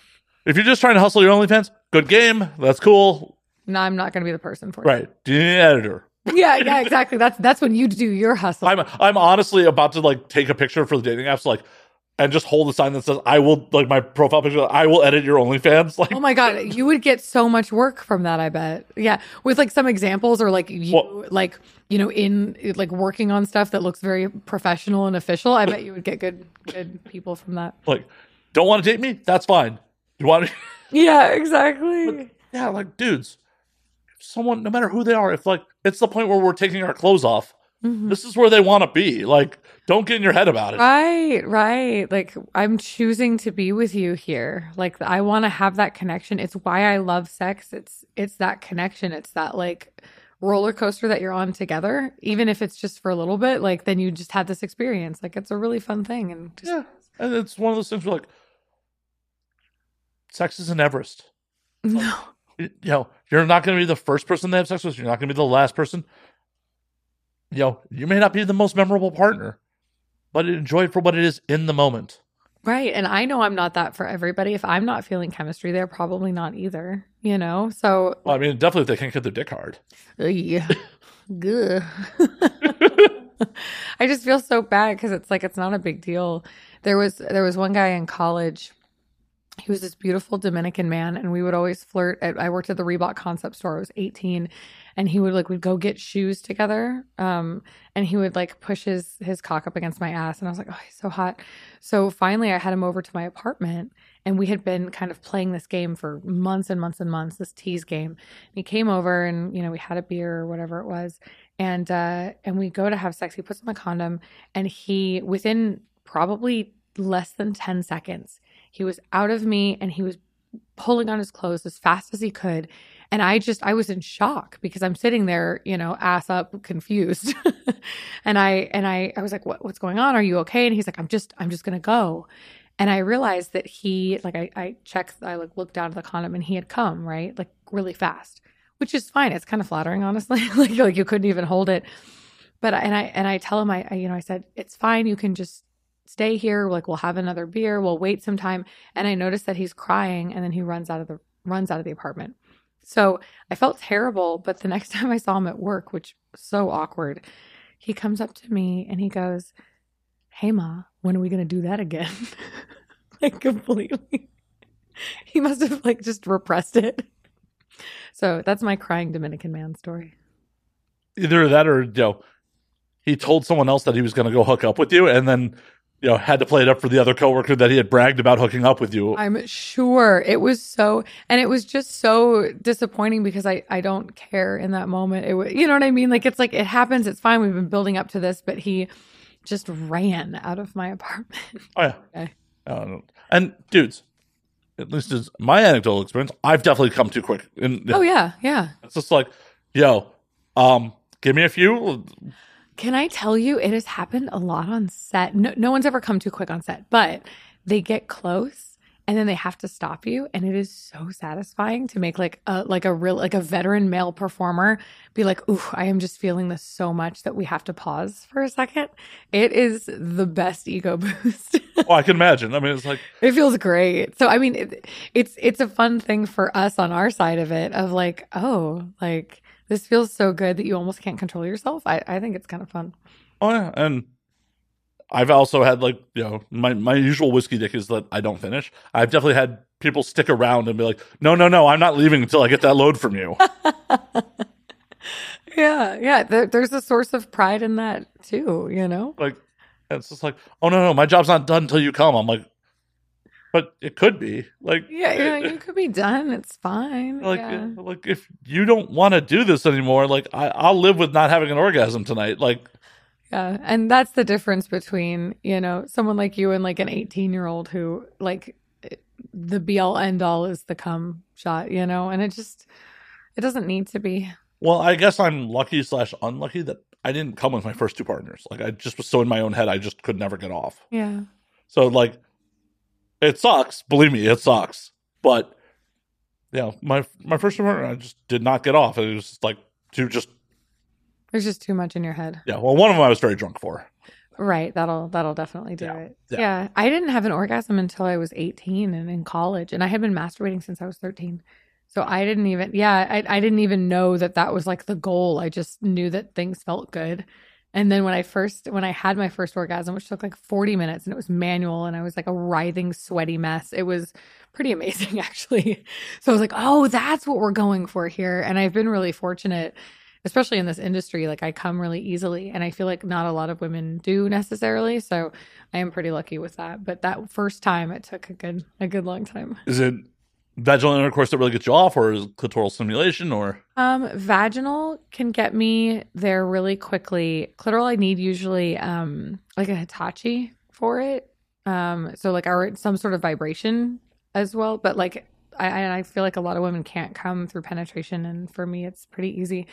If you're just trying to hustle your OnlyFans good game that's cool No, I'm not going to be the person for right. you. right the editor Yeah, yeah, exactly. That's that's when you do your hustle. I'm I'm honestly about to like take a picture for the dating apps, like, and just hold a sign that says I will like my profile picture. I will edit your OnlyFans. Like, oh my god, you would get so much work from that. I bet. Yeah, with like some examples or like you Well- like you know in like working on stuff that looks very professional and official. I bet you would get good good people from that. like, don't want to date me? That's fine. You want? to? Yeah, exactly. yeah, like dudes. If someone, no matter who they are, if like it's the point where we're taking our clothes off, Mhm. this is where they want to be. Like, don't get in your head about it. Right, right. Like I'm choosing to be with you here. Like I want to have that connection. It's why I love sex. It's it's that connection. It's that like roller coaster that you're on together. Even if it's just for a little bit, like then you just had this experience. Like it's a really fun thing and just Yeah, and it's one of those things where like, sex is an Everest. no. you know, you're not going to be the first person they have sex with. You're not going to be the last person. You know, you may not be the most memorable partner, but enjoy it for what it is in the moment. Right. And I know I'm not that for everybody. If I'm not feeling chemistry, they're probably not either, you know? So Well, I mean, definitely if they can't get their dick hard. Yeah. Good. I just feel so bad because it's like it's not a big deal. There was there was one guy in college. He was this beautiful Dominican man, and we would always flirt. At, I worked at the Reebok concept store. I was 18, and he would like we'd go get shoes together. Um, and he would like push his his cock up against my ass, and I was like, oh, he's so hot. So finally, I had him over to my apartment, and we had been kind of playing this game for months and months and months. This tease game. He came over, and you know we had a beer or whatever it was, and uh, and we go to have sex. He puts on the condom, and he within probably less than ten seconds, he was out of me, and he was pulling on his clothes as fast as he could. And I just, I was in shock because I'm sitting there, you know, ass up, confused. and I, and I, I was like, what, what's going on? Are you okay? And he's like, I'm just, I'm just going to go. And I realized that he, like, I, I checked, I like looked down at the condom and he had come, right? Like really fast, which is fine. It's kind of flattering, honestly. like, like you couldn't even hold it. But, and I, and I tell him, I, I, you know, I said, it's fine. You can just stay here. Like we'll have another beer. We'll wait some time. And I noticed that he's crying and then he runs out of the, runs out of the apartment. So I felt terrible, but the next time I saw him at work, which so awkward, he comes up to me and he goes, Hey Ma, when are we gonna do that again? like completely. He must have like just repressed it. So that's my crying Dominican man story. Either that or, you know, he told someone else that he was going to go hook up with you and then, you know, had to play it up for the other coworker that he had bragged about hooking up with you. I'm sure it was so, and it was just so disappointing because I I don't care in that moment. It was, you know what I mean? Like it's like it happens. It's fine. We've been building up to this, but he just ran out of my apartment. Oh, yeah. Okay. Uh, and dudes, at least is my anecdotal experience, I've definitely come too quick. And Oh yeah, yeah. it's just like, yo, um, give me a few. Can I tell you, it has happened a lot on set. No, no one's ever come too quick on set, but they get close and then they have to stop you, and it is so satisfying to make like a like a real like a veteran male performer be like, "Ooh, I am just feeling this so much that we have to pause for a second. It is the best ego boost. Oh, I can imagine. I mean, it's like, it feels great. So I mean, it, it's it's a fun thing for us on our side of it of like, oh, like this feels so good that you almost can't control yourself. I I think it's kind of fun. oh yeah, and I've also had like you know my my usual whiskey dick is that I don't finish. I've definitely had people stick around and be like, no, no, no, I'm not leaving until I get that load from you. Yeah, yeah. There, there's a source of pride in that too. You know. like it's just like, oh no, no, my job's not done until you come. I'm like, but it could be like Yeah, yeah. You could be done. It's fine. like yeah. Eh, like if you don't want to do this anymore, like I, I'll live with not having an orgasm tonight. Like Yeah, and that's the difference between, you know, someone like you and like an 18 year old who, like, eh, the be all end all is the cum shot, you know, and it just, it doesn't need to be. Well, I guess I'm lucky slash unlucky that I didn't come with my first two partners. Like I just was so in my own head, I just could never get off. Yeah. So like, it sucks. Believe me, it sucks. But yeah, my my first partner, I just did not get off. It was just like to just There's just too much in your head. yeah. Well, one of them I was very drunk for. Right. That'll, that'll definitely do Yeah, it. yeah. Yeah. I didn't have an orgasm until I was 18 and in college, and I had been masturbating since I was 13. So I didn't even, yeah, I, I didn't even know that that was like the goal. I just knew that things felt good. And then when I first, when I had my first orgasm, which took like 40 minutes and it was manual and I was like a writhing, sweaty mess, it was pretty amazing actually. So I was like, oh, that's what we're going for here. And I've been really fortunate, especially in this industry. Like I come really easily and I feel like not a lot of women do necessarily. So I am pretty lucky with that. But that first time it took a good, a good long time. Is it vaginal intercourse that really gets you off, or is clitoral stimulation, or Um, vaginal can get me there really quickly. Clitoral, I need usually um like a Hitachi for it. Um, so like or some sort of vibration as well. But like I, I feel like a lot of women can't come through penetration, and for me, it's pretty easy.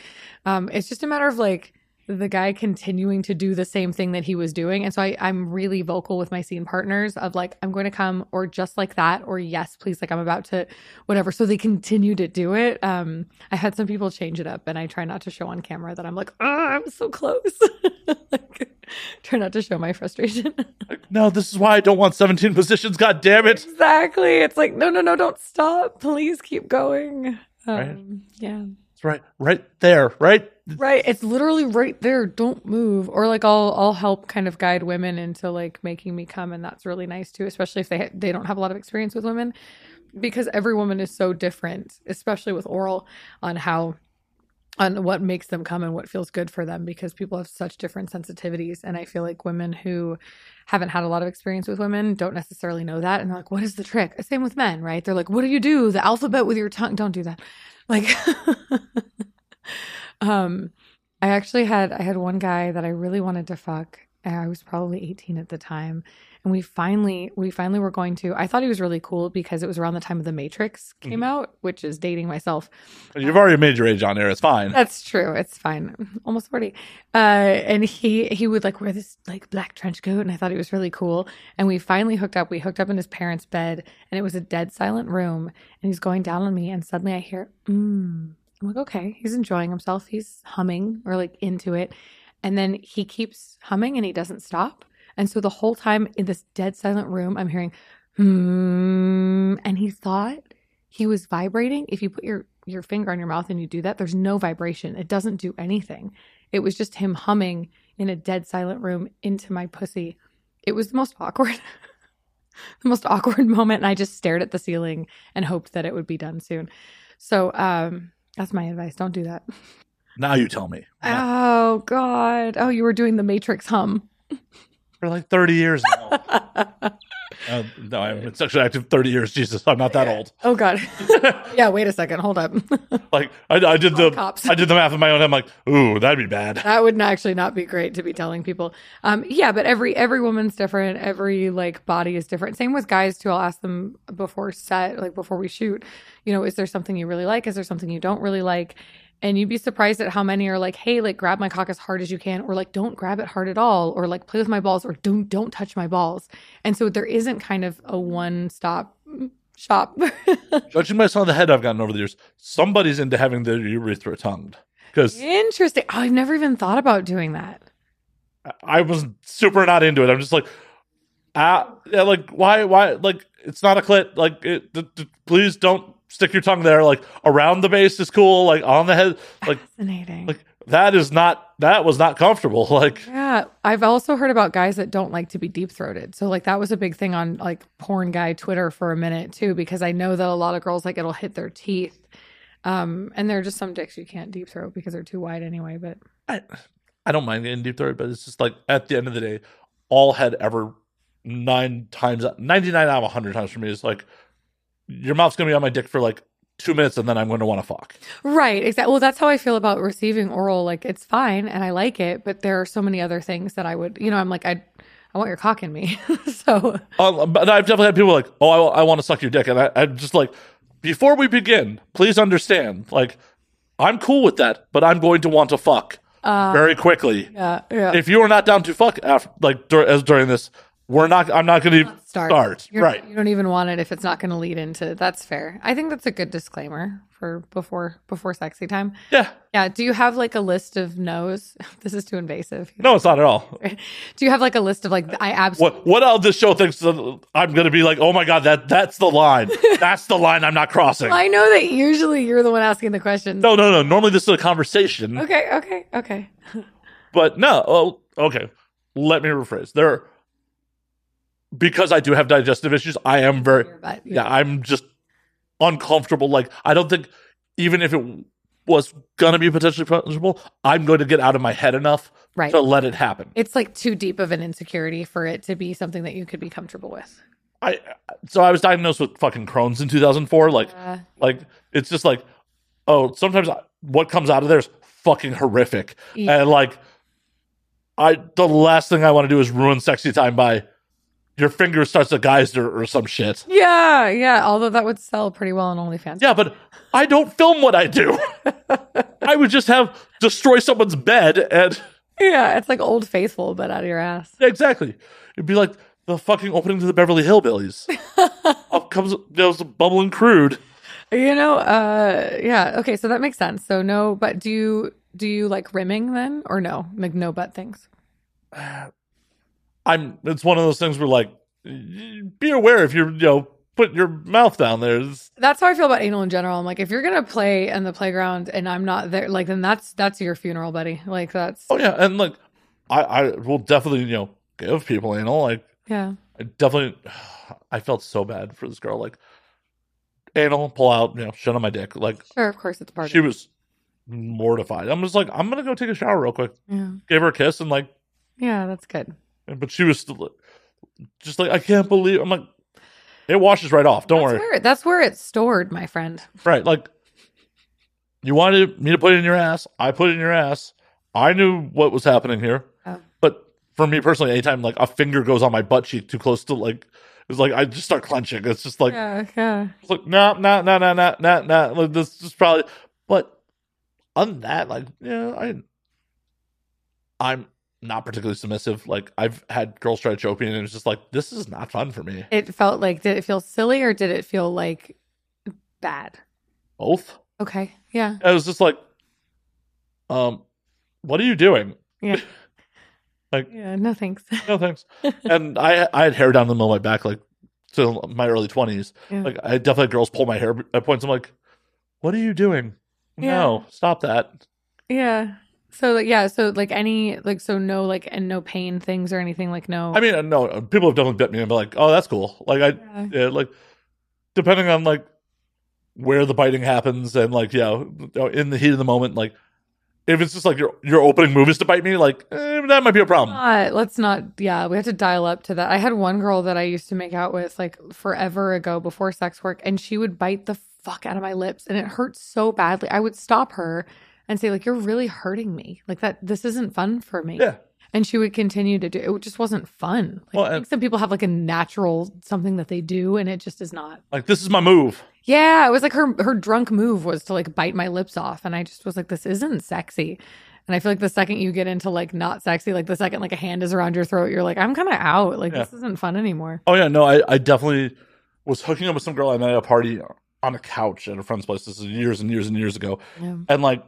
Um, it's just a matter of like the guy continuing to do the same thing that he was doing. And so I, I'm really vocal with my scene partners of like, I'm going to come or just like that, or yes, please, like I'm about to whatever. So they continue to do it. Um, I had some people change it up and I try not to show on camera that I'm like, oh, I'm so close. like, try not to show my frustration. no, this is why I don't want 17 positions. God damn it! exactly. It's like, no, no, no, don't stop. Please keep going. Um, Right. Yeah. It's right, right there, right. Right. It's literally right there. Don't move. Or like I'll I'll help kind of guide women into like making me come and that's really nice too, especially if they they don't have a lot of experience with women because every woman is so different, especially with oral on how on what makes them come and what feels good for them because people have such different sensitivities and I feel like women who haven't had a lot of experience with women don't necessarily know that and they're like what is the trick? Same with men, right? They're like what do you do? The alphabet with your tongue. Don't do that. Like um I actually had I had one guy that I really wanted to fuck. and I was probably 18 at the time. And we finally we finally were going to I thought he was really cool because it was around the time of the Matrix came out, which is dating myself. You've already made your age on air. It's fine. That's true. It's fine. I'm Almost 40. Uh and he he would like wear this like black trench coat and I thought he was really cool. And we finally hooked up. We hooked up in his parents' bed and it was a dead silent room and he's going down on me and suddenly I hear mm. I'm like, okay, he's enjoying himself. He's humming or like into it. And then he keeps humming and he doesn't stop. And so the whole time in this dead silent room, I'm hearing, hmm. And he thought he was vibrating. If you put your, your finger on your mouth and you do that, there's no vibration. It doesn't do anything. It was just him humming in a dead silent room into my pussy. It was the most awkward, the most awkward moment. And I just stared at the ceiling and hoped that it would be done soon. So, um, that's my advice. Don't do that. Now you tell me. Oh God! Oh, you were doing the Matrix hum. For like 30 years now. Uh, no, I'm been sexually active 30 years. Jesus, I'm not that old. Oh God! yeah. Wait a second. Hold up. Like I, I did the cops. I did the math in my own. I'm like, ooh, that'd be bad. that would actually not be great to be telling people. Um, yeah, but every every woman's different. Every like body is different. Same with guys too. I'll ask them before set, like before we shoot. You know, is there something you really like? Is there something you don't really like? And you'd be surprised at how many are like, "Hey, like grab my cock as hard as you can," or like, "Don't grab it hard at all," or like, "Play with my balls," or "Don't don't touch my balls." And so there isn't kind of a one stop shop. Judging by some of the head I've gotten over the years, somebody's into having their urethra tongued. Because Interesting. Oh, I've never even thought about doing that. I was super not into it. I'm just like, ah, yeah, like why, why, like it's not a clit. Like, it, d- d- please don't stick your tongue there. Like around the base is cool. Like on the head, like Fascinating. like that is not that was not comfortable. Like Yeah, I've also heard about guys that don't like to be deep throated. So like that was a big thing on like porn guy Twitter for a minute too, because I know that a lot of girls like it'll hit their teeth. Um, and there are just some dicks you can't deep throat because they're too wide anyway. But I, I don't mind getting deep throated, but it's just like at the end of the day, all head ever nine times, ninety nine out of hundred times for me is like your mouth's gonna be on my dick for like two minutes, and then I'm going to want to fuck. right, exactly. Well, that's how I feel about receiving oral. Like it's fine and I like it, but there are so many other things that I would, you know, I'm like I, I want your cock in me. so Uh, but I've definitely had people like, oh, I, I want to suck your dick, and I, I'm just like, before we begin, please understand, like, I'm cool with that, but I'm going to want to fuck very quickly. yeah, yeah. If you are not down to fuck after, like, dur- as during this, we're not. I'm not going to start. start. Right. You don't even want it if it's not going to lead into. That's fair. I think that's a good disclaimer for before before sexy time. Yeah. Yeah. Do you have like a list of no's? This is too invasive. No, it's not at all. Do you have like a list of like I absolutely What what else this show thinks I'm going to be like? Oh my god, that that's the line. that's the line I'm not crossing. I know that usually you're the one asking the questions. No, no, no. Normally this is a conversation, Okay, okay, okay. but no. Oh, okay. Let me rephrase. There, because I do have digestive issues. I am very yeah. I'm just uncomfortable. Like I don't think even if it was gonna be potentially punishable, I'm going to get out of my head enough Right. to let it happen. It's like too deep of an insecurity for it to be something that you could be comfortable with. I so I was diagnosed with fucking Crohn's in 2004. Like Uh, like it's just like oh sometimes I- what comes out of there is fucking horrific Yeah. and like I the last thing I want to do is ruin sexy time by your finger starts a geyser or some shit. yeah, yeah. Although that would sell pretty well on OnlyFans. Yeah, but I don't film what I do. I would just have destroy someone's bed and Yeah, it's like Old Faithful, but out of your ass. exactly. It'd be like the fucking opening to the Beverly Hillbillies. Up comes there's a bubbling crude. You know, uh yeah, okay, so that makes sense. So no, but do you do you like rimming then or no? Like no butt things. I'm. It's one of those things where like, be aware if you're you know put your mouth down there. It's- That's how I feel about anal in general. I'm like, if you're gonna play in the playground and I'm not there, like then that's that's your funeral, buddy. Like that's oh yeah, and like, I I will definitely you know give people anal. Like, yeah. I definitely, I felt so bad for this girl. Like, anal pull out, you know, shit on my dick. Like, Sure, of course it's part she was mortified. I'm just like, I'm gonna go take a shower real quick. Yeah. Gave her a kiss and like, Yeah, that's good. But she was still just like, I can't believe. I'm like, it washes right off. Don't that's worry. Where, that's where it's stored, my friend. Right. Like you wanted me to put it in your ass. I put it in your ass. I knew what was happening here. Oh. But for me personally, anytime like a finger goes on my butt cheek too close to like it's like I just start clenching. It's just like yeah, yeah. it's like no, no, no, no, no, no, no. Like this is probably but than that, like, yeah, I I'm not particularly submissive. Like I've had girls try to choke me and it was just like, this is not fun for me. It felt like did it feel silly or did it feel like bad? Both. Okay. Yeah. I was just like, um, what are you doing? Yeah. Like- yeah, no thanks. No thanks. and I I had hair down the middle of my back like till my early twenties. Yeah. Like I definitely had girls pull my hair at points. I'm like, what are you doing? No, stop that. Yeah. So like yeah, so like any like so no like and no pain things or anything like no. I mean, no, people have definitely bit me and be like, oh, that's cool. Like I, Yeah. yeah, like depending on like where the biting happens and like yeah, in the heat of the moment, like if it's just like your your opening move is to bite me, like eh, that might be a problem. not, let's not yeah, we have to dial up to that. I had one girl that I used to make out with like forever ago before sex work and she would bite the fuck out of my lips and it hurt so badly. I would stop her and say like you're really hurting me. Like that this isn't fun for me. Yeah. And she would continue to do it. just wasn't fun. Like, Well, I think some people have like a natural something that they do and it just is not. Like this is my move. Yeah, it was like her her drunk move was to like bite my lips off, and I just was like, this isn't sexy. And I feel like the second you get into like not sexy, like the second like a hand is around your throat, you're like, I'm kind of out. Like Yeah. this isn't fun anymore. Oh yeah, no, I, I definitely was hooking up with some girl I met at a party on a couch at a friend's place. This is years and years and years ago. Yeah. And like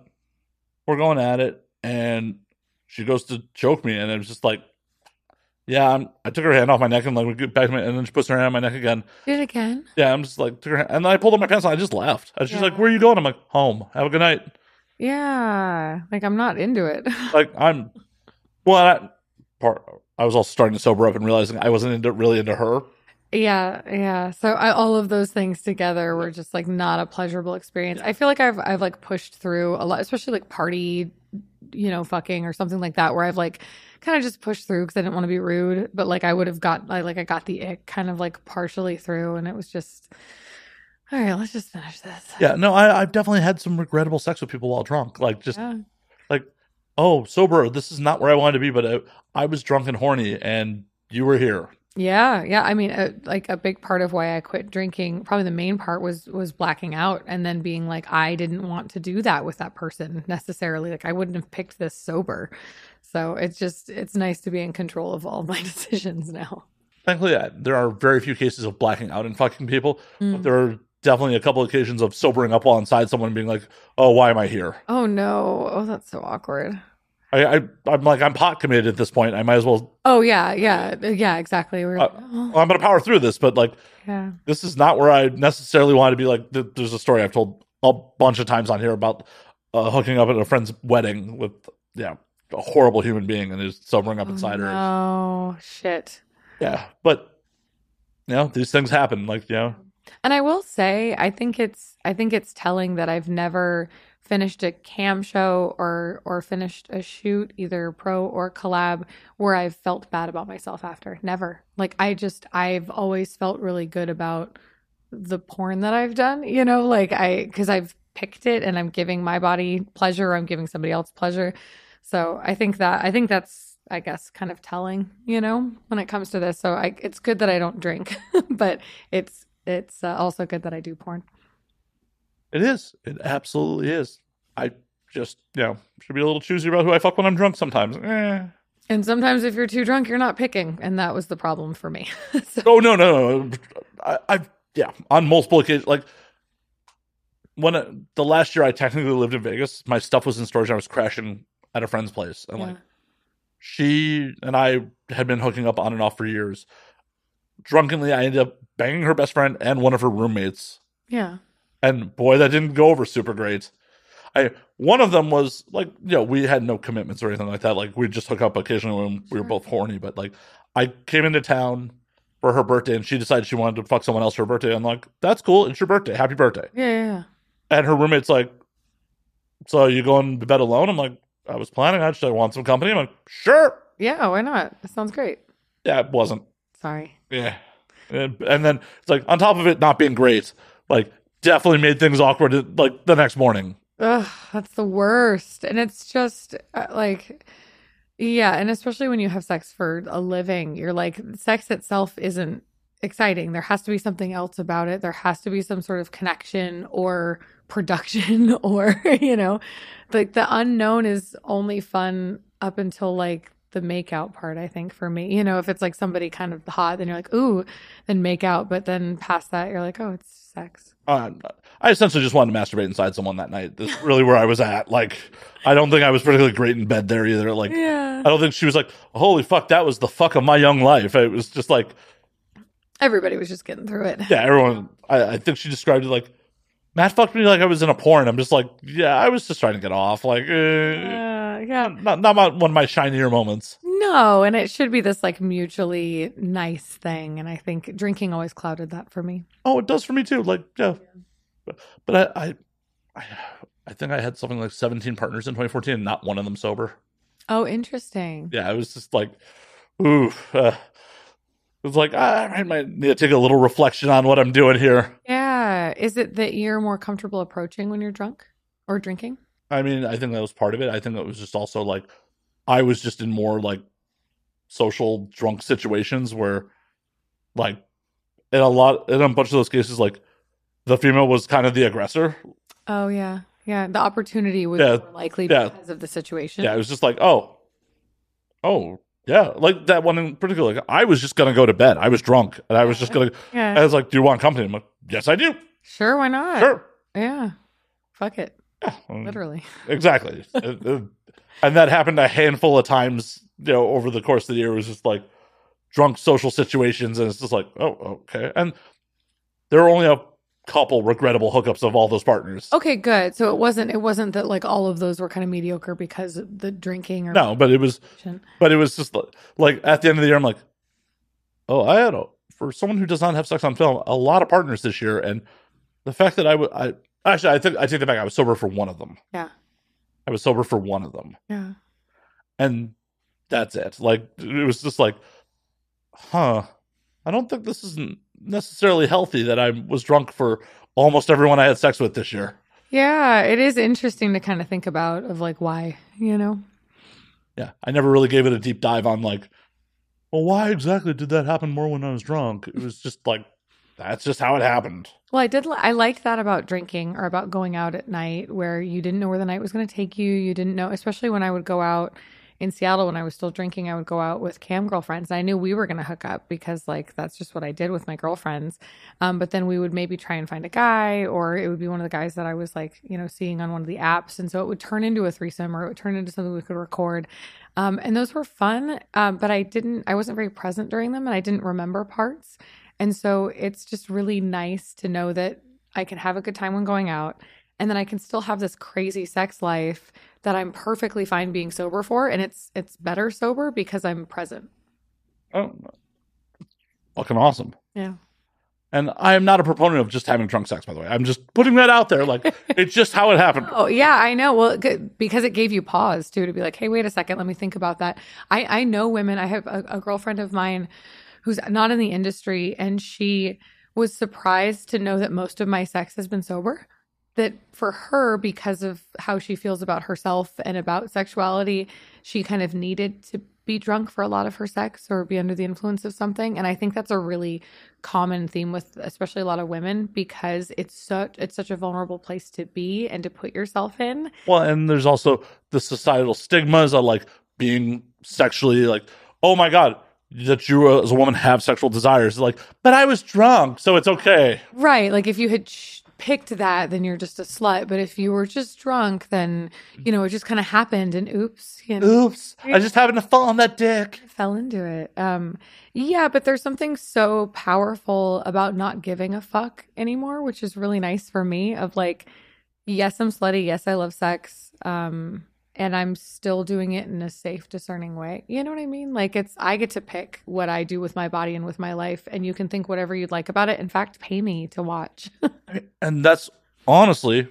we're going at it and she goes to choke me and it was just like yeah, I'm, I took her hand off my neck and like we get back to my, and then she puts her hand on my neck again. Do it again. Yeah, I'm just like took her hand, and then I pulled up my pants and I just left. And she's Yeah. like, "Where are you going?" I'm like, "Home. Have a good night." Yeah. Like I'm not into it. Like I'm, well, I, part I was also starting to sober up and realizing I wasn't into really into her. Yeah, yeah. So I, all of those things together were just like not a pleasurable experience. I feel like I've I've like pushed through a lot, especially like party, you know, fucking or something like that, where I've like kind of just pushed through because I didn't want to be rude, but like I would have got I, like I got the ick kind of like partially through, and it was just all right. Let's just finish this. Yeah, no, I, I've definitely had some regrettable sex with people while drunk. Like just Yeah. like, oh, sober, this is not where I wanted to be, but I, I was drunk and horny, and you were here. Yeah, yeah. I mean, uh, like a big part of why I quit drinking, probably the main part was was blacking out and then being like, I didn't want to do that with that person necessarily. Like, I wouldn't have picked this sober. So it's just it's nice to be in control of all my decisions now. Thankfully, uh, there are very few cases of blacking out and fucking people, Mm. but there are definitely a couple occasions of sobering up while inside someone and being like, "Oh, why am I here?" Oh no! Oh, that's so awkward. I, I I'm like I'm pot committed at this point. I might as well. Oh yeah, yeah, yeah. Exactly. We're Uh, oh, I'm gonna power through this, but like yeah. this is not where I necessarily want to be. Like th- there's a story I've told a bunch of times on here about uh, hooking up at a friend's wedding with yeah a horrible human being and is sobering up inside her. Oh shit. Yeah, but you know these things happen. Like you know, And I will say, I think it's I think it's telling that I've never finished a cam show or or finished a shoot, either pro or collab, where I've felt bad about myself after. Never. Like I just I've always felt really good about the porn that I've done, you know, like I because I've picked it and I'm giving my body pleasure, or I'm giving somebody else pleasure. So I think that I think that's I guess kind of telling, you know, when it comes to this. So I it's good that I don't drink, but it's it's uh, also good that I do porn. It is. It absolutely is. I just you know should be a little choosy about who I fuck when I'm drunk. Sometimes. Eh. And sometimes if you're too drunk, you're not picking, and that was the problem for me. so, Oh no no no! I, I've yeah on multiple occasions like when uh the last year I technically lived in Vegas, my stuff was in storage. and I was crashing at a friend's place, and yeah. like she and I had been hooking up on and off for years. Drunkenly, I ended up banging her best friend and one of her roommates, yeah. And boy, that didn't go over super great. I one of them was like, you know, we had no commitments or anything like that. Like we'd just hook up occasionally when we were both horny. But like, I came into town for her birthday, and she decided she wanted to fuck someone else for her birthday. I'm like, that's cool. It's your birthday. Happy birthday. Yeah, yeah, yeah. And her roommate's like, so you going to bed alone? I'm like, I was planning on. She's like, want some company? I'm like, sure. Yeah, why not? That sounds great. Yeah, it wasn't. Sorry. Yeah. And, and then it's like on top of it not being great, like definitely made things awkward. Like the next morning. Ugh, that's the worst. And it's just uh, like, yeah. And especially when you have sex for a living, you're like, sex itself isn't exciting. There has to be something else about it. There has to be some sort of connection or production or, you know, like the unknown is only fun up until like the make out part, I think, for me. You know, if it's like somebody kind of hot, then you're like, ooh, then make out. But then past that, you're like, oh, it's sex. Uh, I essentially just wanted to masturbate inside someone that night. That's really where I was at. Like, I don't think I was particularly great in bed there either. Like, Yeah. I don't think she was like, "Holy fuck, that was the fuck of my young life." It was just like, Everybody was just getting through it. yeah, everyone. I, I think she described it like, Matt fucked me like I was in a porn. I'm just like, yeah, I was just trying to get off. Like, eh, Uh, yeah. not not my, one of my shinier moments. No, and it should be this like mutually nice thing. And I think drinking always clouded that for me. Oh, it does for me too. Like, yeah, but, but I, I, I, think I had something like 17 partners in 2014, and not one of them sober. Oh, interesting. yeah, I was just like, ooh, uh, it was like ah, I might need to take a little reflection on what I'm doing here. Yeah. Is it that you're more comfortable approaching when you're drunk or drinking? I mean, I think that was part of it. I think it was just also like I was just in more like social drunk situations where, like, in a lot, in a bunch of those cases, like the female was kind of the aggressor. Oh, yeah. Yeah. The opportunity was Yeah. more likely Yeah. because of the situation. Yeah, it was just like, oh, oh, yeah, like that one in particular. Like, I was just gonna go to bed. I was drunk, and I was just gonna. Yeah. I was like, "Do you want company?" I'm like, "Yes, I do." Sure. Why not? Sure. Yeah. Fuck it. Um, Literally. Exactly. Uh, uh, and that happened a handful of times, you know, over the course of the year. It was just like drunk social situations, and it's just like, oh, okay. And there were only a couple regrettable hookups of all those partners. Okay, good. So it wasn't it wasn't that like all of those were kind of mediocre because of the drinking or No, but it was but it was just li- like at the end of the year, I'm like, oh, I had a for someone who does not have sex on film, a lot of partners this year, and the fact that I would, I actually, I think I take that back. I was sober for one of them. Yeah. I was sober for one of them, Yeah. and that's it. Like it was just like, huh, I don't think this isn't necessarily healthy that I was drunk for almost everyone I had sex with this year. Yeah, it is interesting to kind of think about of like why, you know. Yeah, I never really gave it a deep dive on like, well, why exactly did that happen more when I was drunk? It was just like, that's just how it happened. Well, I did. I liked that about drinking or about going out at night, where you didn't know where the night was going to take you. You didn't know, especially when I would go out in Seattle when I was still drinking. I would go out with cam girlfriends. I knew we were going to hook up because, like, that's just what I did with my girlfriends. Um, but then we would maybe try and find a guy, or it would be one of the guys that I was like, you know, seeing on one of the apps, and so it would turn into a threesome, or it would turn into something we could record. Um, and those were fun, um, but I didn't. I wasn't very present during them, and I didn't remember parts. And so it's just really nice to know that I can have a good time when going out and then I can still have this crazy sex life that I'm perfectly fine being sober for and it's it's better sober because I'm present. Oh, fucking awesome. Yeah. And I am not a proponent of just having drunk sex, by the way. I'm just putting that out there. Like, it's just how it happened. Oh, yeah, I know. Well, because it gave you pause too to be like, "Hey, wait a second, let me think about that." I I know women. I have a, a girlfriend of mine who's not in the industry and she was surprised to know that most of my sex has been sober. That for her, because of how she feels about herself and about sexuality, she kind of needed to be drunk for a lot of her sex or be under the influence of something. And I think that's a really common theme with especially a lot of women because it's such it's such a vulnerable place to be and to put yourself in. Well, and there's also the societal stigmas of like being sexually like, oh my God, that you as a woman have sexual desires. Like, but I was drunk, so it's okay. Right. Like if you had ch- picked that, then you're just a slut. But if you were just drunk, then, you know, it just kind of happened and oops, you know, Oops, I just happened to fall on that dick. fell into it. Um, yeah, but there's something so powerful about not giving a fuck anymore, which is really nice for me of like, yes, I'm slutty. Yes, I love sex. Um, and I'm still doing it in a safe, discerning way. You know what I mean? Like it's I get to pick what I do with my body and with my life, and you can think whatever you'd like about it. In fact, pay me to watch. And that's honestly,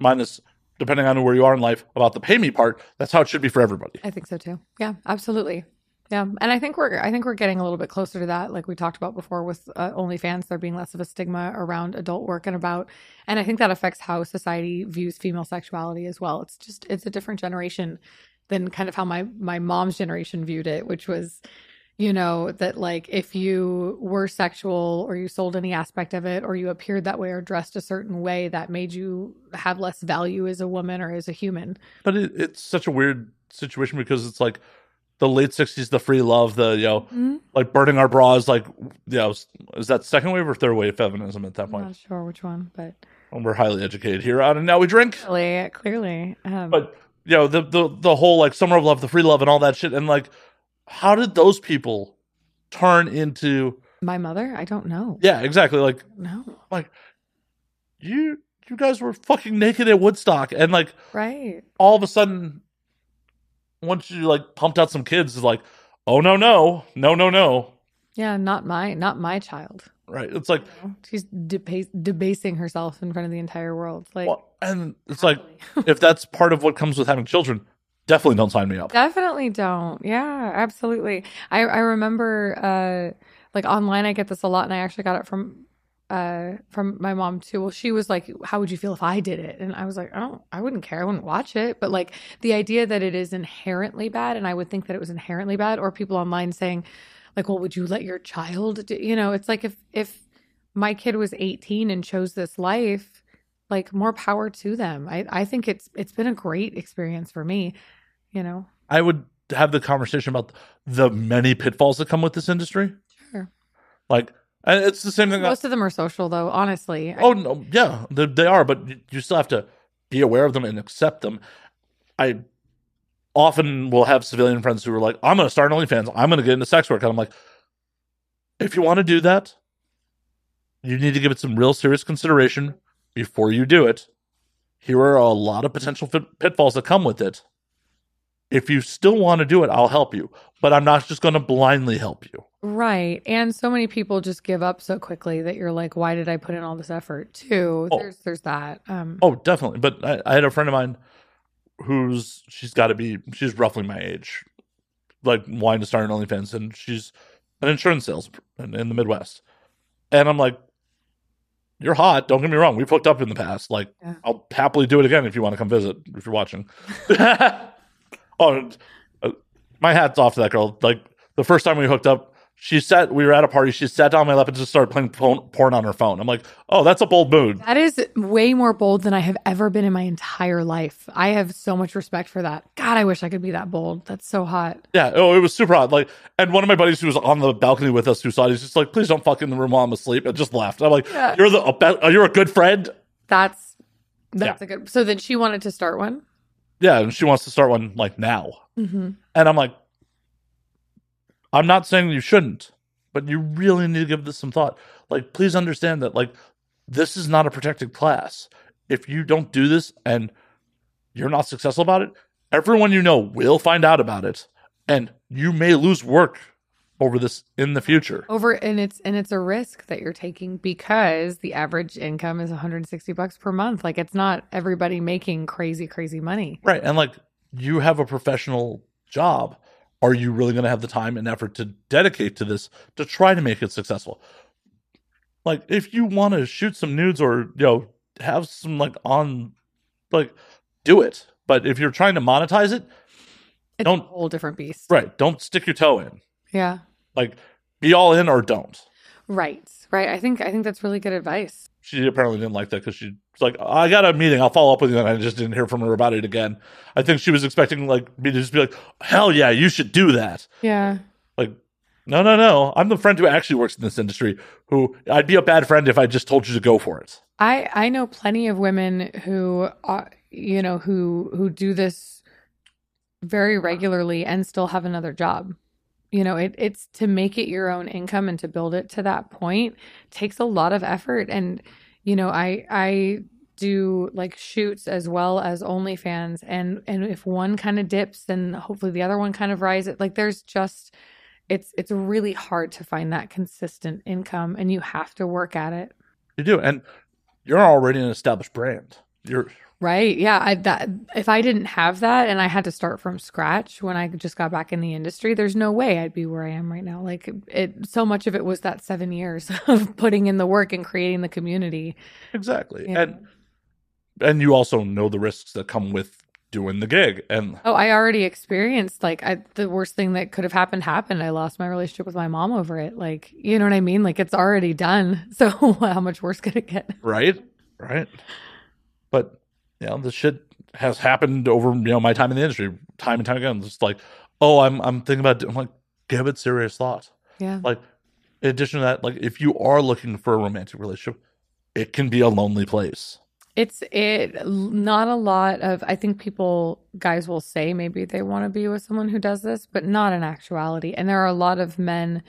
minus depending on where you are in life, about the pay me part. That's how it should be for everybody. I think so too. Yeah, absolutely. Yeah, and I think we're I think we're getting a little bit closer to that, like we talked about before with uh, OnlyFans. There being less of a stigma around adult work and about, and I think that affects how society views female sexuality as well. It's just it's a different generation than kind of how my my mom's generation viewed it, which was, you know, that like if you were sexual or you sold any aspect of it or you appeared that way or dressed a certain way, that made you have less value as a woman or as a human. But it, it's such a weird situation because it's like the late '60s, the free love, the you know, Mhm. like burning our bras. Like, you know, is that second wave or third wave feminism at that point I'm not sure which one, but When we're highly educated here on and now we drink. clearly, clearly. Um, But you know, the the the whole like summer of love, the free love, and all that shit, and like, how did those people turn into? my mother, I don't know. Yeah, exactly. Like No, like you, you guys were fucking naked at Woodstock, and like right? all of a sudden, once you like pumped out some kids, it's like, oh no, no, no, no, no. Yeah, not my, not my child. Right? It's like, She's deba- debasing herself in front of the entire world. Like, well, and it's like, if that's part of what comes with having children, definitely don't sign me up. Definitely don't. Yeah, absolutely. I I remember uh like online I get this a lot and I actually got it from uh from my mom too. Well, she was like, "How would you feel if I did it?" And I was like, "I don't I wouldn't care. I wouldn't watch it." But like the idea that it is inherently bad and I would think that it was inherently bad or people online saying like, "Well, would you let your child do-? you know, it's like if if my kid was 18 and chose this life, like more power to them. I I think it's it's been a great experience for me, you know. I would have the conversation about the many pitfalls that come with this industry. Sure. Like, and it's the same thing. That, Most of them are social, though. Honestly, I- oh no, yeah, they, they are, but you- still have to be aware of them and accept them. I often will have civilian friends who are like, "I'm going to start an OnlyFans. I'm going to get into sex work," and I'm like, if you want to do that, you need to give it some real serious consideration before you do it. Here are a lot of potential fit- pitfalls that come with it. If you still want to do it, I'll help you, but I'm not just going to blindly help you. Right. And so many people just give up so quickly that you're like, why did I put in all this effort? Too. Oh. There's there's that. Um Oh, definitely. But I, I had a friend of mine who's she's got to be she's roughly my age, like wanting to start an OnlyFans, and she's an insurance sales in, in the Midwest. And I'm like, you're hot. Don't get me wrong. We've hooked up in the past. Like, Yeah. I'll happily do it again if you want to come visit. If you're watching. oh, uh, my hat's off to that girl. Like the first time we hooked up. She sat. We were at a party. She sat down on my lap and just started playing porn, on her phone. I'm like, "Oh, that's a bold move." That is way more bold than I have ever been in my entire life. I have so much respect for that. God, I wish I could be that bold. That's so hot. Yeah, oh, it was super hot. Like, and one of my buddies who was on the balcony with us, who saw it, he's just like, "Please don't fuck in the room while I'm asleep," and just laughed I'm like, Yeah. "You're the a be- you're a good friend." That's that's a good. So then she wanted to start one. Yeah, and she wants to start one like now, Mm-hmm. and I'm like, I'm not saying you shouldn't, but you really need to give this some thought. Like, please understand that like this is not a protected class. If you don't do this and you're not successful about it, everyone you know will find out about it, and you may lose work over this in the future. Over and it's and it's a risk that you're taking because the average income is 160 bucks per month. Like it's not everybody making crazy crazy money. Right. And like you have a professional job. Are you really going to have the time and effort to dedicate to this to try to make it successful? Like if you want to shoot some nudes or, you know, have some like on like do it. But if you're trying to monetize it, It's Don't- a whole different beast. right, don't stick your toe in. Yeah. Like be all in or don't. Right. Right. I think I think that's really good advice. She apparently didn't like that because she's like, I got a meeting. I'll follow up with you. And I just didn't hear from her about it again. I think she was expecting like me to just be like, hell yeah, you should do that. Yeah. Like, no, no, no. I'm the friend who actually works in this industry. Who I'd be a bad friend if I just told you to go for it. I I know plenty of women who are you know who who do this very regularly and still have another job. You know, it it's to make it your own income and to build it to that point takes a lot of effort and you know, I I do like shoots as well as OnlyFans and and if one kind of dips then hopefully the other one kind of rises. Like there's just it's it's really hard to find that consistent income and you have to work at it. You do, and you're already an established brand. You're Right. Yeah. I, that if I didn't have that and I had to start from scratch when I just got back in the industry, there's no way I'd be where I am right now. Like it, so much of it was that seven years of putting in the work and creating the community. exactly, Yeah. and and you also know the risks that come with doing the gig. And Oh, I already experienced like I, the worst thing that could have happened happened. I lost my relationship with my mom over it. Like, you know what I mean? Like it's already done. So how much worse could it get? right, right, but you know, this shit has happened over you know my time in the industry, time and time again. It's like, oh, I'm I'm thinking about. I'm like, give it serious thought. Yeah. Like, in addition to that, like if you are looking for a romantic relationship, it can be a lonely place. It's it not a lot of I think people guys will say maybe they want to be with someone who does this, but not in actuality. And there are a lot of men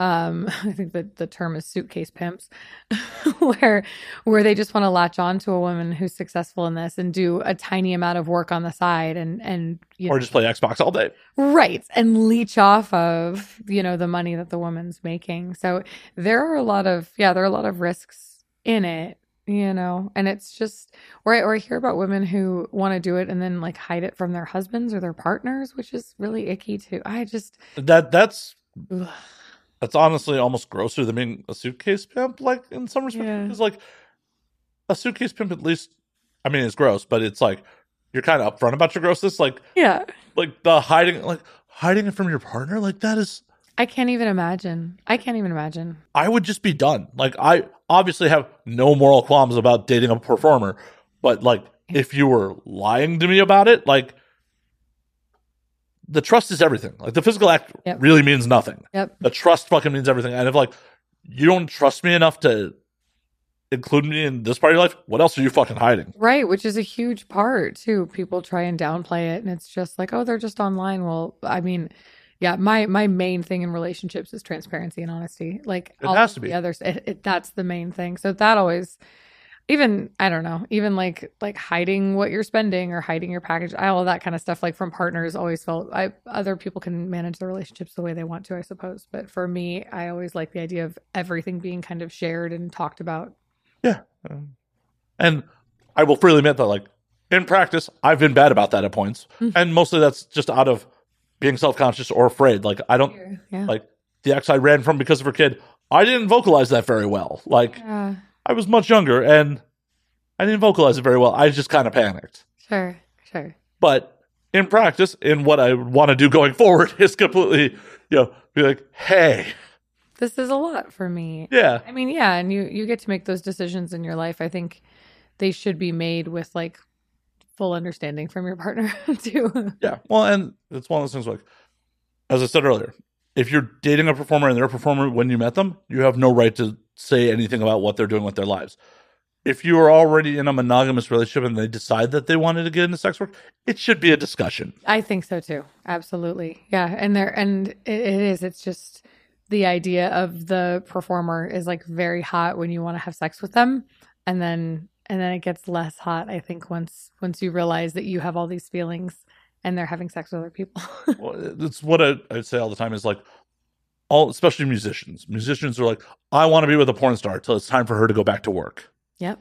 um I think that the term is suitcase pimps where where they just want to latch on to a woman who's successful in this and do a tiny amount of work on the side and and you Or know, just play Xbox all day. right and leech off of you know the money that the woman's making so there are a lot of yeah there are a lot of risks in it you know and it's just or I, or I hear about women who want to do it and then like hide it from their husbands or their partners which is really icky too i just That that's ugh. That's honestly almost grosser than being a suitcase pimp. Like in some respects, Yeah. because like a suitcase pimp, at least, I mean, it's gross, but it's like you're kind of upfront about your grossness. Like yeah like the hiding, like hiding it from your partner. Like that is, i can't even imagine i can't even imagine I would just be done. Like I obviously have no moral qualms about dating a performer, but like if you were lying to me about it, like. The trust is everything. Like the physical act Yep. really means nothing. yep the trust fucking means everything. And if like you don't trust me enough to include me in this part of your life, what else are you fucking hiding? Right, which is a huge part too. People try and downplay it, and it's just like, oh, they're just online. Well, I mean, yeah, my my main thing in relationships is transparency and honesty. Like It all has to be. The others, it, it, that's the main thing. So that always, even I don't know, even like like hiding what you're spending or hiding your package, all that kind of stuff. Like from partners, always felt I other people can manage their relationships the way they want to, I suppose. But for me, I always like the idea of everything being kind of shared and talked about. Yeah. Um, And I will freely admit that, like, in practice, I've been bad about that at points. And mostly that's just out of being self conscious or afraid. Like, I don't, Yeah. like, the ex I ran from because of her kid, I didn't vocalize that very well. Like, yeah. I was much younger and I didn't vocalize it very well. I just kind of panicked. Sure. Sure. But in practice, in what I want to do going forward, is completely, you know, be like, hey, This is a lot for me. yeah, I mean, yeah, and you you get to make those decisions in your life. I think they should be made with like full understanding from your partner too. Yeah. Well, and it's one of those things like, as I said earlier, if you're dating a performer and they're a performer when you met them, you have no right to say anything about what they're doing with their lives. If you are already in a monogamous relationship and they decide that they wanted to get into sex work, it should be a discussion. I think so too. Absolutely. Yeah, and there and it, it is. It's just the idea of the performer is like very hot when you want to have sex with them and then and then it gets less hot I think once once you realize that you have all these feelings and they're having sex with other people. Well, it's what I, I say all the time is like, all especially musicians. Musicians are like, I want to be with a porn star till it's time for her to go back to work. yep.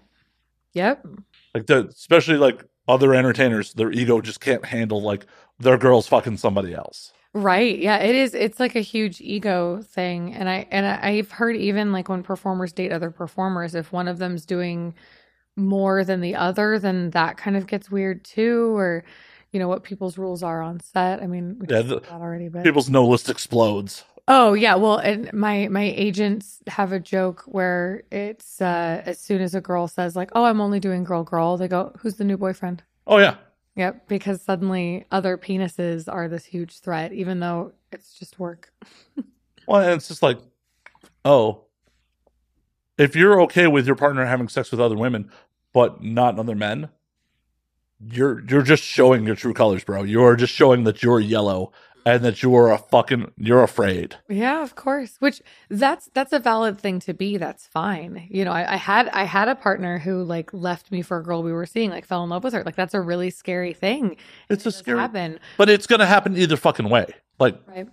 Yep. Like, the, especially like other entertainers, their ego just can't handle like their girl's fucking somebody else. Right. Yeah, it is it's like a huge ego thing and I and I've heard even like when performers date other performers if one of them's doing more than the other then that kind of gets weird too or you know what people's rules are on set. I mean, Yeah, the- that already but People's no list explodes. Oh, yeah, well, and my my agents have a joke where it's uh as soon as a girl says like, "Oh, I'm only doing girl girl." They go, "Who's the new boyfriend?" Oh yeah. Yep, because suddenly other penises are this huge threat even though it's just work. Well, and it's just like, oh, if you're okay with your partner having sex with other women, but not other men, you're you're just showing your true colors, bro. You're just showing that you're yellow and that you're a fucking you're afraid. Yeah, of course. Which that's that's a valid thing to be. That's fine. You know, I, I had I had a partner who like left me for a girl we were seeing, like fell in love with her. Like that's a really scary thing. It's a scary, happen, but it's gonna happen either fucking way. Like right?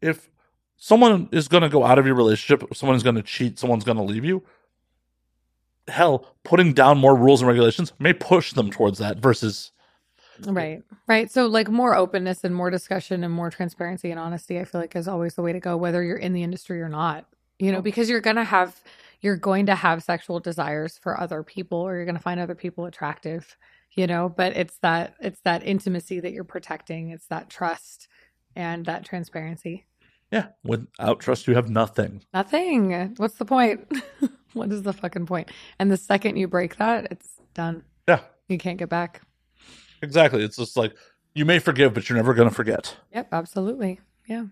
if someone is gonna go out of your relationship, someone's gonna cheat, someone's gonna leave you. Hell, putting down more rules and regulations may push them towards that versus Right. Right. So like more openness and more discussion and more transparency and honesty, I feel like is always the way to go, whether you're in the industry or not. You know, because you're gonna have you're going to have sexual desires for other people or you're gonna find other people attractive, you know, but it's that it's that intimacy that you're protecting. It's that trust and that transparency. yeah, without trust you have nothing. Nothing. What's the point? what is the fucking point? And the second you break that, it's done. Yeah, You can't get back. Exactly. It's just like you may forgive, but you're never gonna forget. Yep, absolutely. Yeah.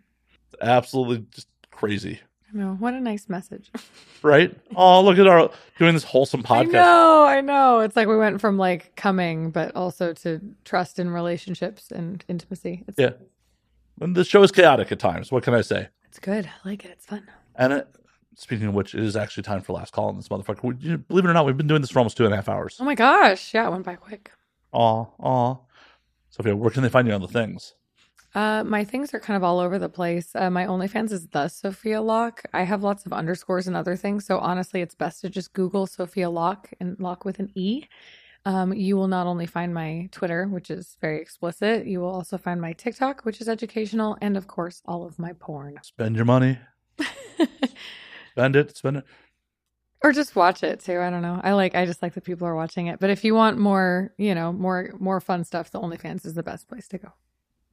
Absolutely just crazy. I know. What a nice message. Right? Oh, look at our doing this wholesome podcast. I know, I know. It's like we went from like coming, but also to trust in relationships and intimacy. It's, Yeah. And the show is chaotic at times. What can I say? it's good. I like it. It's fun. And it, speaking of which, it is actually time for last call on this motherfucker. We, believe it or not, we've been doing this for almost two and a half hours. Oh my gosh. Yeah, it went by quick. Aw, aw. Sophia, where can they find you on the things? Uh, my things are kind of all over the place. Uh, my OnlyFans is the Sophia Locke. I have lots of underscores and other things. So honestly, it's best to just Google Sophia Locke and lock with an E. Um, you will not only find my Twitter, which is very explicit, you will also find my TikTok, which is educational, and of course, all of my porn. Spend your money. Spend it. Spend it. Or just watch it too. I don't know. I like. I just like that people are watching it. But if you want more, you know, more more fun stuff, the OnlyFans is the best place to go.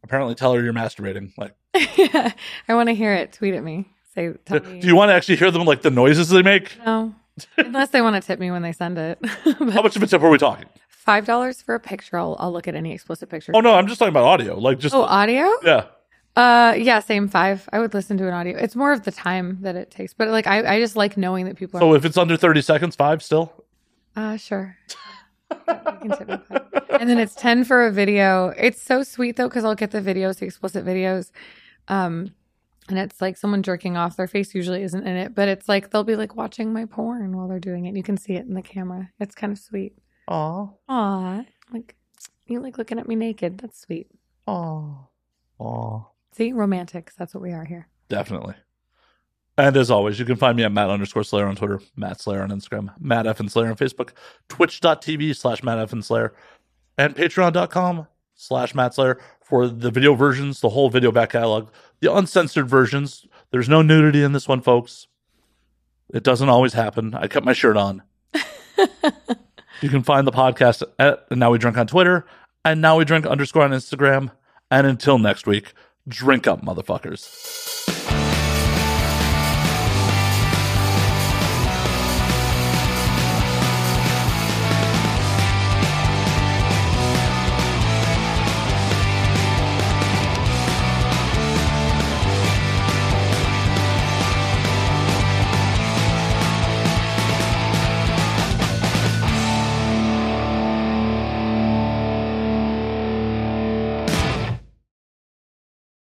Apparently, tell her you're masturbating. Like, yeah, I want to hear it. Tweet at me. Say, tell do me. you want to actually hear them like the noises they make? No, unless they want to tip me when they send it. How much of a tip are we talking? Five dollars for a picture. I'll I'll look at any explicit picture. Oh no, I'm just talking about audio. Like, just Oh, audio? yeah. Uh, yeah, same five. I would listen to an audio. It's more of the time that it takes, but like I, I just like knowing that people are. So if it's under 30 seconds, five still. Uh, sure. You can tip me five. and then it's 10 for a video. It's so sweet though, because I'll get the videos, the explicit videos. Um, and it's like someone jerking off. Their face usually isn't in it, but it's like they'll be like watching my porn while they're doing it. You can see it in the camera. It's kind of sweet. Aw. Aw, like you like looking at me naked. That's sweet. Aw. Aw. See, romantics. That's what we are here. Definitely. And as always, you can find me at Matt underscore Slayer on Twitter, Matt Slayer on Instagram, Matt F and Slayer on Facebook, twitch.tv slash Matt F and Slayer, and patreon.com slash Matt Slayer for the video versions, the whole video back catalog, the uncensored versions. There's no nudity in this one, folks. It doesn't always happen. I kept my shirt on. you can find the podcast at Now We Drink on Twitter and Now We Drink underscore on Instagram. And until next week, drink up, motherfuckers.